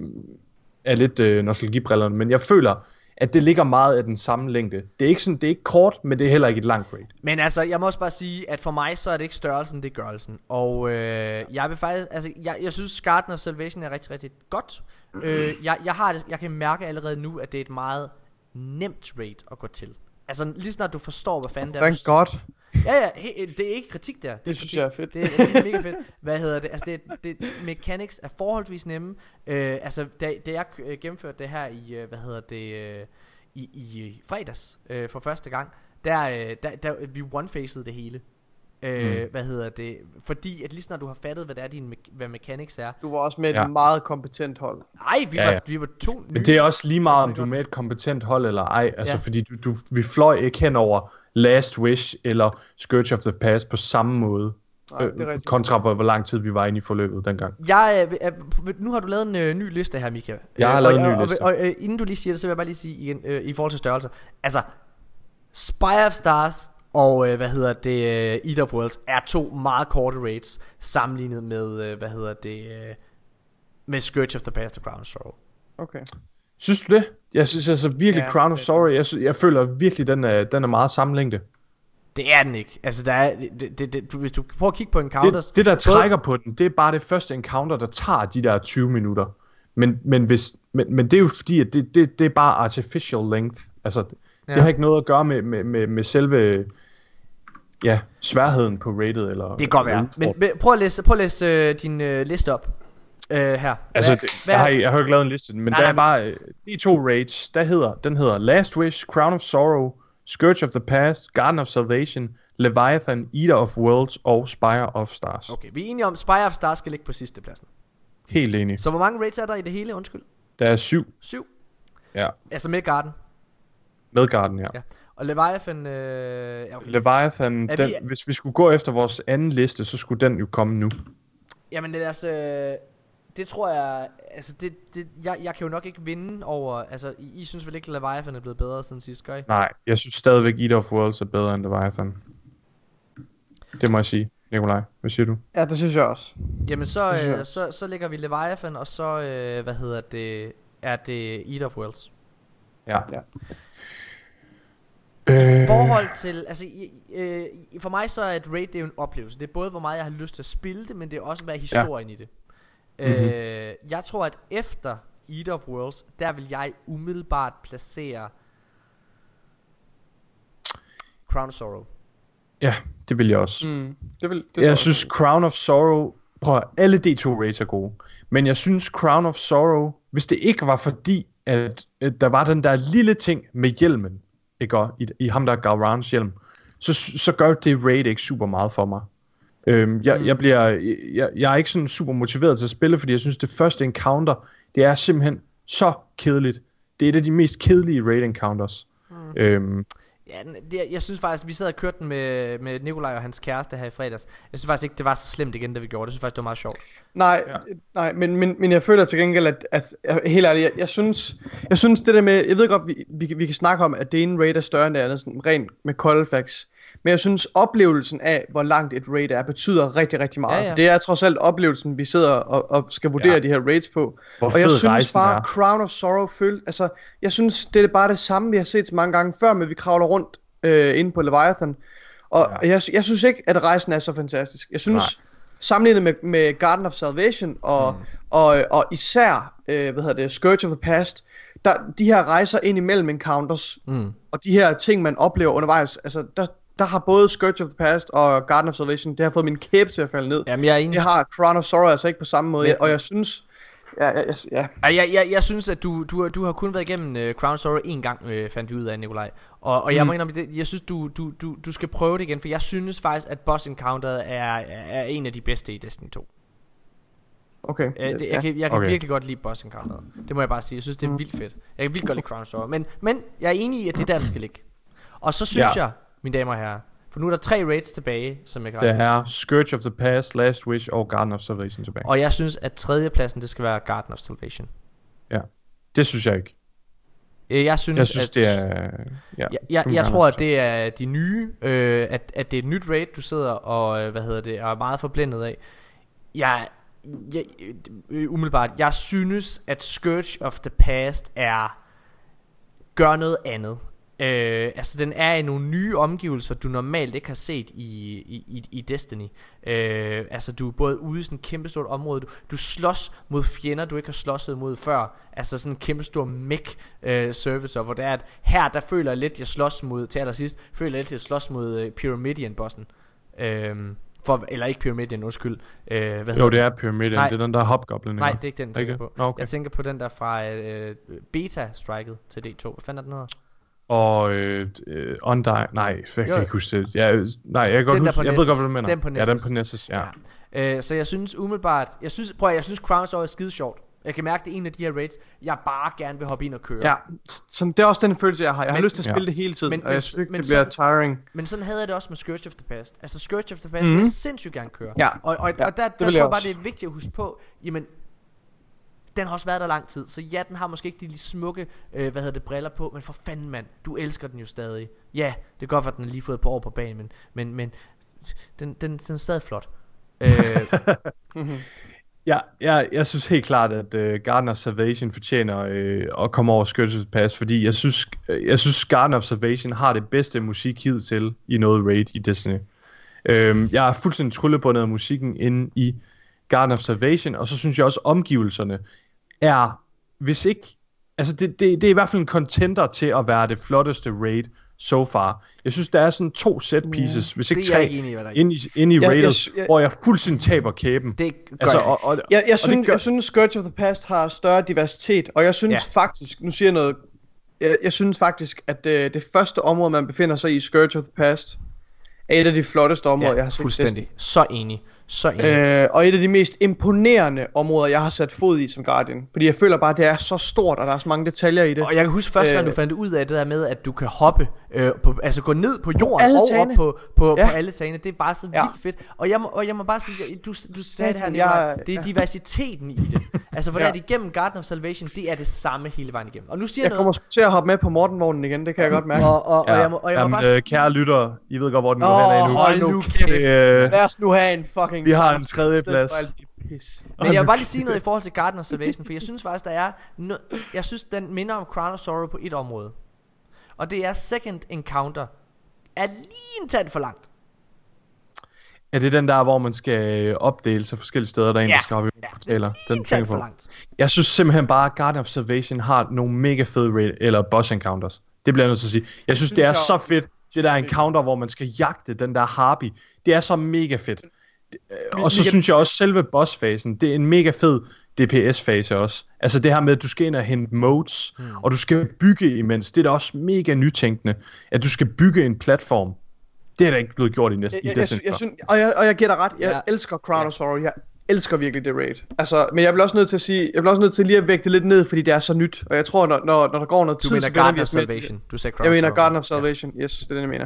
er lidt øh, nostalgibrillerne, men jeg føler, at det ligger meget af den samme længde. Det er ikke sådan, det er ikke kort, men det er heller ikke et langt raid. Men altså, jeg må også bare sige, at for mig, så er det ikke størrelsen, det er gørelsen. Og øh, jeg vil faktisk, altså, jeg, jeg synes, Garden of Salvation er rigtig, rigtig godt. Øh, jeg, jeg, har det, jeg kan mærke allerede nu, at det er et meget nemt raid at gå til. Altså, lige snart du forstår, hvad fanden det er. Thank God. Ja, ja, he, det er ikke kritik der. Det, er Det synes kritik. jeg er fedt. Det er, det er mega fedt. Hvad hedder det? Altså, det, det, mechanics er forholdsvis nemme. Øh, altså, da, da jeg øh, gennemførte det her i, øh, hvad hedder det, øh, i, i fredags øh, for første gang, der, øh, der, der vi one-faced det hele. Øh, Mm. Hvad hedder det? Fordi at lige snart du har fattet, hvad det er, din, me- hvad mechanics er. Du var også med et Ja. meget kompetent hold. Ej, vi, Ja, var, ja. vi var to nye. Men det er også lige meget, om du er med et kompetent hold eller ej. Altså, Ja. fordi du, du, vi fløj ikke hen over Last Wish eller Scourge of the Past på samme måde. Nej, det er øh, kontra hvor hvor lang tid vi var inde i forløbet dengang. Jeg, øh, øh, nu har du lavet en øh, ny liste her, Mika. Jeg har Øh, lavet og, en ny og, liste. Og, og øh, inden du lige siger det, så vil jeg bare lige sige igen, øh, i forhold til størrelse. Altså, Spire of Stars og, øh, hvad hedder det, øh, Eat of Worlds er to meget korte raids, sammenlignet med, øh, hvad hedder det, øh, med Scourge of the Past og Crown of Sorrow. Okay. Synes du det? Jeg synes altså virkelig Ja, Crown of Sorrow, jeg, jeg føler virkelig, den er, den er meget sammenlængde. Det er den ikke. Altså, der er, det, det, det, du- hvis du prøver at kigge på encounters... Det, det der trækker på den, det er bare det første encounter, der tager de der 20 minutter. Men, men, hvis, men, men det er jo fordi, at det, det, det er bare artificial length. Altså, det, Ja. det har ikke noget at gøre med, med, med, med selve ja, sværheden på rated. Eller, Det kan godt være. Men, men prøv at læse, prøv at læse øh, din øh, liste op. Øh, her. Altså, Hvad- det, hvad- jeg, har, ikke- jeg har ikke lavet en liste, men Nej, der er bare øh, de to raids, der hedder, den hedder Last Wish, Crown of Sorrow, Scourge of the Past, Garden of Salvation, Leviathan, Eater of Worlds og Spire of Stars. Okay. Vi er enige om, Spire of Stars skal ligge på sidste pladsen. Helt enig. Så hvor mange raids er der i det hele? Undskyld. Der er syv, Syv. ja, Altså med Garden. med Garden, ja. Ja. Og Leviathan... Øh, ja, okay. Leviathan, den, vi- hvis vi skulle gå efter vores anden liste, så skulle den jo komme nu. Jamen det er altså... Det tror jeg... Altså det, det, jeg, jeg kan jo nok ikke vinde over... Altså I, I synes vel ikke, at Leviathan er blevet bedre siden sidst, gør I? Nej, jeg synes stadigvæk Eater of Worlds er bedre end Leviathan. Det må jeg sige. Nikolaj, hvad siger du? Ja, det synes jeg også. Jamen så, øh, så, så lægger vi Leviathan, og så... Øh, hvad hedder det... Er det Eat of Worlds. Ja. Ja. Øh, forhold til, altså i, øh, for mig så er et raid det er jo en oplevelse. Det er både hvor meget jeg har lyst til at spille det, men det er også hvad er historien ja. i det. Mhm. Øh, jeg tror at efter Eat of Worlds, der vil jeg umiddelbart placere Crown of Sorrow. ja, det vil jeg også. Mm. Det vil, det jeg synes Crown of Sorrow Prøv alle D2 raids er gode Men jeg synes Crown of Sorrow Hvis det ikke var fordi At, at der var den der lille ting med hjelmen Ikke? Og, i, i ham der Gaurans hjelm. Så, så gør det raid ikke super meget for mig. Øhm, jeg, jeg, bliver, jeg, jeg er ikke sådan super motiveret til at spille Fordi jeg synes det første encounter Det er simpelthen så kedeligt. Det er et af de mest kedelige raid encounters. Mm. øhm, Ja, det, jeg synes faktisk, vi sad og kørte den med, med Nikolaj og hans kæreste her i fredags. Jeg synes faktisk ikke, det var så slemt igen, da vi gjorde det. Jeg synes faktisk, det var meget sjovt. Nej, ja. nej men, men, men jeg føler til gengæld, at, at, at helt ærligt, jeg, jeg, synes, jeg synes det der med, jeg ved godt, vi, vi, kan- vi kan snakke om, at det ene raid er større end det andet, sådan rent med Colfax. Men jeg synes, oplevelsen af, hvor langt et raid er, betyder rigtig, rigtig meget. Ja, ja. Det er trods alt oplevelsen, vi sidder og, og skal vurdere Ja. de her raids på. Hvor og jeg synes bare, er. Crown of Sorrow føl, altså, jeg synes, det er bare det samme, vi har set så mange gange før, men vi kravler rundt øh, inde på Leviathan. Og Ja. ja. jeg, jeg synes ikke, at rejsen er så fantastisk. Jeg synes, Nej. sammenlignet med, med Garden of Salvation og, mm. og, og især, øh, hvad hedder det, Scourge of the Past, der, de her rejser ind imellem encounters, Mm. og de her ting, man oplever undervejs, altså, der, der har både Scourge of the Past og Garden of Salvation, det har fået min kæbe til at falde ned. Jamen, jeg er enig. Det har Crown of Sorrow altså ikke på samme måde, Men- og jeg synes... Ja, ja, ja, ja. Jeg, jeg, jeg synes, at du, du, har- du har kun været igennem uh, Crown Sorrow en gang, uh, fandt vi ud af, Nikolaj. Og, og jeg Mm. må indrømme, det, jeg synes, du, du, du, du skal prøve det igen, for jeg synes faktisk, at Boss Encounter er, er en af de bedste i Destiny 2. Okay. Uh, det, jeg, ja. kan, jeg kan Okay. virkelig godt lide Boss Encounter. Det må jeg bare sige. Jeg synes, det er vildt fedt. Jeg kan vildt godt lide Crown Sorrow. Men, men jeg er enig i, at det er der, den skal ligge. Og så synes Ja. jeg, mine damer og herrer, for nu er der tre raids tilbage, som jeg kan ud. er Scourge of the Past, Last Wish og Garden of Salvation tilbage. Og jeg synes, at tredjepladsen, det skal være Garden of Salvation. Det synes jeg ikke. Øh, Jeg synes, Jeg synes, at, det er... Ja, Jeg, jeg, jeg tror, at det er de nye, øh, at, at det er et nyt raid, du sidder og, øh, hvad hedder det, er meget forblændet af. Jeg, jeg, øh, umiddelbart, jeg synes, at Scourge of the Past er, gør noget andet. Øh, altså den er i nogle nye omgivelser Du normalt ikke har set i, i, i, Destiny øh, Altså du er både ude i sådan et kæmpestort område Du, du slås mod fjender du ikke har slåsset mod før Altså sådan en kæmpestor mech øh, servicer Hvor det er at her der føler jeg lidt Jeg slås mod til allersidst Føler jeg lidt jeg slås mod øh, Pyramidian bossen øh, for, Eller ikke Pyramidian undskyld øh, hvad Jo, det er Pyramiden. Nej. Det er den der hopgoblin. Nej det er ikke den jeg tænker på Nå, okay. Jeg tænker på den der fra øh, beta-striket til D2 Hvad fanden er den hedder? Og øh, øh, Undyne... Nej, jeg kan Jo. ikke huske det. Ja, øh, nej, jeg kan godt der huske... Jeg ved Nessus. godt, hvad du mener. Den på Ja, den Nessus. på Nessus, ja. Ja. Øh, så jeg synes umiddelbart, jeg synes, prøv at, jeg synes Crown Soul er skide sjovt. Jeg kan mærke, det er en af de her raids, jeg bare gerne vil hoppe ind og køre. Ja, så det er også den følelse, jeg har. Jeg har Men- lyst til at spille Ja. det hele tiden, Men- og jeg synes ikke, men det bliver så- tiring. Men sådan havde jeg det også med Scourge of the Past. Altså Scourge of the Past Mhm. vil jeg sindssygt gerne køre. Ja. Og, og, Ja, og der, der vil tror jeg jeg bare, det er vigtigt at huske på, jamen, den har også været der lang tid, så ja, den har måske ikke de lige smukke, øh, hvad hedder det, briller på, men for fanden mand, du elsker den jo stadig. Ja, det er godt, at den har lige fået et par år på banen, men, men, men den, den, den er stadig flot. Øh, mhm. Ja, jeg, jeg synes helt klart, at uh, Garden of Salvation fortjener uh, at komme over skyttelsespas, fordi jeg synes, øh, jeg synes Garden of Salvation har det bedste musik hidtil i noget raid i Destiny. Um, øhm, jeg er fuldstændig tryllebundet af musikken inde i Garden of Salvation, og så synes jeg også, omgivelserne er, hvis ikke, altså det, det, det er i hvert fald en contender til at være det flotteste raid so far. Jeg synes, der er sådan to set pieces, hvis ikke tre, ikke enig i, inde i, inde i Jeg- jeg hvor jeg fuldstændig taber kæben. det gør Altså, jeg og, og, Jeg, jeg, og synes, det gør- jeg synes, Scourge of the Past har større diversitet, og jeg synes Ja. faktisk, nu siger jeg noget, jeg, jeg synes faktisk, at det, det første område, man befinder sig i, Scourge of the Past, er et af de flotteste områder, jeg har set. fuldstændig. Så enig. Så enig. Øh, og et af de mest imponerende områder, jeg har sat fod i som Guardian. Fordi jeg føler bare, at det er så stort, og der er så mange detaljer i det. Og jeg kan huske første gang, Øh, du fandt ud af det der med, at du kan hoppe, øh, på, altså gå ned på jorden alle og op på, på, Ja. på alle tagene. Det er bare så Ja. vildt fedt. Og jeg må, og jeg må bare sige, du, du sagde det her, jeg- det er ja. diversiteten i det. Altså, for Ja. ja. det igennem Garden of Salvation, det er det samme hele vejen igennem. Og nu siger jeg, jeg kommer noget, sgu til at hoppe med på Mortenvognen igen, det kan jeg godt mærke. og, og, og, jeg må, og jeg må Jamen, bare øh, kære lytter, I ved godt, hvor den går Åh, hen nu. hold nu kæft. Øh, Lad os nu have en fucking Vi har en tredje plads. pis. Men jeg vil bare lige sige noget i forhold til Garden of Salvation, for jeg synes faktisk, der er... No- jeg synes, den minder om Crown of Sorrow på et område. Og det er Second Encounter. Er lige en tand for langt. er det den der, hvor man skal opdele sig forskellige steder, der er en, Ja. der skal op i Ja, portaler? Den en tænker for langt. Jeg synes simpelthen bare, at Garden of Salvation har nogle mega fede raid, eller boss encounters. Det bliver jeg nødt til at sige. Jeg synes, det er så fedt, det der encounter, hvor man skal jagte den der harpy. Det er så mega fedt. Øh, Og så synes jeg også, selve bossfasen, det er en mega fed DPS-fase også. Altså det her med, at du skal ind og hente modes, Hmm. og du skal bygge imens. Det er da også mega nytænkende, at du skal bygge en platform. Det er da ikke blevet gjort i næsten Jeg, i jeg, jeg, Destiny jeg, før. synes, og, jeg, og jeg giver dig ret, jeg Ja. elsker Crown of Sorrow, jeg elsker virkelig det raid. Altså, men jeg bliver også nødt til at sige, jeg bliver også nødt til lige at vægte det lidt ned, fordi det er så nyt. Og jeg tror, når, når, når der går noget Du tid, mener så Garden of. Salvation. Du sagde Jeg mener. Garden of Salvation, yes, det er det, jeg mener.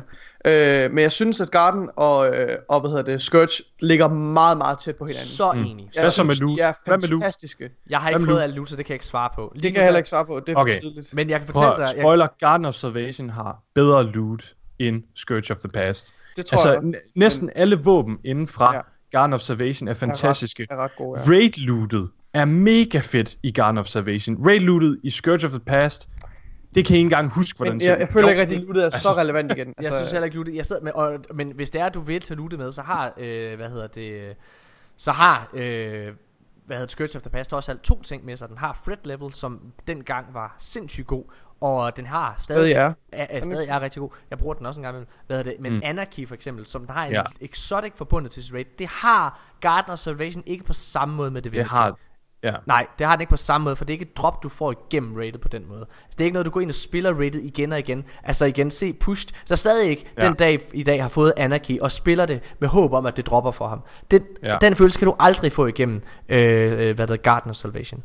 Øh, men jeg synes, at Garden og, øh, og hvad hedder det, Scourge ligger meget, meget tæt på hinanden. Så enig. jeg Hvad så med synes, Lu? de er Hvad med Lu? fantastiske. Jeg har ikke med fået Lu? alle loot, så det kan jeg ikke svare på. Lige Det kan jeg heller ikke svare på, det er for Okay. tidligt. Men jeg kan Prøv fortælle at dig... Jeg, spoiler, Garden of Salvation har bedre loot end Scourge of the Past. Det tror jeg Altså, n- næsten alle våben inden fra Ja. Garden of Salvation er fantastiske. Er ret gode, ja. Raid-lootet er mega fedt i Garden of Salvation. Raid-lootet i Scourge of the Past, det kan I ikke engang huske, hvordan det jeg, ser jeg føler Jo, ikke, at lootet er så relevant igen. jeg synes heller ikke lootet. Jeg sidder med, og, men hvis det er, du vil tage lootet med, så har, øh, hvad hedder det, så har, øh, hvad hedder Scourge of the Past også alt to ting med sig. Den har threat level, som dengang var sindssygt god, og den har stadig, Stadig er. er, er, stadig er rigtig god. Jeg bruger den også en gang imellem. Hvad hedder det? Men mm. Anarchy for eksempel, som der har en Ja. exotic forbundet til sit raid, det har Garden of Salvation ikke på samme måde med Det Divinity. har... Ja. Nej, det har den ikke på samme måde, for det er ikke et drop, du får igennem rated på den måde. Det er ikke noget, du går ind og spiller rated igen og igen. Altså igen, se pushed. Der stadig ikke Ja. den dag i dag har fået Anarchy og spiller det med håb om, at det dropper for ham. Den, Ja. den følelse kan du aldrig få igennem, øh, øh, hvad der Garden of Salvation.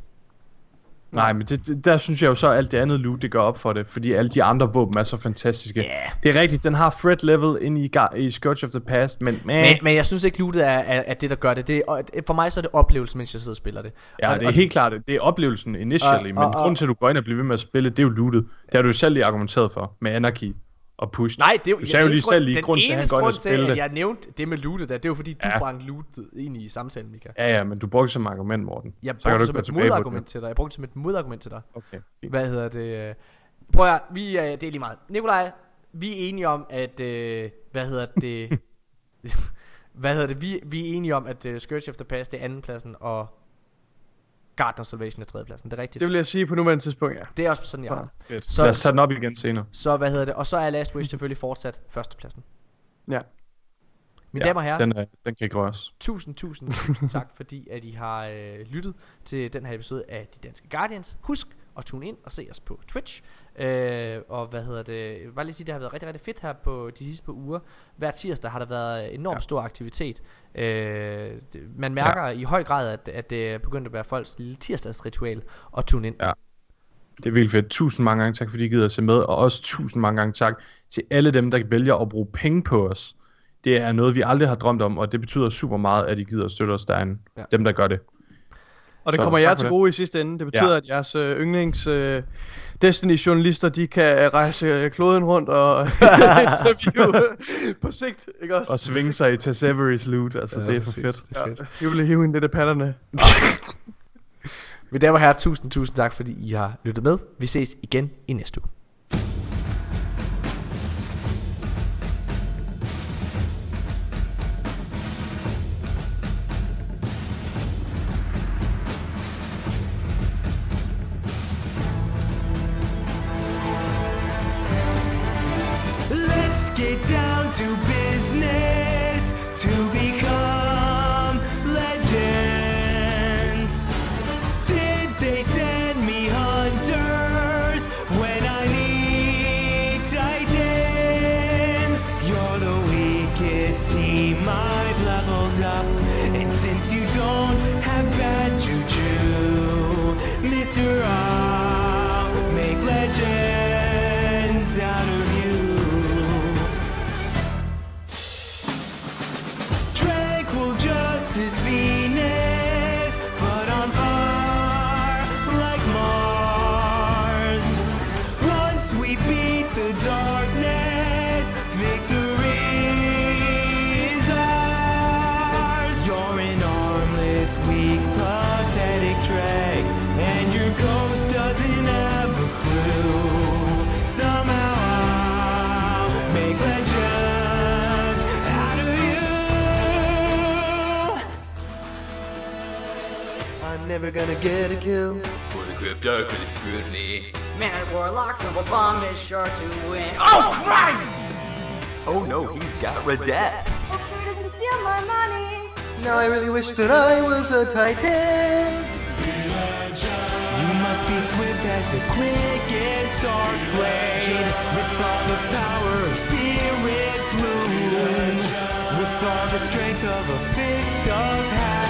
Nej, men det, det, der synes jeg jo så, at alt det andet loot, det gør op for det, fordi alle de andre våben er så fantastiske. Ja. Det er rigtigt, den har threat level ind i, i Scourge of the Past, men, men, Men, men jeg synes ikke, lootet er, er, er det, der gør det. det og for mig så er det oplevelsen, mens jeg sidder og spiller det. ja, og, det er helt klart, det er oplevelsen initially, Og- men og- og- grunden til, at du går ind og bliver ved med at spille, det er jo lootet. Det har du jo selv lige argumenteret for, med Anarchy og Push. Nej, det er jo du sagde jo lige eneste selv lige, den grund til, at han grund til, at jeg nævnte det med lootet der, det er jo fordi, du Ja. bragte lootet ind i samtalen, Mika. Ja, ja, men du brugte som argument, Morten. Jeg Så brugte du det som et modargument til dig. Jeg brugte det som et modargument til dig. Okay. Hvad hedder det? Prøv at vi, øh, det er lige meget. Nikolaj, vi er enige om, at, øh, hvad hedder det, hvad hedder det, vi, vi er enige om, at uh, Scourge of the Past det er andenpladsen, og Garden of Salvation er tredjepladsen. Det er rigtigt. Det vil jeg sige på nuværende tidspunkt, ja. Det er også sådan, jeg har. Fedt. Så- Lad os tage den op igen senere. Så hvad hedder det, og så er Last Wish selvfølgelig fortsat førstepladsen. Ja. Mine damer og herrer, Den, er, den kan ikke røres. Tusind, tusind, tusind tak, fordi at I har øh, lyttet til den her episode af De Danske Guardians. Husk at tune ind og se os på Twitch. Øh, og hvad hedder det? Bare lige sige, det har været rigtig, rigtig fedt her på de sidste par uger. Hver tirsdag har der været enormt ja. stor aktivitet. Øh, man mærker ja. i høj grad, at, at det er begyndt at være folks lille tirsdagsritual at tune ind. Ja. Det er virkelig fedt. Tusind mange gange tak, fordi I gider at se med. Og også tusind mange gange tak til alle dem, der vælger at bruge penge på os. Det er noget, vi aldrig har drømt om, og det betyder super meget, at I gider at støtte os derinde. Ja. Dem, der gør det. Og det Så, kommer jer for til det. gode i sidste ende. Det betyder, Ja. at jeres øh, yndlings øh, Destiny-journalister, de kan rejse øh, kloden rundt og interviewe på sigt, ikke også? Og svinge sig i Tessevery's loot. Altså, ja, det er for fedt. Det er fedt. Ja, vi vil hive en lidt af patterne. Mine damer og herrer, tusind, tusind tak, fordi I har lyttet med. Vi ses igen i næste uge. He's got Redette. Hopefully he doesn't steal my money. Now I really wish that I was a titan. You must be swift as the quickest dark blade With all the power of spirit bloom With all the strength of a fist of havoc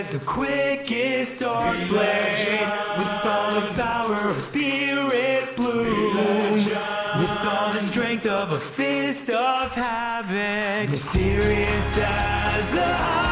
swift as the quickest dark blade, with all the power of spirit bloom, with all the strength of a fist of havoc, mysterious as the